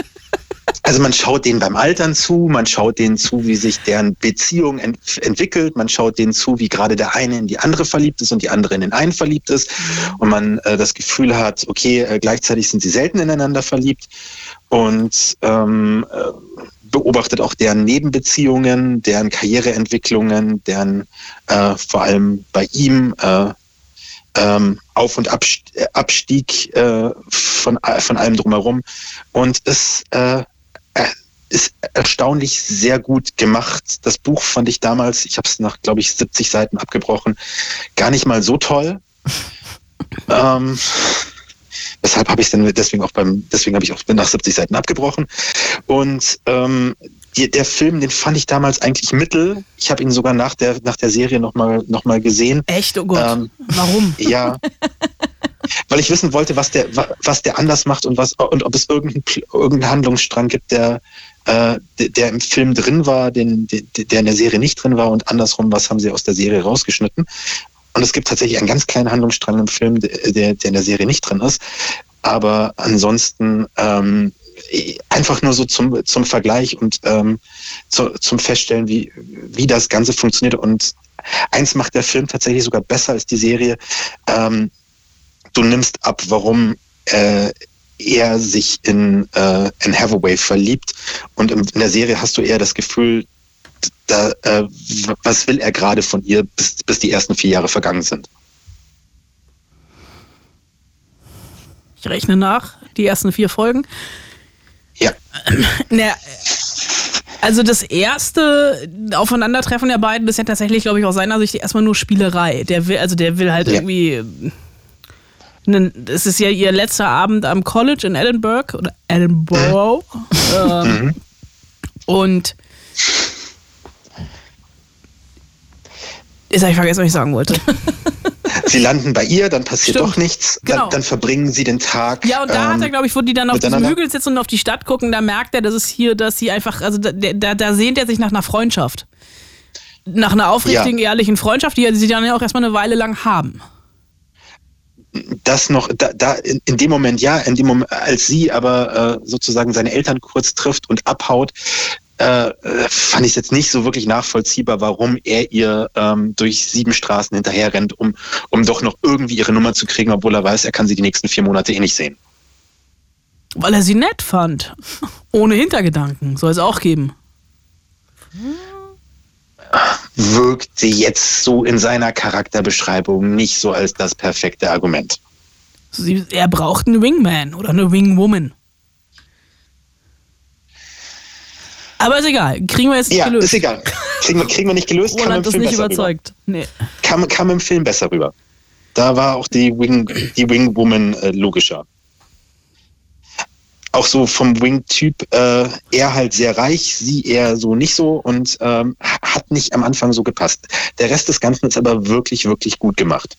also man schaut denen beim Altern zu, man schaut denen zu, wie sich deren Beziehung ent entwickelt, man schaut denen zu, wie gerade der eine in die andere verliebt ist und die andere in den einen verliebt ist und man äh, das Gefühl hat, okay, äh, gleichzeitig sind sie selten ineinander verliebt und ähm, äh, beobachtet auch deren Nebenbeziehungen, deren Karriereentwicklungen, deren äh, vor allem bei ihm äh, ähm, Auf- und äh, Abstieg von, von allem drumherum. Und es äh, ist erstaunlich sehr gut gemacht. Das Buch fand ich damals, ich habe es nach, glaube ich, 70 Seiten abgebrochen, gar nicht mal so toll. ähm, weshalb habe ich dann deswegen auch beim, deswegen habe ich auch nach 70 Seiten abgebrochen. Und ähm, die, der Film, den fand ich damals eigentlich mittel. Ich habe ihn sogar nach der, nach der Serie nochmal noch mal gesehen.
Echt? Oh Gott.
Ähm,
Warum?
ja. Weil ich wissen wollte, was der, wa- was der anders macht und was und ob es irgendeinen, irgendeinen Handlungsstrang gibt, der, äh, der, im Film drin war, den, der, in der Serie nicht drin war und andersrum, was haben sie aus der Serie rausgeschnitten. Und es gibt tatsächlich einen ganz kleinen Handlungsstrang im Film, der, der, der in der Serie nicht drin ist. Aber ansonsten ähm, einfach nur so zum, zum Vergleich und ähm, zu, zum Feststellen, wie, wie das Ganze funktioniert. Und eins macht der Film tatsächlich sogar besser als die Serie. Ähm, du nimmst ab, warum äh, er sich in äh, in Hathaway verliebt und in der Serie hast du eher das Gefühl, da, äh, was will er gerade von ihr, bis, bis die ersten vier Jahre vergangen sind.
Ich rechne nach, die ersten vier Folgen.
Ja.
Na, also das erste Aufeinandertreffen der beiden ist ja tatsächlich, glaube ich, aus seiner Sicht erstmal nur Spielerei. Der will, also der will halt
Ja.
irgendwie. Es ist ja ihr letzter Abend am College in Edinburgh oder Edinburgh. ähm, und jetzt habe ich vergessen, was ich sagen wollte.
Sie landen bei ihr, dann passiert
Stimmt.
doch nichts.
Genau.
Dann, dann verbringen sie den Tag.
Ja, und da hat
ähm,
er, glaube ich, wo die dann auf diesem. Hügel sitzen und auf die Stadt gucken, da merkt er, dass es hier, dass sie einfach, also da, da, da sehnt er sich nach einer Freundschaft. Nach einer aufrichtigen, ehrlichen Freundschaft, die sie dann ja auch erstmal eine Weile lang haben.
Das noch, da, da in, in dem Moment ja, in dem Moment, als sie aber äh, sozusagen seine Eltern kurz trifft und abhaut, äh, fand ich es jetzt nicht so wirklich nachvollziehbar, warum er ihr ähm, durch sieben Straßen hinterher rennt, um, um doch noch irgendwie ihre Nummer zu kriegen, obwohl er weiß, er kann sie die nächsten vier Monate eh nicht sehen.
Weil er sie nett fand. Ohne Hintergedanken. Soll es auch geben.
Wirkte jetzt so in seiner Charakterbeschreibung nicht so als das perfekte Argument.
Sie, er braucht einen Wingman oder eine Wingwoman. Aber ist egal. Kriegen wir jetzt nicht
Ja,
gelöst.
ist egal. Kriegen wir, kriegen wir nicht gelöst, kam im
Roland ist
Film
nicht
besser
überzeugt.
Nee.
Rüber. Kam, kam im Film besser rüber. Da war auch die Wing, die Wingwoman äh, logischer. Auch so vom Wing-Typ, äh, er halt sehr reich, sie eher so nicht so und ähm, hat nicht am Anfang so gepasst. Der Rest des Ganzen ist aber wirklich, wirklich gut gemacht.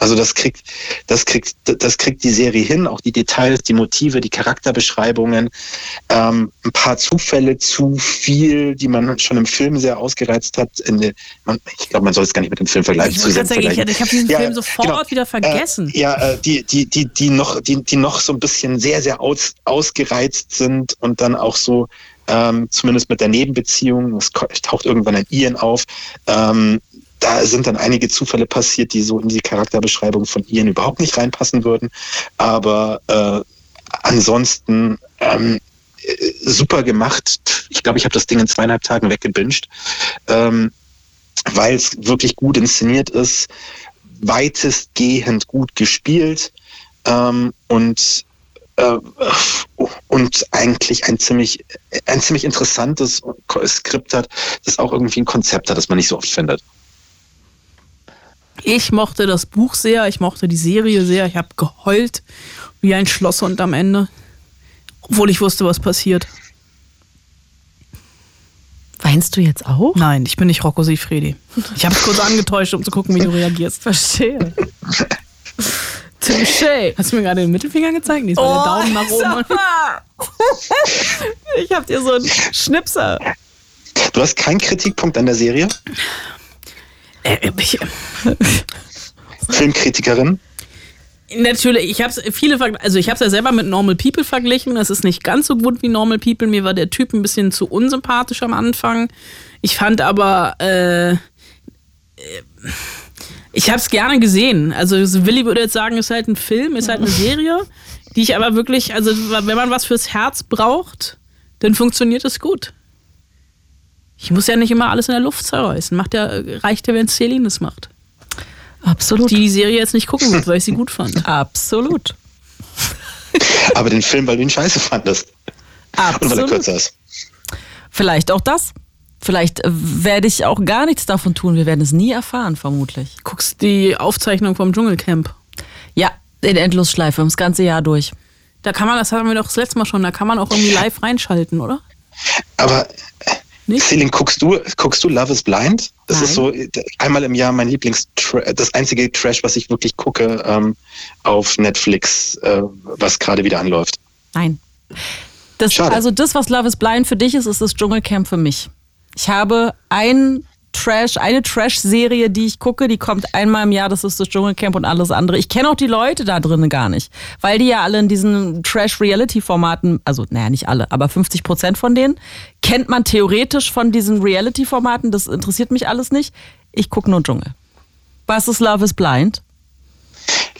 Also das kriegt, das kriegt, das kriegt die Serie hin, auch die Details, die Motive, die Charakterbeschreibungen, ähm, ein paar Zufälle zu viel, die man schon im Film sehr ausgereizt hat. In der, man, ich glaube, man soll es gar nicht mit dem Film vergleichen.
Ich sagen, ich,
vergleichen.
ich habe diesen
Ja,
Film sofort
genau.
wieder vergessen.
Äh, ja, äh, die, die, die, die noch, die, die noch so ein bisschen sehr, sehr aus, ausgereizt sind und dann auch so, ähm, zumindest mit der Nebenbeziehung, es taucht irgendwann ein Ian auf, ähm, da sind dann einige Zufälle passiert, die so in die Charakterbeschreibung von Ian überhaupt nicht reinpassen würden. Aber äh, ansonsten ähm, äh, super gemacht. Ich glaube, ich habe das Ding in zweieinhalb Tagen weggebinged, ähm, weil es wirklich gut inszeniert ist, weitestgehend gut gespielt ähm, und äh, und eigentlich ein ziemlich ein ziemlich interessantes Skript hat, das auch irgendwie ein Konzept hat, das man nicht so oft findet.
Ich mochte das Buch sehr, ich mochte die Serie sehr. Ich habe geheult wie ein Schlosshund am Ende. Obwohl ich wusste, was passiert.
Weinst du jetzt auch?
Nein, ich bin nicht Rocco Sifredi. Ich habe es kurz angetäuscht, um zu gucken, wie du reagierst.
Verstehe.
Touché. Hast du mir gerade den Mittelfinger gezeigt? Nee, war der Daumen nach oben.
Ich hab dir so einen Schnipser.
Du hast keinen Kritikpunkt an der Serie?
Äh, ich,
Filmkritikerin?
Natürlich, ich habe viele, also ich habe es ja selber mit Normal People verglichen. Das ist nicht ganz so gut wie Normal People. Mir war der Typ ein bisschen zu unsympathisch am Anfang. Ich fand aber, äh, äh, ich habe es gerne gesehen. Also Willi würde jetzt sagen, es ist halt ein Film, ist halt eine Serie, die ich aber wirklich, also wenn man was fürs Herz braucht, dann funktioniert es gut. Ich muss ja nicht immer alles in der Luft zerreißen. Macht ja, reicht ja, wenn Celine es macht.
Absolut.
Die die Serie jetzt nicht gucken wird, weil ich sie gut fand.
Absolut.
Aber den Film, weil du ihn scheiße fandest. Und weil er
Absolut.
kürzer ist.
Vielleicht auch das. Vielleicht äh, werde ich auch gar nichts davon tun. Wir werden es nie erfahren, vermutlich.
guckst die Aufzeichnung vom Dschungelcamp.
Ja, in Endlosschleife, das ganze Jahr durch.
Da kann man, das hatten wir doch das letzte Mal schon, da kann man auch irgendwie live reinschalten, oder?
Aber
Nicht?
Celine, guckst du, guckst du Love is Blind? Das
Nein.
ist so einmal im Jahr mein Lieblings das einzige Trash, was ich wirklich gucke ähm, auf Netflix, äh, was gerade wieder anläuft.
Nein. Das,
Schade.
also das, was Love is Blind für dich ist, ist das Dschungelcamp für mich. Ich habe ein Trash, eine Trash-Serie, die ich gucke, die kommt einmal im Jahr, das ist das Dschungelcamp und alles andere. Ich kenne auch die Leute da drinnen gar nicht, weil die ja alle in diesen Trash-Reality-Formaten, also naja, nicht alle, aber 50 Prozent von denen, kennt man theoretisch von diesen Reality-Formaten. Das interessiert mich alles nicht. Ich gucke nur Dschungel. Was ist Love is Blind?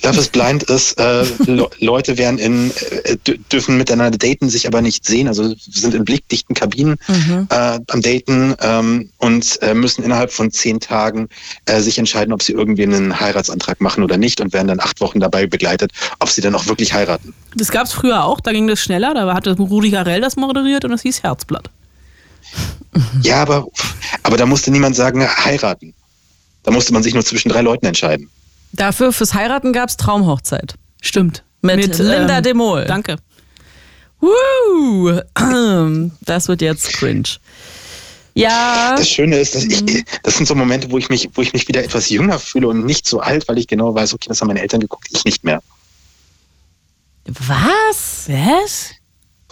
Love is Blind ist, äh, Le Leute werden in, äh, dürfen miteinander daten, sich aber nicht sehen, also sind in blickdichten Kabinen mhm. äh, am Daten ähm, und äh, müssen innerhalb von zehn Tagen äh, sich entscheiden, ob sie irgendwie einen Heiratsantrag machen oder nicht und werden dann acht Wochen dabei begleitet, ob sie dann auch wirklich heiraten.
Das gab es früher auch, da ging das schneller, da hatte Rudi Garell das moderiert und es hieß Herzblatt.
Ja, aber, aber da musste niemand sagen, heiraten. Da musste man sich nur zwischen drei Leuten entscheiden.
Dafür fürs Heiraten gab es Traumhochzeit.
Stimmt.
Mit, Mit Linda ähm, de Mol.
Danke.
Woo! Das wird jetzt cringe. Ja.
Das Schöne ist, dass ich, mhm. das sind so Momente, wo ich mich, wo ich mich wieder etwas jünger fühle und nicht so alt, weil ich genau weiß, okay, das haben meine Eltern geguckt, ich nicht mehr.
Was? Was?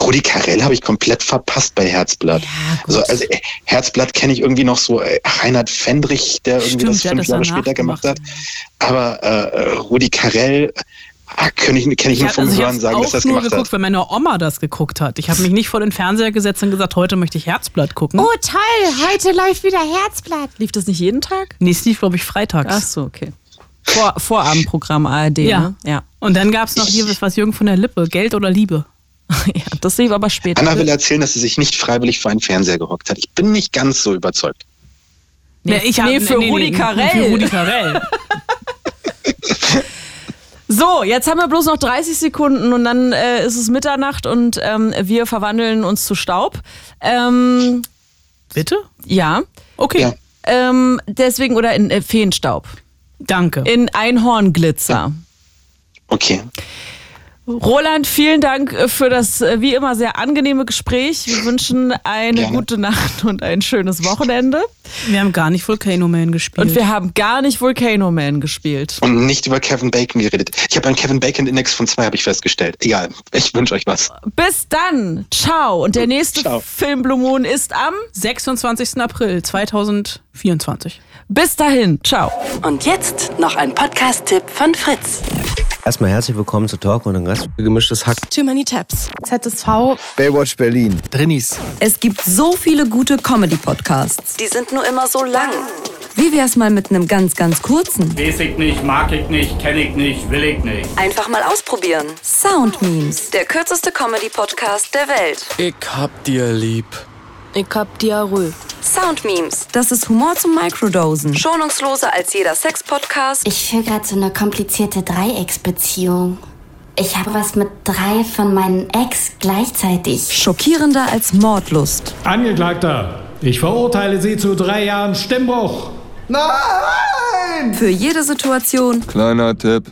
Rudi Carell habe ich komplett verpasst bei Herzblatt. Ja, also, also äh, Herzblatt kenne ich irgendwie noch so äh, Reinhard Fendrich, der irgendwie Stimmt, das fünf Jahre später gemacht hat. Aber äh, Rudi Carell ah, kenne ich, kenn ich, nur vom also Hören sagen, dass er das gemacht
geguckt, hat. weil meine Oma das geguckt hat. Ich habe mich nicht vor den Fernseher gesetzt und gesagt, heute möchte ich Herzblatt gucken.
Oh toll, heute läuft wieder Herzblatt. Lief das nicht jeden Tag?
Nee, es lief, glaube ich, freitags.
Ach so, okay. Vor, Vorabendprogramm ARD,
ja.
Ne?
ja. Und dann gab es noch hier was Jürgen von der Lippe, Geld oder Liebe.
ja, das sehe ich aber später.
Anna will erzählen, dass sie sich nicht freiwillig vor einen Fernseher gehockt hat. Ich bin nicht ganz so überzeugt.
Nee, ich nee, für nee, Rudi Carell. Für Rudi Carell. So, jetzt haben wir bloß noch 30 Sekunden und dann äh, ist es Mitternacht und ähm, wir verwandeln uns zu Staub. Ähm,
Bitte?
Ja.
Okay. Ja.
Ähm, deswegen, oder in äh, Feenstaub.
Danke.
In Einhornglitzer.
Okay.
Roland, vielen Dank äh, für das äh, wie immer sehr angenehme Gespräch. Wir wünschen eine Gerne. gute Nacht und ein schönes Wochenende.
Wir haben gar nicht Volcano Man gespielt.
Und wir haben gar nicht Volcano Man gespielt.
Und nicht über Kevin Bacon geredet. Ich habe einen Kevin Bacon Index von zwei, habe ich festgestellt. Egal, ich wünsche euch was.
Bis dann. Ciao. Und der nächste Ciao. Film Blue Moon ist am
26. April 2024.
Bis dahin. Ciao.
Und jetzt noch ein Podcast-Tipp von Fritz.
Erstmal herzlich willkommen zu Talk und Gast. Gemischtes Hack.
Too Many Tabs.
ZSV.
Baywatch Berlin.
Drinnies.
Es gibt so viele gute Comedy-Podcasts.
Die sind nur immer so lang.
Wie wär's mal mit einem ganz, ganz kurzen?
Weiß ich nicht, mag ich nicht, kenne ich nicht, will ich nicht.
Einfach mal ausprobieren.
Sound Memes.
Der kürzeste Comedy-Podcast der Welt.
Ich hab dir lieb.
Ich hab Diarrhoe.
Sound Memes. Das ist Humor zum Microdosen.
Schonungsloser als jeder Sex-Podcast.
Ich führe gerade so eine komplizierte Dreiecksbeziehung. Ich habe was mit drei von meinen Ex gleichzeitig.
Schockierender als Mordlust.
Angeklagter, ich verurteile Sie zu drei Jahren Stimmbruch.
Nein! Für jede Situation.
Kleiner Tipp.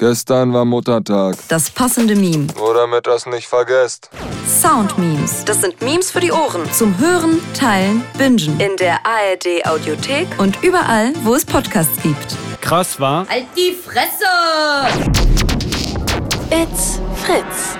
Gestern war Muttertag.
Das passende Meme.
Nur damit das nicht vergesst.
Sound Memes.
Das sind Memes für die Ohren.
Zum Hören, Teilen, Bingen.
In der ARD Audiothek.
Und überall, wo es Podcasts gibt.
Krass war.
Halt die Fresse!
It's Fritz.